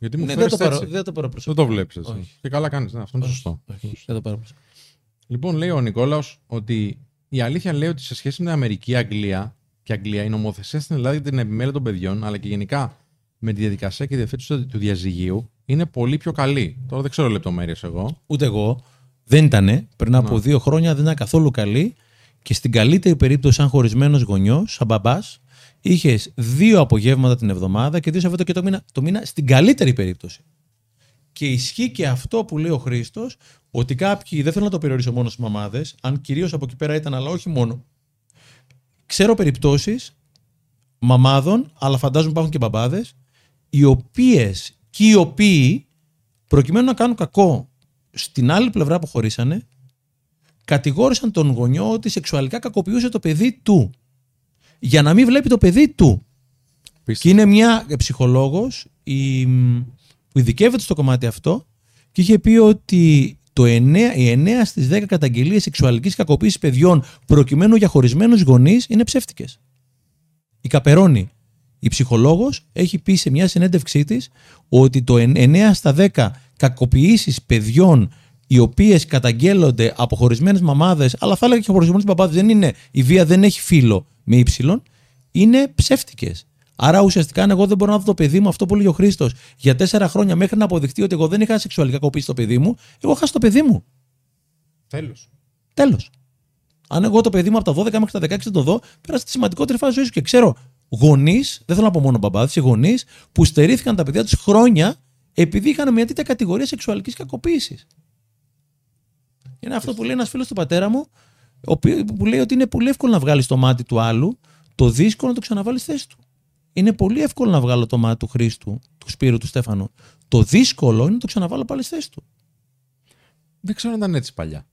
Γιατί μου ναι, δεν, φέρεις το πάρω, έτσι. δεν το πάρω Δεν προσωπικά. το βλέπεις έτσι. Όχι. Και καλά κάνεις. Ναι, αυτό είναι Όχι. σωστό. Όχι, δεν το πάρω προσωπικά. Λοιπόν, λέει ο Νικόλαος ότι η αλήθεια λέει ότι σε σχέση με την Αμερική, Αγγλία και Αγγλία, η νομοθεσία στην Ελλάδα για την επιμέλεια των παιδιών, αλλά και γενικά με τη διαδικασία και διευθέτηση του- του διαζυγίου, είναι πολύ πιο καλή. Τώρα δεν ξέρω λεπτομέρειες εγώ. Ούτε εγώ. Δεν ήταν. Πριν από Ναι. δύο χρόνια δεν ήταν καθόλου καλή. Και στην καλύτερη περίπτωση, σαν χωρισμένος γονιός, σαν μπαμπάς, είχες δύο απογεύματα την εβδομάδα και δύο Σαββατοκύριακο το μήνα, το μήνα στην καλύτερη περίπτωση. Και ισχύει και αυτό που λέει ο Χρήστος, ότι κάποιοι, δεν θέλω να το περιορίσω μόνο στις μαμάδες, αν κυρίως από εκεί πέρα ήταν, αλλά όχι μόνο. Ξέρω περιπτώσεις μαμάδων, αλλά φαντάζομαι υπάρχουν και μπαμπάδες, οι οποίες και οι οποίοι προκειμένου να κάνουν κακό στην άλλη πλευρά που χωρίσανε, κατηγόρησαν τον γονιό ότι σεξουαλικά κακοποιούσε το παιδί του. Για να μην βλέπει το παιδί του. Και είναι μια ψυχολόγος η, που ειδικεύεται στο κομμάτι αυτό και είχε πει ότι το 9, οι 9 στις 10 καταγγελίες σεξουαλικής κακοποίησης παιδιών προκειμένου για χωρισμένους γονείς είναι ψεύτικες. Η Καπερώνη, η ψυχολόγος, έχει πει σε μια συνέντευξή της ότι το 9 στα 10 κακοποιήσεις παιδιών οι οποίες καταγγέλλονται από χωρισμένες μαμάδες, αλλά θα έλεγα και χωρισμένες μπαμπάδες, δεν είναι, η βία δεν έχει φύλλο με ύψιλον, είναι ψεύτικες. Άρα ουσιαστικά αν εγώ δεν μπορώ να δω το παιδί μου, αυτό που λέει ο Χρήστος, για τέσσερα χρόνια μέχρι να αποδειχτεί ότι εγώ δεν είχα σεξουαλικά κακοποιήσει το παιδί μου, εγώ χάσω το παιδί μου. Τέλος. Τέλος. Αν εγώ το παιδί μου από τα 12 μέχρι τα 16 δεν το δω, πέρασε τη σημαντικότερη φάση ζωής σου. Και ξέρω γονείς, δεν θέλω να πω μόνο μπαμπάδες, γονείς που στερήθηκαν τα παιδιά τους χρόνια επειδή είχαν μια τέτοια κατηγορία σεξουαλικής κακοποίησης. Είναι αυτό που λέει ένας φίλος του πατέρα μου, ο οποίος- που λέει ότι είναι πολύ εύκολο να βγάλεις το μάτι του άλλου, το δύσκολο να το ξαναβάλεις στη θέση του. Είναι πολύ εύκολο να βγάλω το μάτι του Χρήστου, του Σπύρου, του Στέφανου. Το δύσκολο είναι να το ξαναβάλω πάλι στη θέση του. Δεν ξέρω αν ήταν έτσι παλιά.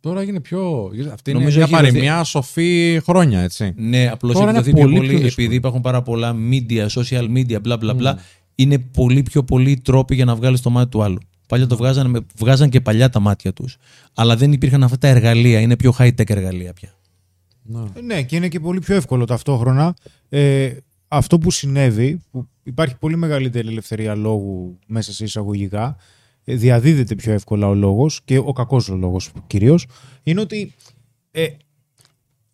Τώρα έγινε πιο. Αυτή Νομίζω είναι μια έχει δοθεί- παροιμία σοφή χρόνια, έτσι. Ναι, απλώς Τώρα έχει είναι δοθεί πιο πολύ πολύ, πιο δύσκολο. επειδή υπάρχουν πάρα πολλά media, social media, μπλα μπλα μπλα. Είναι πολύ πιο πολλοί τρόποι για να βγάλεις το μάτι του άλλου. Παλιά το βγάζαν, με- βγάζαν και παλιά τα μάτια τους. Αλλά δεν υπήρχαν αυτά τα εργαλεία. Είναι πιο high-tech εργαλεία πια. Ναι, και είναι και πολύ πιο εύκολο ταυτόχρονα. Ε, αυτό που συνέβη, που υπάρχει πολύ μεγαλύτερη ελευθερία λόγου μέσα σε εισαγωγικά, ε, διαδίδεται πιο εύκολα ο λόγος και ο κακός ο λόγος κυρίως, είναι ότι ε,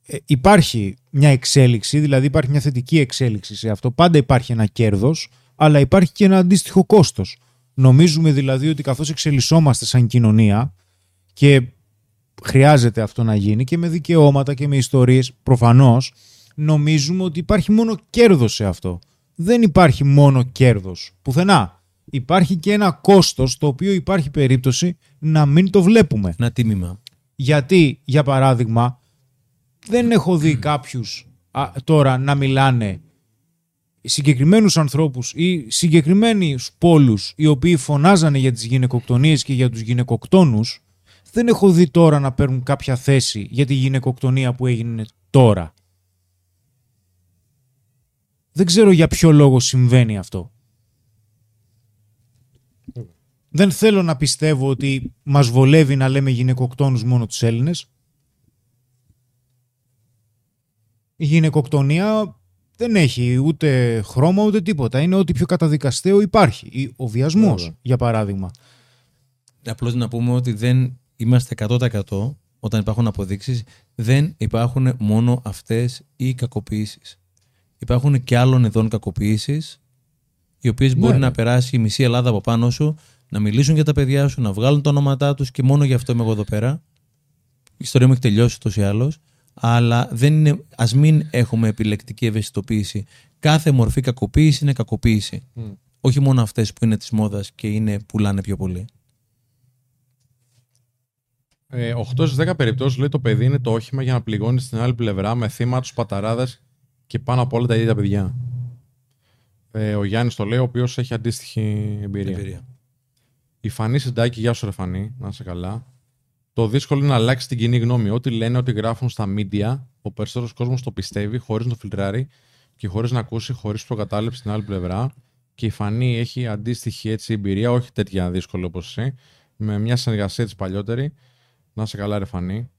ε, υπάρχει μια εξέλιξη, δηλαδή υπάρχει μια θετική εξέλιξη σε αυτό. Πάντα υπάρχει ένα κέρδος, αλλά υπάρχει και ένα αντίστοιχο κόστος. Νομίζουμε δηλαδή ότι καθώς εξελισσόμαστε σαν κοινωνία και χρειάζεται αυτό να γίνει και με δικαιώματα και με ιστορίες προφανώς νομίζουμε ότι υπάρχει μόνο κέρδος σε αυτό. Δεν υπάρχει μόνο κέρδος πουθενά. Υπάρχει και ένα κόστος το οποίο υπάρχει περίπτωση να μην το βλέπουμε. Ένα τίμημα. Γιατί, για παράδειγμα, δεν έχω δει κάποιους α, τώρα να μιλάνε συγκεκριμένους ανθρώπους ή συγκεκριμένους πόλους οι οποίοι φωνάζανε για τις γυναικοκτονίες και για τους γυναικοκτόνους δεν έχω δει τώρα να παίρνουν κάποια θέση για τη γυναικοκτονία που έγινε τώρα. Δεν ξέρω για ποιο λόγο συμβαίνει αυτό. Δεν θέλω να πιστεύω ότι μας βολεύει να λέμε γυναικοκτόνους μόνο τους Έλληνες. Η γυναικοκτονία δεν έχει ούτε χρώμα ούτε τίποτα. Είναι ό,τι πιο καταδικαστέο υπάρχει. Ή Ο βιασμός, Βέβαια. για παράδειγμα. Απλώς να πούμε ότι δεν είμαστε 100% όταν υπάρχουν αποδείξεις, δεν υπάρχουν μόνο αυτές οι κακοποιήσεις. Υπάρχουν και άλλων ειδών κακοποιήσεις, οι οποίες μπορεί ναι. να περάσει η μισή Ελλάδα από πάνω σου, να μιλήσουν για τα παιδιά σου, να βγάλουν τα ονόματά τους και μόνο γι' αυτό είμαι εγώ εδώ πέρα. Η ιστορία μου έχει τελειώσει τόσο ή άλλως. Αλλά δεν είναι, ας μην έχουμε επιλεκτική ευαισθητοποίηση. Κάθε μορφή κακοποίηση είναι κακοποίηση. Όχι μόνο αυτές που είναι της μόδας και είναι, πουλάνε πιο πολύ. Ε, 8 στις 10 περιπτώσεις λέει το παιδί είναι το όχημα για να πληγώνει στην άλλη πλευρά με θύμα τους παταράδες και πάνω απ' όλα τα ίδια τα παιδιά. Ε, ο Γιάννης το λέει, ο οποίος έχει αντίστοιχη εμπειρία. Εμπειρία. Η Φανή Συντάκη, γεια σου, ρε Φανή, να είσαι καλά. Το δύσκολο είναι να αλλάξει την κοινή γνώμη. Ό,τι λένε, ό,τι γράφουν στα media, ο περισσότερος κόσμος το πιστεύει χωρίς να το φιλτράρει και χωρίς να ακούσει, χωρίς προκατάληψη στην άλλη πλευρά. Και η Φανή έχει αντίστοιχη έτσι, εμπειρία, όχι τέτοια δύσκολη όπως εσύ. με μια συνεργασία της παλιότερη. Να σε καλά, ρε Φανή.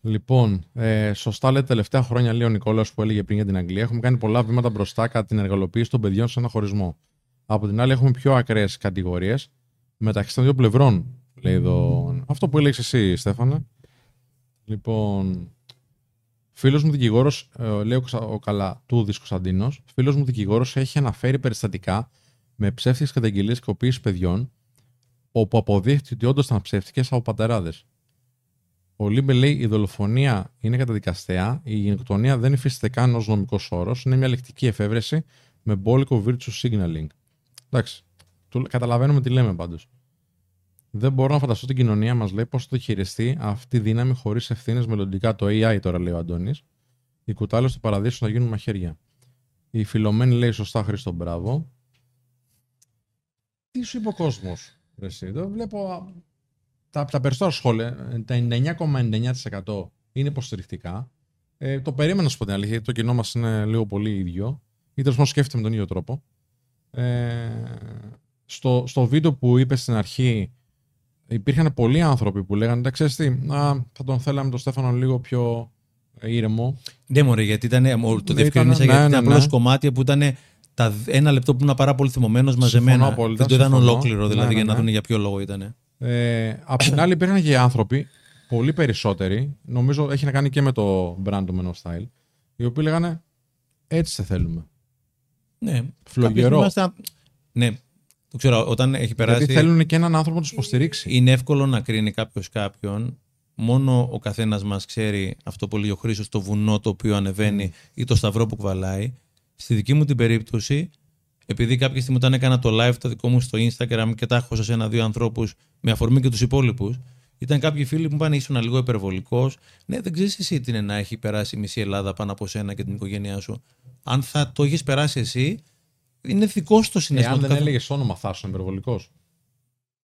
Λοιπόν, ε, σωστά λέτε τελευταία χρόνια, λέει ο Νικόλαος που έλεγε πριν για την Αγγλία. Έχουμε κάνει πολλά βήματα μπροστά κατά την εργαλοποίηση των παιδιών σε ένα χωρισμό. Από την άλλη, έχουμε πιο ακραίες κατηγορίες μεταξύ των δύο πλευρών. Λέει εδώ. Αυτό που έλεγες εσύ, Στέφανε. Λοιπόν, φίλος μου δικηγόρος, ε, λέει ο Καλατούδης Κωνσταντίνος, φίλος μου δικηγόρος έχει αναφέρει περιστατικά με ψεύτικες καταγγελίες κακοποίηση παιδιών, όπου αποδείχθηκε ότι όντως ήταν ψεύτικες από πατεράδες. Ο Λίμπε λέει: Η δολοφονία είναι καταδικαστέα, η γενοκτονία δεν υφίσταται καν ως νομικός όρος, είναι μια λεκτική εφεύρεση με μπόλικο virtue signaling. Εντάξει. Καταλαβαίνουμε τι λέμε πάντως. Δεν μπορώ να φανταστώ την κοινωνία μας λέει πώς θα το χειριστεί αυτή η δύναμη χωρίς ευθύνες μελλοντικά. Το AI τώρα λέει ο Αντώνης. Οι κουτάλες του παραδείσου να γίνουν μαχαίρια. Η φιλομένη λέει σωστά Χρήστο μπράβο. Τι σου είπε ο κόσμος, Εδώ βλέπω τα, τα περισσότερα σχόλια, τα 99,99% είναι υποστηρικτικά. Ε, το περίμενα σου πω την αλήθεια, το κοινό μας είναι λίγο πολύ ίδιο. Ή τέλος πάντων σκέφτεται με τον ίδιο τρόπο. Ε, στο, στο βίντεο που είπε στην αρχή, υπήρχαν πολλοί άνθρωποι που λέγανε: Εντάξει, τι, α, θα τον θέλαμε τον Στέφανο λίγο πιο ήρεμο. Ναι, μωρέ, γιατί ήταν. Το διευκρινίσα ναι, γιατί ναι, ήταν ναι, απλώς κομμάτια που ήταν τα ένα λεπτό που ήμουν πάρα πολύ θυμωμένος μαζεμένα. Δεν το ήταν ολόκληρο δηλαδή ναι, για να δουν για ποιο λόγο ήταν. Ε, απ' την άλλη, υπήρχαν και άνθρωποι, πολύ περισσότεροι, νομίζω έχει να κάνει και με το brand του Men of Style, οι οποίοι λέγανε έτσι σε θέλουμε. Ναι. Φλογερό. Είμαστε... Ναι. Το ξέρω, όταν έχει περάσει. Γιατί θέλουν και έναν άνθρωπο να τους υποστηρίξει. Είναι εύκολο να κρίνει κάποιος κάποιον. Μόνο ο καθένας μας ξέρει αυτό που λέει ο Χρήσος, το βουνό το οποίο ανεβαίνει ή το σταυρό που κουβαλάει. Στη δική μου την περίπτωση, επειδή κάποια στιγμή όταν έκανα το live το δικό μου στο Instagram και τα έχω σε ένα-δύο ανθρώπους με αφορμή και τους υπόλοιπους, ήταν κάποιοι φίλοι που μου είπαν ήσουν λίγο υπερβολικός. Ναι, δεν ξέρεις εσύ τι είναι να έχει περάσει η μισή Ελλάδα πάνω από σένα και την οικογένειά σου. Αν θα το έχεις περάσει εσύ, είναι δικό το συνέστημα. Εάν δεν έλεγες όνομα, θα ήσουν υπερβολικός.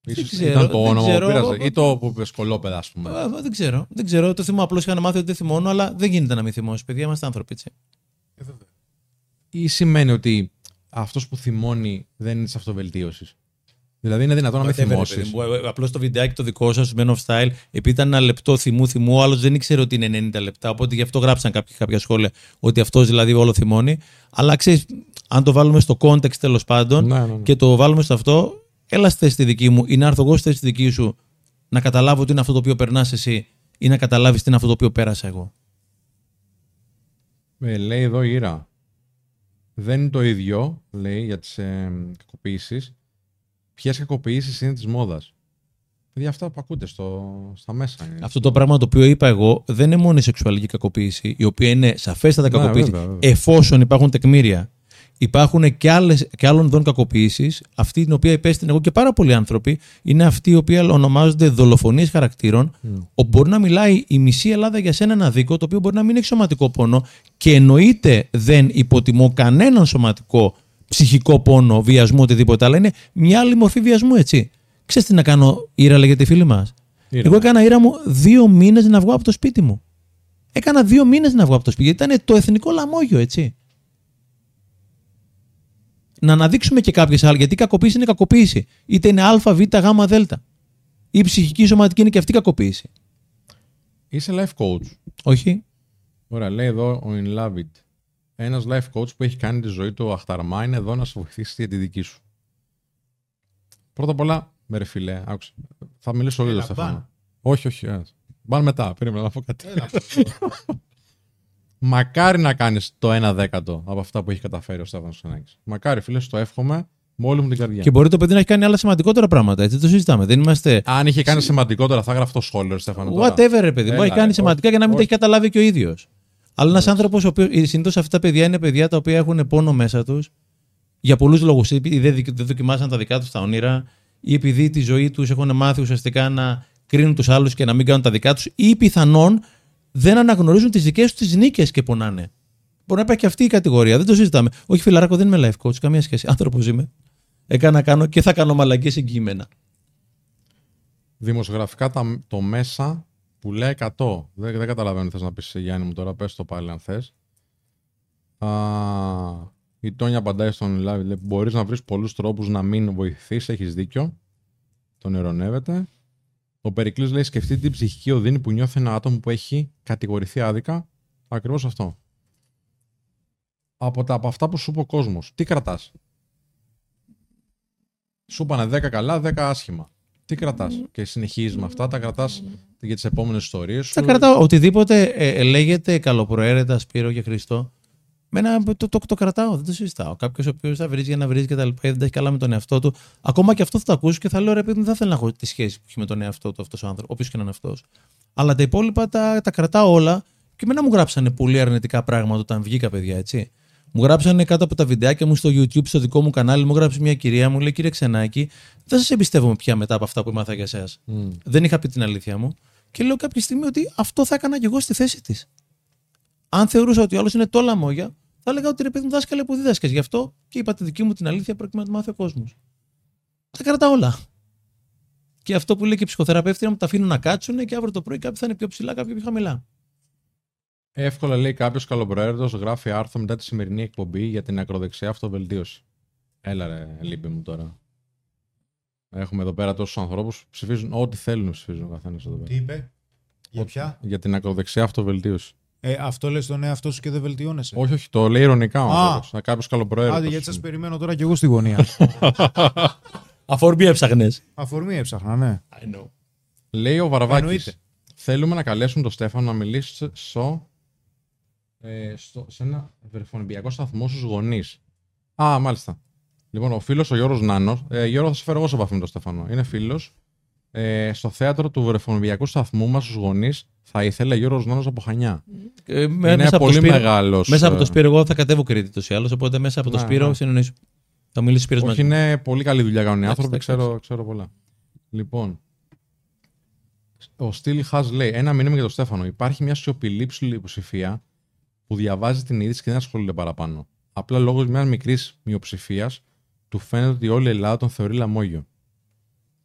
Ίσως ήταν το όνομα που πήραζε. Ή το που είπες κολόπεδα, ας πούμε. δεν ξέρω. Δεν ξέρω. Το θυμό απλώς είχα μάθει ότι δεν θυμώνω, αλλά δεν γίνεται να μην θυμώσει. Παιδιά, είμαστε άνθρωποι, έτσι. Ε, ή σημαίνει ότι αυτός που θυμώνει δεν είναι της αυτοβελτίωσης. Δηλαδή είναι δυνατόν να μην θυμώσεις. Απλώς το βιντεάκι το δικό σας, Men of Style, επειδή ήταν ένα λεπτό θυμού θυμού, ο άλλος δεν ήξερε ότι είναι 90 λεπτά. Οπότε γι' αυτό γράψαν κάποια, κάποια σχόλια ότι αυτός δηλαδή όλο θυμώνει. Αλλά ξέρεις, αν το βάλουμε στο context τέλος πάντων ναι, ναι, ναι. και το βάλουμε στο αυτό, έλα στη θέση τη δική μου ή να έρθω εγώ στη θέση τη δική σου να καταλάβω τι είναι αυτό το οποίο περνάς εσύ ή να καταλάβεις τι είναι αυτό το οποίο πέρασα εγώ. Ε, λέει εδώ η Ήρα. Δεν είναι το ίδιο, λέει, για τις ε, κακοποιήσεις ποιες κακοποιήσεις είναι της μόδας. Δηλαδή αυτά που ακούτε στο, στα μέσα. Αυτό το πράγμα το οποίο είπα εγώ δεν είναι μόνο η σεξουαλική κακοποίηση, η οποία είναι σαφέστατα ναι, κακοποίηση, εφόσον υπάρχουν τεκμήρια. Υπάρχουν και, άλλες, και άλλων ειδών κακοποίησης. Αυτή την οποία υπέστην εγώ και πάρα πολλοί άνθρωποι είναι αυτοί οι οποίοι ονομάζονται δολοφονίες χαρακτήρων, mm. όπου μπορεί να μιλάει η μισή Ελλάδα για σένα ένα δίκο, το οποίο μπορεί να μην έχει σωματικό πόνο και εννοείται δεν υποτιμώ κανέναν σωματικό ψυχικό πόνο, βιασμό, οτιδήποτε αλλά Είναι μια άλλη μορφή βιασμού, έτσι. Ξέρεις τι να κάνω, Ήρα, λέγεται φίλη μας. Εγώ έκανα ήρα μου δύο μήνες να βγω από το σπίτι μου. Έκανα δύο μήνες να βγω από το σπίτι, γιατί ήταν το εθνικό λαμόγιο, έτσι. Να αναδείξουμε και κάποιες άλλες, γιατί η κακοποίηση είναι κακοποίηση. Είτε είναι Α, Β, Γ, Δ. Ή η ψυχική σωματική είναι και αυτή κακοποίηση. Είσαι life coach. Όχι. Ωραία, λέει εδώ ο In Love It. Ένας life coach που έχει κάνει τη ζωή του αχταρμά είναι εδώ να σε βοηθήσει για τη δική σου. Πρώτα απ' όλα, με ρε φιλέ, άκουσα. Θα μιλήσω λίγο Στεφάνο. Όχι, όχι. Μπαν μετά, περίμενα να πω κάτι. *laughs* Μακάρι να κάνεις το 1 δέκατο από αυτά που έχει καταφέρει ο Στέφανος Ξενάκη. Μακάρι, φίλε, το εύχομαι με όλη μου την καρδιά. Και μπορεί το παιδί να έχει κάνει άλλα σημαντικότερα πράγματα. Έτσι το συζητάμε. Δεν είμαστε... Αν είχε κάνει σημαντικότερα, θα γράφει το σχόλιο, Στέφανο. Whatever, ρε παιδί. Μπορεί να κάνει σημαντικά και να μην το έχει καταλάβει και ο ίδιος. Αλλά ένας άνθρωπος, ο οποίο συνήθως αυτά τα παιδιά είναι παιδιά τα οποία έχουν πόνο μέσα τους για πολλούς λόγους. Επειδή δεν δοκιμάσαν τα δικά τους τα όνειρα, ή επειδή τη ζωή τους έχουν μάθει ουσιαστικά να κρίνουν τους άλλους και να μην κάνουν τα δικά τους, ή πιθανόν δεν αναγνωρίζουν τις δικές τους τις νίκες και πονάνε. Μπορεί να υπάρχει και αυτή η κατηγορία. Δεν το συζητάμε. Όχι, φιλαράκο, δεν είμαι life coach, καμία σχέση. Άνθρωπος είμαι. Έκανα, κάνω και θα κάνω μαλακίε εγγυημένα. Δημοσιογραφικά το μέσα που λέει 100. Δεν, δεν καταλαβαίνω τι θες να πεις Γιάννη μου τώρα. Πες το πάλι αν θες. Α, η Τόνια απαντάει στον live. Λέει, μπορείς να βρεις πολλούς τρόπους να μην βοηθήσεις. Έχεις δίκιο. τον ειρωνεύεται. Ο Περικλής λέει: Σκεφτείτε την ψυχική οδύνη που νιώθει ένα άτομο που έχει κατηγορηθεί άδικα. Ακριβώς αυτό. Από, τα, από αυτά που σου είπε ο κόσμος, τι κρατάς; Σου είπανε 10 καλά, 10 άσχημα. Τι κρατάς; Και συνεχίζεις με αυτά, τα κρατάς για τις επόμενες ιστορίες σου; Θα κρατάω οτιδήποτε ε, ε, λέγεται καλοπροαίρετα, Σπύρο και Χριστό. Μένα το, το, το, κρατάω, δεν το συζητάω. Κάποιος ο οποίος θα βρει για να βρει και τα λοιπά, δεν τα έχει καλά με τον εαυτό του. Ακόμα και αυτό θα το ακούσει και θα λέω ρε παιδί, δεν θα θέλω να έχω τη σχέση που έχει με τον εαυτό του αυτός ο άνθρωπο, όποιος και να είναι αυτός. Αλλά τα υπόλοιπα τα, τα κρατάω όλα και εμένα μου γράψανε πολύ αρνητικά πράγματα όταν βγήκα, παιδιά, έτσι. Μου γράψανε κάτω από τα βιντεάκια μου στο YouTube, στο δικό μου κανάλι, μου γράψει μια κυρία, μου λέει κύριε Ξενάκη, δεν σας εμπιστεύομαι πια μετά από αυτά που έμαθα για εσάς. Mm. Δεν είχα πει την αλήθεια μου. Και λέω κάποια στιγμή ότι αυτό θα έκανα και εγώ στη θέση της. Αν θεωρούσα ότι ο άλλος είναι το λαμόγια, θα έλεγα ότι ρε παιδί μου δάσκαλε που δίδασκε. Γι' αυτό και είπα τη δική μου την αλήθεια προκειμένου να το μάθει ο κόσμος. Τα κρατά όλα. Και αυτό που λέει και η ψυχοθεραπεύτρια μου τα αφήνω να κάτσουν και αύριο το πρωί κάποιοι θα είναι πιο ψηλά, κάποιοι πιο χαμηλά. Εύκολα λέει κάποιος καλοπροαίρετος γράφει άρθρο μετά τη σημερινή εκπομπή για την ακροδεξιά αυτοβελτίωση. Έλα ρε, λείπει μου τώρα. Έχουμε εδώ πέρα τόσους ανθρώπους που ψηφίζουν ό,τι θέλουν να ψηφίζουν ο καθένας εδώ Τι πέρα. είπε, για ποια; Για την ακροδεξιά αυτοβελτίωση. Ε, αυτό λες τον εαυτό σου και δεν βελτιώνεσαι. Όχι, όχι, το λέει ηρωνικά ο Α. άνθρωπος. Κάποιος καλοπροαίρετος. Άντε, γιατί σας περιμένω τώρα κι εγώ στη γωνία. *laughs* Αφορμή έψαχνες. Αφορμή έψαχνα, ναι. Λέει ο Βαραβάκη. Εννοείται. Θέλουμε να καλέσουμε τον Στέφανο να μιλήσει στο, ε, στο, σε ένα βρεφονιμπιακό σταθμό στους γονείς. Α, μάλιστα. Λοιπόν, ο φίλος ο Γιώργος Νάνος. Ε, Γιώργο, θα σε φέρω εγώ σε επαφή με τον Στέφανο. Είναι φίλος. Ε, στο θέατρο του βρεφονιμπιακού σταθμού μας στους γονείς θα ήθελε Γιώργος Νάνο από Χανιά. Ε, με- Είναι μέσα από το πολύ Σπύρο- μεγάλος. Μέσα από το Σπύρο, εγώ θα κατέβω Κρήτη τόσο ή άλλως. Οπότε μέσα από το Ναι, Σπύρο ναι. συνεννοήσω. Θα μιλήσει ο Σπύρος Όχι, μαζί. μου. είναι πολύ καλή δουλειά κάνουν οι Εντάξει, άνθρωποι, εντάξει, ξέρω, ξέρω πολλά. Λοιπόν, ο Στήλ Χάζ λέει: Ένα μήνυμα για τον Στέφανο. Υπάρχει μια σιωπηλή πλειοψηφία που διαβάζει την είδηση και δεν ασχολείται παραπάνω. Απλά λόγω μιας μικρής μειοψηφίας του φαίνεται ότι όλη η Ελλάδα τον θεωρεί λαμόγιο.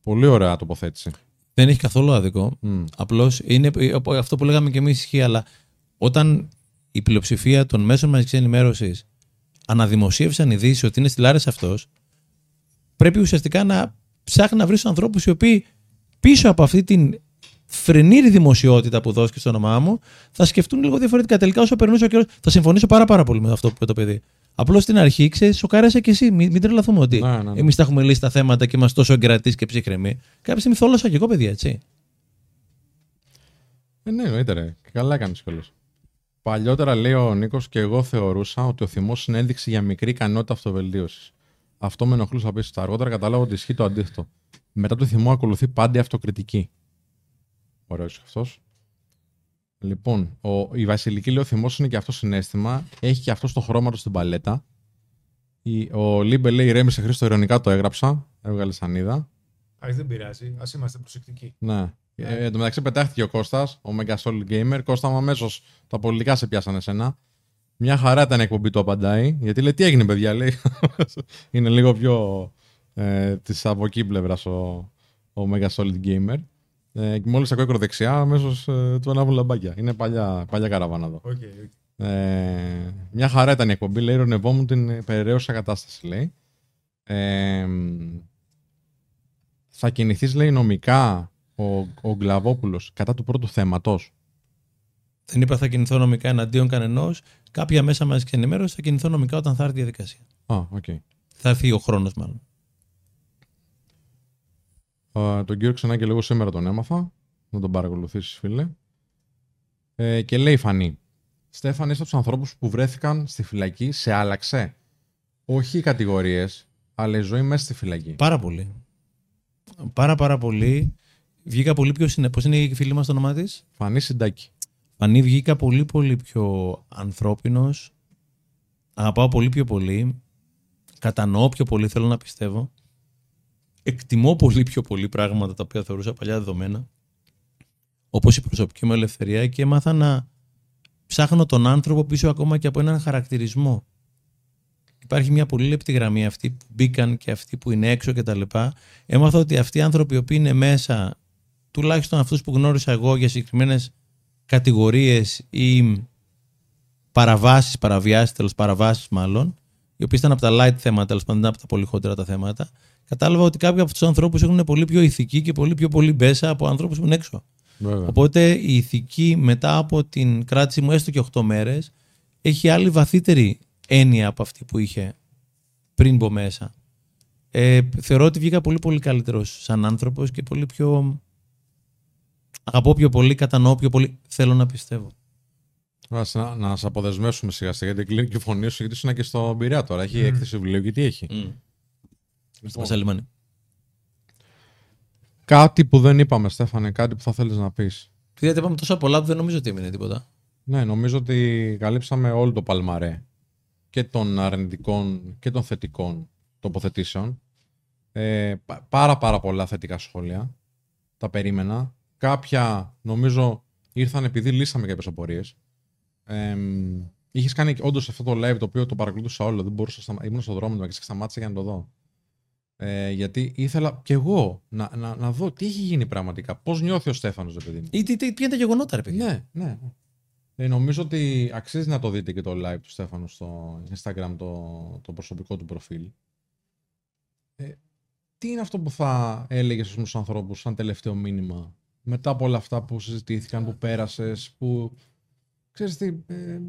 Πολύ ωραία τοποθέτηση. Δεν έχει καθόλου άδικο. Μμ. Απλώς είναι ε, αυτό που λέγαμε και εμείς ισχύει, αλλά όταν η πλειοψηφία των μέσων μαζικής ενημέρωσης αναδημοσίευσαν ειδήσεις ότι είναι στη Λάρες αυτός, πρέπει ουσιαστικά να ψάχνει να βρει του ανθρώπους οι οποίοι πίσω από αυτή την φρενήρη δημοσιότητα που δόθηκε στο όνομά μου, θα σκεφτούν λίγο διαφορετικά. Τελικά, όσο περνούσε ο καιρός, θα συμφωνήσω πάρα, πάρα πολύ με αυτό που είπε το παιδί. Απλώς στην αρχή, ξέρεις, σοκάρεσε και εσύ. Μην, μην τρελαθούμε ότι Ναι, ναι, ναι. εμείς τα έχουμε λύσει τα θέματα και είμαστε τόσο εγκρατείς και ψύχρεμοι. Κάποια στιγμή θόλωσα και εγώ, παιδιά, έτσι. Ε, ναι, εννοείται ρε. Και Καλά έκανε κιόλας. Παλιότερα, λέει ο Νίκος, και εγώ θεωρούσα ότι ο θυμός είναι ένδειξη για μικρή ικανότητα αυτοβελτίωσης. Αυτό με ενοχλούσε απίστευτα. Αργότερα κατάλαβα ότι ισχύει το αντίθετο. Μετά το θυμό ακολουθεί πάντα η αυτοκριτική. Ωραίος αυτός. Λοιπόν, ο, η Βασιλική λέει: Ο θυμός είναι και αυτό συναίσθημα. Έχει και αυτό το χρώμα του στην παλέτα. Η, ο Λίμπε λέει: Ηρέμησε Χρήστο, ειρωνικά το έγραψα. Έβγαλε σανίδα. Α, δεν πειράζει. Α είμαστε προσεκτικοί. Ναι. Ε, εν τω μεταξύ πετάχτηκε ο Κώστας, ο Mega Solid Gamer. Κώστα μου αμέσως τα πολιτικά σε πιάσανε σένα. Μια χαρά ήταν η εκπομπή του απαντάει. Γιατί λέει τι έγινε, παιδιά, λέει. *laughs* Είναι λίγο πιο ε, της από εκεί πλευράς ο, ο Mega Solid Gamer. Ε, και μόλις ακούει ακροδεξιά, αμέσως ε, του ανάβουν λαμπάκια. Είναι παλιά, παλιά καραβάνα εδώ. Okay, Ε, μια χαρά ήταν η εκπομπή. Λέει, ειρωνευόμουν την περιραίωσα κατάσταση, λέει. Ε, θα κινηθείς, λέει, νομικά ο, ο Γκλαβόπουλος κατά του πρώτου θέματος; Δεν είπα θα κινηθώ νομικά εναντίον κανενός. Κάποια μέσα μαζικής ενημέρωσης θα κινηθώ νομικά όταν θα έρθει η διαδικασία. Α, οκ. Θα έρθει ο χρόνος, μάλλον. Ε, τον κύριο Ξενάκη λίγο σήμερα τον έμαθα. Να τον παρακολουθήσεις, φίλε. Ε, και λέει η Φανή. Στέφαν, είσαι από τους ανθρώπους που βρέθηκαν στη φυλακή, σε άλλαξε; Όχι οι κατηγορίες, αλλά η ζωή μέσα στη φυλακή. Πάρα πολύ. Πάρα πάρα πολύ. Βγήκα πολύ πιο συνε... Πώς είναι η φίλη μας το όνομά της; Φανή Συντάκη. Φανή βγήκα πολύ πολύ πιο ανθρώπινος. Αγαπάω πολύ πιο πολύ. Κατανοώ πιο πολύ, θέλω να πιστεύω. Εκτιμώ πολύ πιο πολύ πράγματα τα οποία θεωρούσα παλιά δεδομένα. Όπως η προσωπική μου ελευθερία και έμαθα να ψάχνω τον άνθρωπο πίσω ακόμα και από έναν χαρακτηρισμό. Υπάρχει μια πολύ λεπτή γραμμή αυτοί που μπήκαν και αυτοί που είναι έξω κτλ. Έμαθα ότι αυτοί οι άνθρωποι οι οποίοι είναι μέσα, τουλάχιστον αυτούς που γνώρισα εγώ για συγκεκριμένες κατηγορίες ή παραβάσεις, παραβιάσεις, τέλος παραβάσεις μάλλον, οι οποίες ήταν από τα light θέματα, τέλος πάντων δεν από τα πολύ χοντρά τα θέματα, κατάλαβα ότι κάποιοι από τους ανθρώπους έχουν πολύ πιο ηθική και πολύ πιο πολύ μπέσα από ανθρώπους που είναι έξω. Βέβαια. Οπότε η ηθική μετά από την κράτηση μου έστω και 8 μέρες έχει άλλη βαθύτερη έννοια από αυτή που είχε πριν μπω μέσα. Ε, θεωρώ ότι βγήκα πολύ πολύ καλύτερος σαν άνθρωπος και πολύ πιο... Αγαπώ πιο πολύ, κατανοώ πιο πολύ, θέλω να πιστεύω. Ας, να, να σε αποδεσμεύσουμε σιγά σιγά γιατί κλείνει και η φωνή σου, γιατί ήσουν και στο Πειραιά τώρα. Έχει έκθεση βιβλίου και τι έχει. Mm. Λοιπόν, Στο Μασαλιμάνι. κάτι που δεν είπαμε, Στέφανε, κάτι που θα θέλεις να πεις. Γιατί είπαμε τόσα πολλά που δεν νομίζω ότι έμεινε τίποτα. Ναι, νομίζω ότι καλύψαμε όλο το παλμαρέ και των αρνητικών και των θετικών τοποθετήσεων. Ε, πα- πάρα πάρα πολλά θετικά σχόλια. Τα περίμενα. Κάποια νομίζω ήρθαν επειδή λύσαμε κάποιες απορίες. Ε, Είχες κάνει όντως αυτό το live το οποίο το παρακολούθησα όλο. Δεν μπορούσα να σταμα- Ήμουν στον δρόμο του και σταμάτησα για να το δω. Ε, γιατί ήθελα κι εγώ να, να, να δω τι έχει γίνει πραγματικά. Πώς νιώθει ο Στέφανος, ρε παιδί μου. Ή τι, τι, ποια είναι τα γεγονότα, ρε παιδιά. Ναι, ναι. Ε, νομίζω ότι αξίζει να το δείτε και το live του Στέφανου στο Instagram, το, το προσωπικό του προφίλ. Ε, τι είναι αυτό που θα έλεγες στους ανθρώπους σαν τελευταίο μήνυμα μετά από όλα αυτά που συζητήθηκαν, που πέρασες, που ξέρεις τι, ε,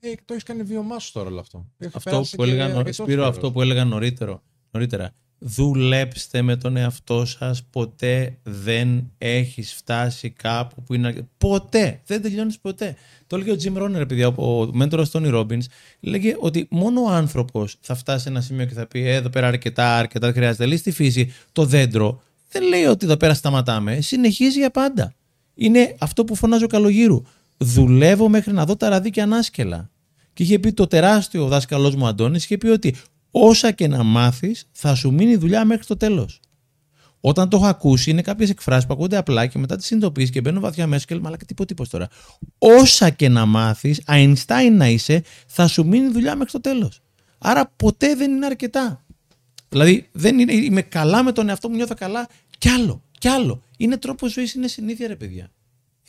ε, το έχεις κάνει βιωμά σου τώρα όλο αυτό. Έχει Αυτό περάσει που και έλεγα, νω- αρκετός Σπύρο, καιρός. αυτό που έλεγα νωρίτερο, νωρίτερα. Δουλέψτε με τον εαυτό σας, ποτέ δεν έχεις φτάσει κάπου που είναι... αρκε- Ποτέ! Δεν τελειώνεις ποτέ. Το έλεγε ο Jim Rohn, ρε παιδιά, ο ο μέντορας Tony Robbins, λέγε ότι μόνο ο άνθρωπος θα φτάσει σε ένα σημείο και θα πει «Ε, εδώ πέρα αρκετά, αρκετά, δεν χρειάζεται. Λέει στη φύση το δέντρο, δεν λέει ότι εδώ πέρα σταματάμε, συνεχίζει για πάντα. Είναι αυτό που φωνάζει ο Καλογύρου. Δουλεύω μέχρι να δω τα ραδίκια ανάσκελα. Και είχε πει το τεράστιο δάσκαλός μου Αντώνης, είχε πει ότι όσα και να μάθεις, θα σου μείνει δουλειά μέχρι το τέλος. Όταν το έχω ακούσει, είναι κάποιες εκφράσεις που ακούγονται απλά και μετά τις συνειδητοποιείς και μπαίνω βαθιά μέσα και λέω Μαλάκα, τι πω, τι πω τώρα. Όσα και να μάθεις, Einstein να είσαι, θα σου μείνει δουλειά μέχρι το τέλος. Άρα ποτέ δεν είναι αρκετά. Δηλαδή, δεν είναι, είμαι καλά με τον εαυτό μου, νιώθω καλά. Κι άλλο, κι άλλο. Είναι τρόπος ζωής, είναι συνήθεια, ρε παιδιά.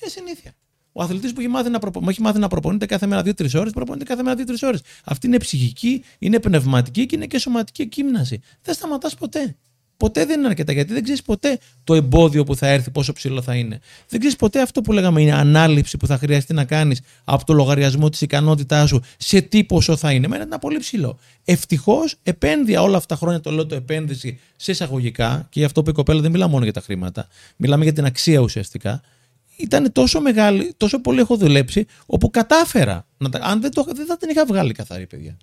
Είναι συνήθεια. Ο αθλητής που έχει μάθει να, προπο... έχει μάθει να προπονείται κάθε μέρα 2-3 ώρες, προπονείται κάθε μέρα 2-3 ώρες. Αυτή είναι ψυχική, είναι πνευματική και είναι και σωματική εκκύμναση. Δεν σταματάς ποτέ. Ποτέ δεν είναι αρκετά γιατί δεν ξέρεις ποτέ το εμπόδιο που θα έρθει, πόσο ψηλό θα είναι. Δεν ξέρεις ποτέ αυτό που λέγαμε είναι ανάληψη που θα χρειαστεί να κάνεις από το λογαριασμό της ικανότητάς σου σε τι ποσό θα είναι. Μένα είναι πολύ ψηλό. Ευτυχώς επένδυα όλα αυτά τα χρόνια, το λέω το επένδυση σε εισαγωγικά και γι' αυτό που η κοπέλα δεν μιλά μόνο για τα χρήματα. Μιλάμε για την αξία ουσιαστικά ήταν τόσο μεγάλη, τόσο πολύ έχω δουλέψει, όπου κατάφερα. Να τα, αν δεν, το, δεν θα την είχα βγάλει καθαρή, παιδιά.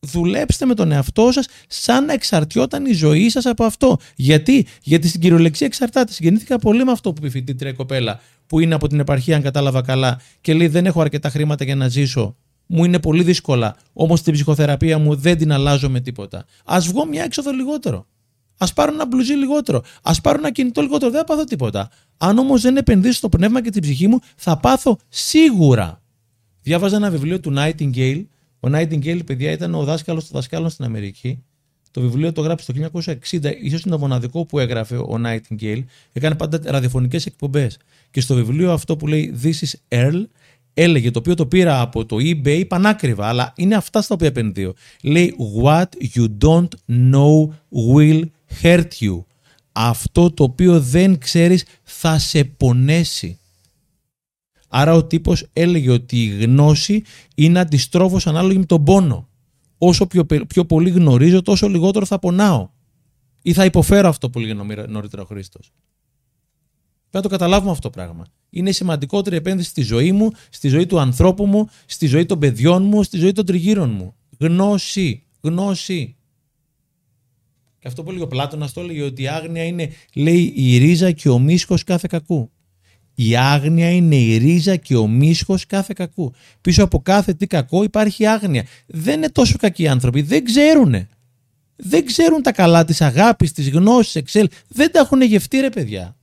Δουλέψτε με τον εαυτό σας σαν να εξαρτιόταν η ζωή σας από αυτό. Γιατί, Γιατί στην κυριολεξία εξαρτάται. Συγκινήθηκα πολύ με αυτό που είπε η φοιτήτρια η κοπέλα, που είναι από την επαρχία, αν κατάλαβα καλά, και λέει: Δεν έχω αρκετά χρήματα για να ζήσω. Μου είναι πολύ δύσκολα. Όμως την ψυχοθεραπεία μου δεν την αλλάζω με τίποτα. Α βγω μια έξοδο λιγότερο. Α πάρω ένα μπλουζί λιγότερο. Α πάρω ένα κινητό λιγότερο. Δεν θα πάθω τίποτα. Αν όμως δεν επενδύσω στο πνεύμα και την ψυχή μου, θα πάθω σίγουρα. Διάβαζα ένα βιβλίο του Nightingale. Ο Nightingale, παιδιά, ήταν ο δάσκαλος των δασκάλων στην Αμερική. Το βιβλίο το γράψει το 1960, ίσως είναι το μοναδικό που έγραφε ο Nightingale. Έκανε πάντα ραδιοφωνικές εκπομπές. Και στο βιβλίο αυτό που λέει This is Earl, έλεγε, το οποίο το πήρα από το eBay πανάκριβα, αλλά είναι αυτά στα οποία επενδύω. Λέει What you don't know will hurt you. Αυτό το οποίο δεν ξέρεις θα σε πονέσει. Άρα ο τύπος έλεγε ότι η γνώση είναι αντιστρόφως ανάλογη με τον πόνο. Όσο πιο, πε- πιο πολύ γνωρίζω, τόσο λιγότερο θα πονάω. Ή θα υποφέρω αυτό που λέγει νομι- νωρίτερα ο Χρήστος. Πρέπει να το καταλάβουμε αυτό το πράγμα. Είναι η σημαντικότερη επένδυση στη ζωή μου, στη ζωή του ανθρώπου μου, στη ζωή των παιδιών μου, στη ζωή των τριγύρων μου. Γνώση. Γνώση. Και αυτό που έλεγε ο Πλάτωνας το έλεγε ότι η άγνοια είναι, λέει, η ρίζα και ο μίσχος κάθε κακού. Η άγνοια είναι η ρίζα και ο μίσχος κάθε κακού. Πίσω από κάθε τι κακό υπάρχει άγνοια. Δεν είναι τόσο κακοί οι άνθρωποι, δεν ξέρουνε. Δεν ξέρουν τα καλά της αγάπης, της γνώσης, εξέλ. Δεν τα έχουν γευτεί ρε παιδιά.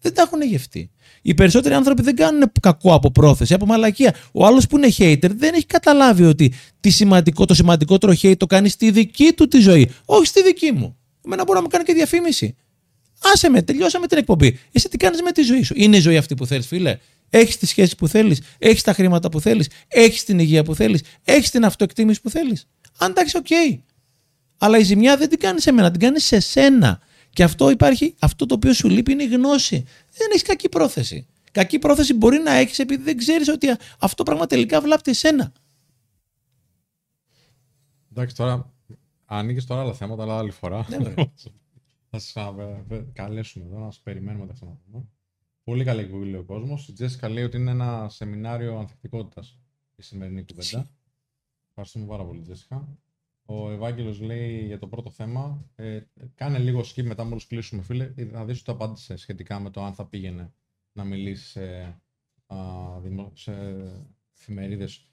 Δεν τα έχουν γευτεί. Οι περισσότεροι άνθρωποι δεν κάνουν κακό από πρόθεση, από μαλακία. Ο άλλος που είναι hater δεν έχει καταλάβει ότι τι σημαντικό, το σημαντικότερο hate το κάνει στη δική του τη ζωή. Όχι στη δική μου. Εμένα μπορεί να μου κάνει και διαφήμιση. Άσε με, τελειώσαμε την εκπομπή. Εσύ τι κάνεις με τη ζωή σου; Είναι η ζωή αυτή που θέλεις, φίλε; Έχεις τις σχέσεις που θέλεις, έχεις τα χρήματα που θέλεις, έχεις την υγεία που θέλεις, έχεις την αυτοεκτίμηση που θέλεις; Αν εντάξει, οκ. Αλλά η ζημιά δεν την κάνεις σε μένα, την κάνεις σε σένα. Και αυτό υπάρχει, αυτό το οποίο σου λείπει είναι η γνώση. Δεν έχεις κακή πρόθεση. Κακή πρόθεση μπορεί να έχεις επειδή δεν ξέρεις ότι αυτό πράγμα τελικά βλάπτει εσένα. Εντάξει, τώρα ανοίγει τώρα άλλα θέματα, αλλά άλλη φορά. Ναι, *laughs* θα σας καλέσουμε εδώ να σας περιμένουμε τα ξαναπούμε. Πολύ καλή εκπομπή λέει ο κόσμος. Η Τζέσικα λέει ότι είναι ένα σεμινάριο ανθεκτικότητας η σημερινή κουβέντα. Ευχαριστούμε πάρα πολύ, Τζέσικα. Ο Ευάγγελος λέει για το πρώτο θέμα. Ε, κάνε λίγο skip μετά μόλις κλείσουμε, φίλε. Να δεις ότι απάντησε σχετικά με το αν θα πήγαινε να μιλήσει σε, σε εφημερίδες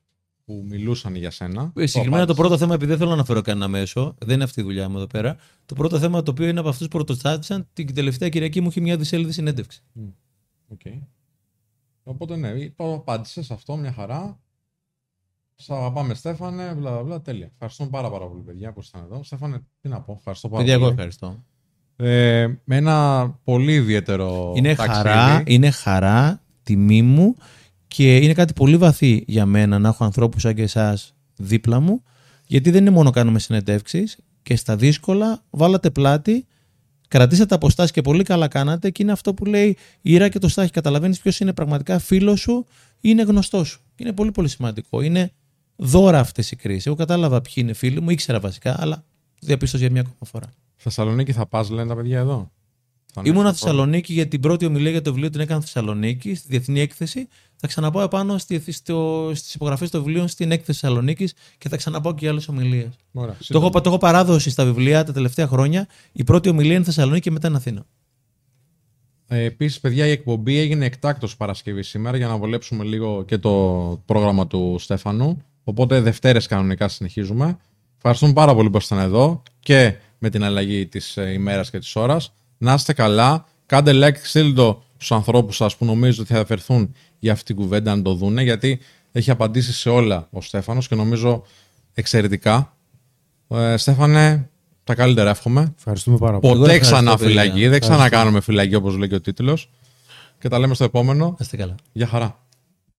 που μιλούσαν για σένα. Ε, συγκεκριμένα το, το πρώτο θέμα, επειδή δεν θέλω να αναφέρω κανένα μέσο, δεν είναι αυτή η δουλειά μου εδώ πέρα. Το πρώτο θέμα το οποίο είναι από αυτούς που πρωτοστάτησαν, την τελευταία Κυριακή μου είχε μια δισέλιδη συνέντευξη. Okay. Οπότε ναι, το απάντησες σε αυτό μια χαρά. Σα αγαπάμε, Στέφανε. Μπλα, μπλα, τέλεια. Ευχαριστούμε πάρα, πάρα πολύ, παιδιά, που ήσταν εδώ. Στέφανε, τι να πω. Ευχαριστώ πάρα παιδιά, πολύ. εγώ ευχαριστώ. Ε, με ένα πολύ ιδιαίτερο. Είναι χαρά, είναι χαρά, τιμή μου και είναι κάτι πολύ βαθύ για μένα να έχω ανθρώπους σαν και εσάς δίπλα μου. Γιατί δεν είναι μόνο κάνουμε συνεντεύξεις και στα δύσκολα βάλατε πλάτη Κρατήσατε αποστάσεις και πολύ καλά κάνατε και είναι αυτό που λέει η Ήρα και το Στάχη. Καταλαβαίνεις ποιος είναι πραγματικά φίλος σου ή είναι γνωστός σου. Είναι πολύ πολύ σημαντικό. Είναι δώρα αυτές οι κρίσεις. Εγώ κατάλαβα ποιοι είναι φίλοι μου, ήξερα βασικά, αλλά διαπίστωσα για μια ακόμα φορά. Θεσσαλονίκη θα πας, λένε τα παιδιά εδώ. Ήμουνα Θεσσαλονίκη για την πρώτη ομιλία για το βιβλίο την έκανα Θεσσαλονίκη, στη διεθνή έκθεση. Θα ξαναπάω επάνω στις υπογραφές των βιβλίων στην έκθεση Θεσσαλονίκης και θα ξαναπάω και άλλες ομιλίες. Το, έχω, το έχω παράδοση στα βιβλία τα τελευταία χρόνια. Η πρώτη ομιλία είναι Θεσσαλονίκη και μετά είναι Αθήνα. Ε, Επίσης, παιδιά, η εκπομπή έγινε εκτάκτος Παρασκευή σήμερα για να βολέψουμε λίγο και το πρόγραμμα του Στέφανου. Οπότε Δευτέρες κανονικά συνεχίζουμε. Ευχαριστούμε πάρα πολύ που ήσασταν εδώ και με την αλλαγή της ε, ημέρας και της ώρας. Να είστε καλά. Κάντε like, στείλτε το στους ανθρώπους σας που νομίζω ότι θα αφαιρθούν για αυτή την κουβέντα αν το δούνε, γιατί έχει απαντήσει σε όλα ο Στέφανος και νομίζω εξαιρετικά. Ε, Στέφανε, τα καλύτερα εύχομαι. Ευχαριστούμε πάρα πολύ. Ποτέ ξανά φυλακή. Δεν ξανακάνουμε φυλακή όπως λέει και ο τίτλος. Και τα λέμε στο επόμενο. Να είστε καλά. Γεια χαρά.